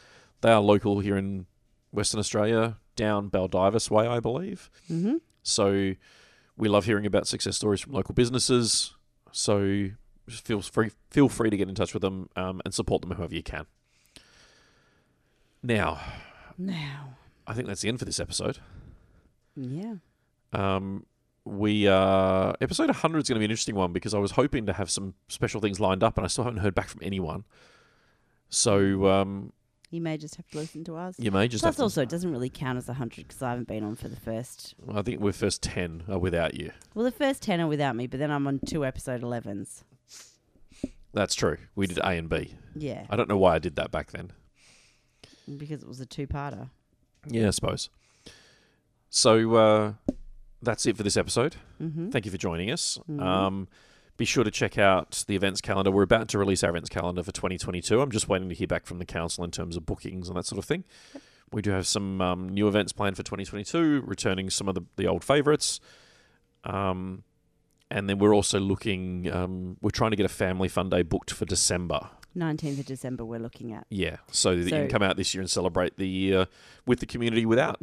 they are local here in Western Australia, down Baldivis way, I believe. Mm-hmm. So we love hearing about success stories from local businesses. So feel free feel free to get in touch with them um, and support them however you can. Now, Now, I think that's the end for this episode. yeah. Um, we uh, episode 100 is going to be an interesting one because I was hoping to have some special things lined up, and I still haven't heard back from anyone. So um, You may just have to listen to us. you may just have Plus, to. also, it doesn't really count as a 100 because I haven't been on for the first. I think we're first 10 are without you. Well, the first 10 are without me, but then I'm on two episode 11s. That's true. We did A and B. Yeah, I don't know why I did that back then. because it was a two parter. Yeah, I suppose. So uh, that's it for this episode. Mm-hmm. Thank you for joining us. Mhm. Um, be sure to check out the events calendar. We're about to release our events calendar for 2022. I'm just waiting to hear back from the council in terms of bookings and that sort of thing. We do have some um, new events planned for 2022, returning some of the, the old favourites. Um, and then we're also looking, um, we're trying to get a family fun day booked for December. 19th of December, we're looking at. Yeah, so that you can come out this year and celebrate the year with the community without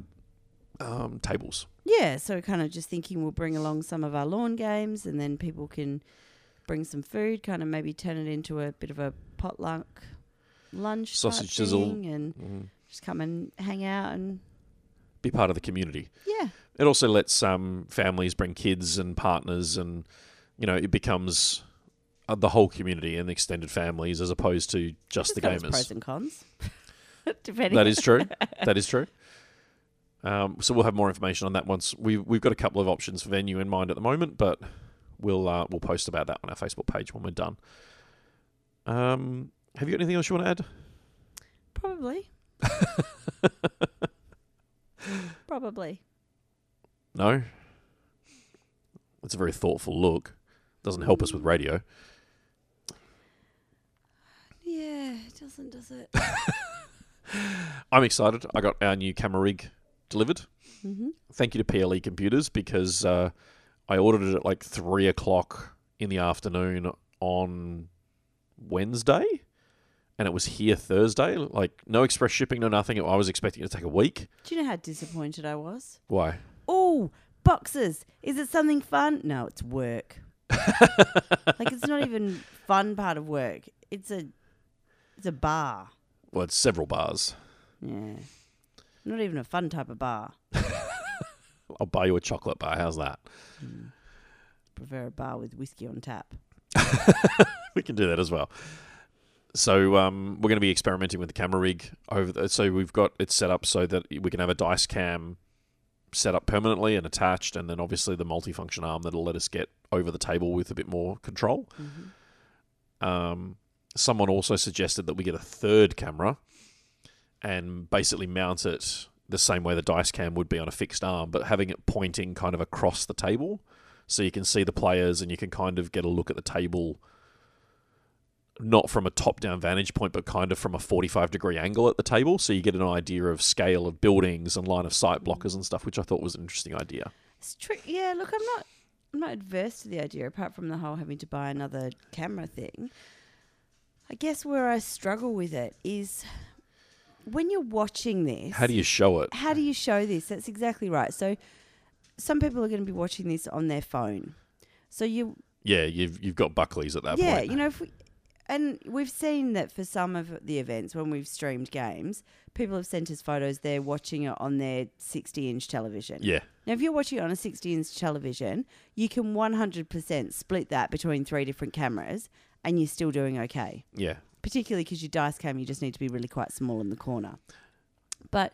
um, tables. Yeah, so kind of just thinking we'll bring along some of our lawn games and then people can bring some food, kind of maybe turn it into a bit of a potluck lunch Sausage sizzle. and Mm. just come and hang out and Be part of the community. yeah, It also lets um, families bring kids and partners, and you know it becomes uh, the whole community and extended families as opposed to just the It's got its gamers. pros and cons. Depending. That is true. that is true. Um, so we'll have more information on that once we've we've got a couple of options for venue in mind at the moment, but we'll uh, we'll post about that on our Facebook page when we're done. Um, have you got anything else you want to add? Probably. Probably. No. It's a very thoughtful look. Doesn't help us with radio. Yeah, it doesn't, does it? I'm excited. I got our new camera rig delivered. mm-hmm. Thank you to PLE Computers because uh, I ordered it at like three o'clock in the afternoon on Wednesday, and it was here Thursday. Like no express shipping, no nothing. I was expecting it to take a week. Do you know how disappointed I was? Why? Oh, boxes. Is it something fun? No, it's work. like it's not even fun part of work. It's a it's a bar. Well, it's several bars. Yeah. Not even a fun type of bar. I'll buy you a chocolate bar. How's that? Prefer a bar with whiskey on tap. we can do that as well. So um, we're going to be experimenting with the camera rig over. The, so we've got it set up so that we can have a dice cam set up permanently and attached, and then obviously the multifunction arm that'll let us get over the table with a bit more control. Um, someone also suggested that we get a third camera and basically mount it the same way the dice cam would be on a fixed arm, but having it pointing kind of across the table so you can see the players and you can kind of get a look at the table not from a top down vantage point but kind of from a 45 degree angle at the table so you get an idea of scale of buildings and line of sight blockers and stuff which I thought was an interesting idea. It's true. Yeah, look, I'm not I'm not adverse to the idea apart from the whole having to buy another camera thing. I guess where I struggle with it is when you're watching this. How do you show it? how do you show this? That's exactly right. So some people are going to be watching this on their phone. So you Yeah, you've you've got Buckley's at that yeah, point. you know, if we, and we've seen that for some of the events when we've streamed games, people have sent us photos. They're watching it on their 60 inch television. Yeah. Now, if you're watching it on a 60 inch television, you can 100% split that between three different cameras and you're still doing okay. Yeah. Particularly because your dice cam, you just need to be really quite small in the corner. But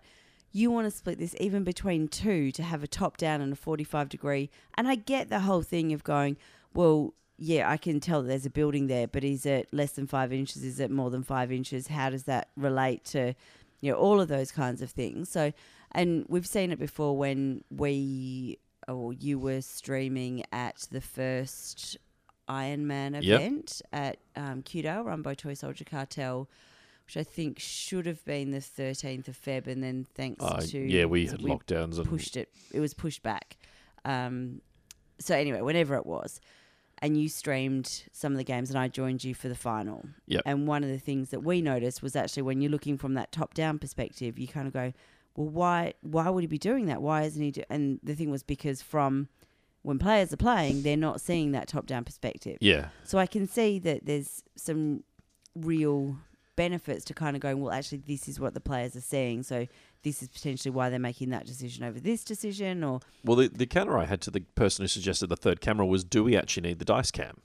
you want to split this even between two to have a top down and a 45 degree. And I get the whole thing of going, well, yeah, I can tell that there's a building there, but is it less than five inches? Is it more than five inches? How does that relate to, you know, all of those kinds of things? So, and we've seen it before when we, or you were streaming at the first Iron Man Yep. event at um, Qdale, run by Toy Soldier Cartel, which I think should have been the 13th of Feb, and then thanks Uh, to yeah, we had lockdowns and pushed it. It was pushed back. Um, so anyway, whenever it was, and you streamed some of the games, and I joined you for the final. Yep. And one of the things that we noticed was actually when you're looking from that top-down perspective, you kind of go, "Well, why? Why would he be doing that? Why isn't he?" Do-? And the thing was because from when players are playing, they're not seeing that top-down perspective. Yeah. So I can see that there's some real benefits to kind of going, well, actually, this is what the players are seeing. So this is potentially why they're making that decision over this decision. Or Well, the, the counter I had to the person who suggested the third camera was do we actually need the dice cam?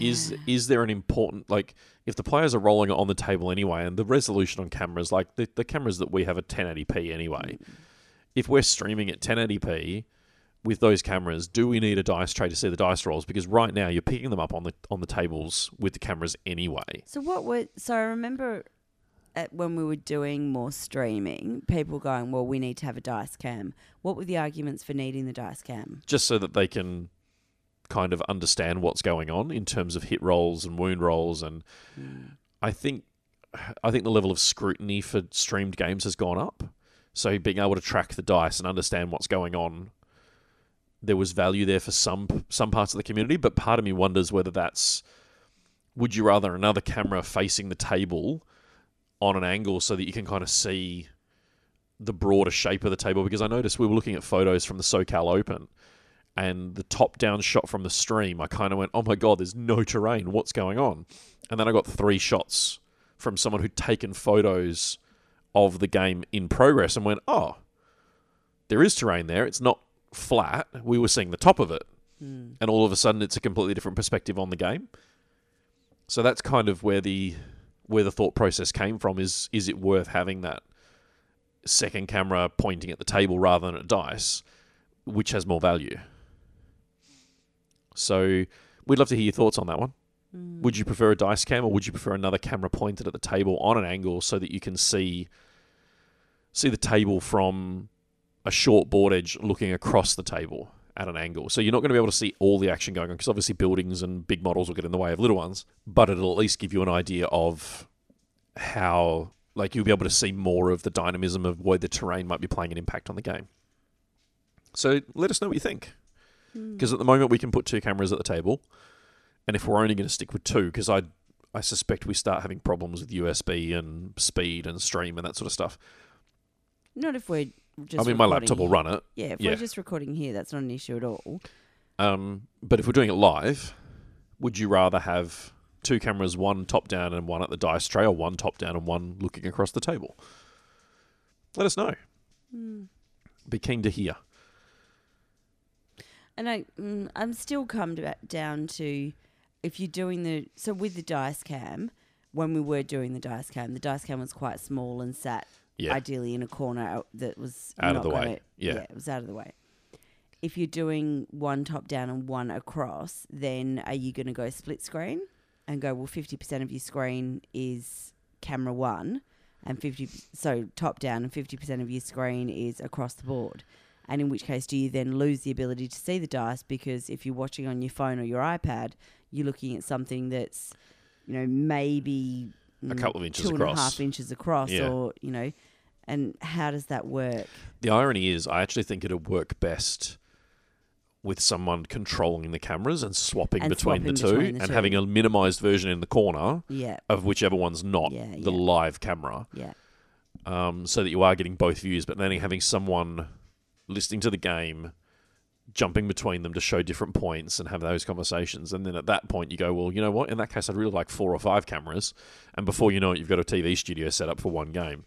Is is there an important like if the players are rolling it on the table anyway and the resolution on cameras like the, the cameras that we have are 1080p anyway. Mm. If we're streaming at 1080p with those cameras, do we need a dice tray to see the dice rolls? Because right now you're picking them up on the on the tables with the cameras anyway. So what were so I remember at when we were doing more streaming, people going, "Well, we need to have a dice cam." What were the arguments for needing the dice cam? just so that they can kind of understand what's going on in terms of hit rolls and wound rolls and hmm. I think I think the level of scrutiny for streamed games has gone up. So being able to track the dice and understand what's going on there was value there for some some parts of the community, but part of me wonders whether that's would you rather another camera facing the table on an angle so that you can kind of see the broader shape of the table because I noticed we were looking at photos from the SoCal Open and the top down shot from the stream, I kind of went, oh my God, there's no terrain. What's going on? And then I got three shots from someone who'd taken photos of the game in progress and went, oh, there is terrain there. It's not flat. We were seeing the top of it. Hmm. And all of a sudden, it's a completely different perspective on the game. So that's kind of where the where the thought process came from. Is is it worth having that second camera pointing at the table rather than at dice, which has more value? So we'd love to hear your thoughts on that one. Mm. Would you prefer a dice cam or would you prefer another camera pointed at the table on an angle so that you can see see the table from a short board edge looking across the table at an angle. So you're not going to be able to see all the action going on because obviously buildings and big models will get in the way of little ones, but it'll at least give you an idea of how like you'll be able to see more of the dynamism of where the terrain might be playing an impact on the game. So let us know what you think. Hmm. Because at the moment we can put two cameras at the table, and if we're only going to stick with two, because I I suspect we start having problems with USB and speed and stream and that sort of stuff. Not if we're just. I mean, my laptop will run it, Yeah, if Yeah. we're just recording here, that's not an issue at all. Um, but if we're doing it live, would you rather have two cameras, one top down and one at the dice tray, or one top down and one looking across the table? Let us know. Be keen to hear. And I, mm, I'm still come to, down to if you're doing the so with the dice cam. When we were doing the dice cam, the dice cam was quite small and sat Yeah. ideally in a corner out- that was Out of the way. gonna- Yeah. it was out of the way. If you're doing one top down and one across, then are you going to go split screen and go well? Fifty percent of your screen is camera one, and fifty so top down, and fifty percent of your screen is across the board. And in which case, do you then lose the ability to see the dice because if you're watching on your phone or your iPad, you're looking at something that's, you know, maybe A mm, couple of inches two and a across. half inches across, Yeah. or you know, and how does that work? The irony is, I actually think it'd work best with someone controlling the cameras and swapping And between the two between the and two. having a minimized version in the corner Yeah, of whichever one's not Yeah, the yeah. live camera. yeah, um, so that you are getting both views, but then having someone listening to the game, jumping between them to show different points and have those conversations. And then at that point, you go, well, you know what? In that case, I'd really like four or five cameras. And before you know it, you've got a TV studio set up for one game.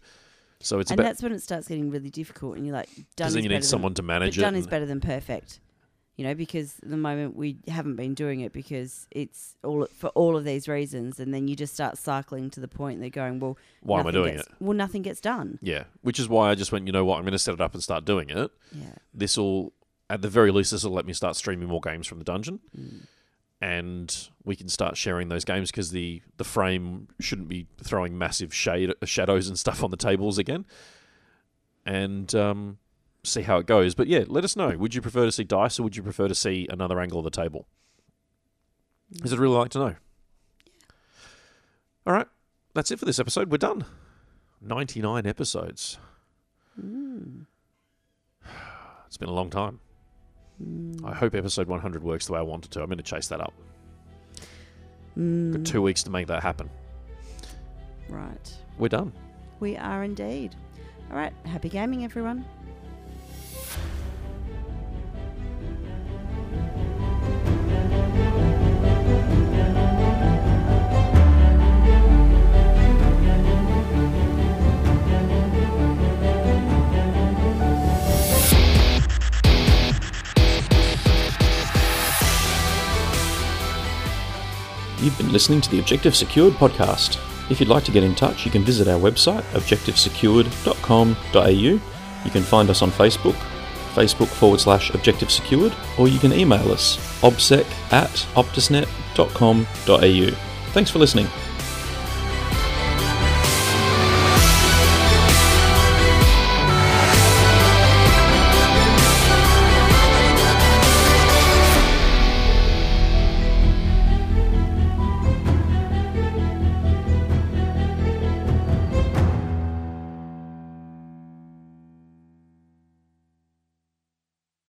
So it's and about that's when it starts getting really difficult, and you're like, done then you better need someone to than, manage but it. done is better than perfect. You know, because at the moment we haven't been doing it because it's all for all of these reasons, and then you just start cycling to the point they're going, well, Why am I doing gets- it? Well, nothing gets done. Yeah, which is why I just went. You know what? I'm going to set it up and start doing it. Yeah, This will, at the very least, this will let me start streaming more games from the dungeon. Mm. and we can start sharing those games because the the frame shouldn't be throwing massive shade shadows and stuff on the tables again, and um, see how it goes. But yeah, let us know. Would you prefer to see dice or would you prefer to see another angle of the table? Because I'd really like to know. All right, that's it for this episode. We're done. Ninety nine episodes. Mm. It's been a long time. I hope episode 100 works the way I want it to. I'm going to chase that up. Mm. Got two weeks to make that happen. right. We're done. We are indeed. All right. Happy gaming, everyone. You've been listening to the Objective Secured podcast. If you'd like to get in touch, you can visit our website, objectivesecured.com.au. You can find us on Facebook, Facebook forward slash Objective Secured, or you can email us, obsec at optusnet.com.au. Thanks for listening.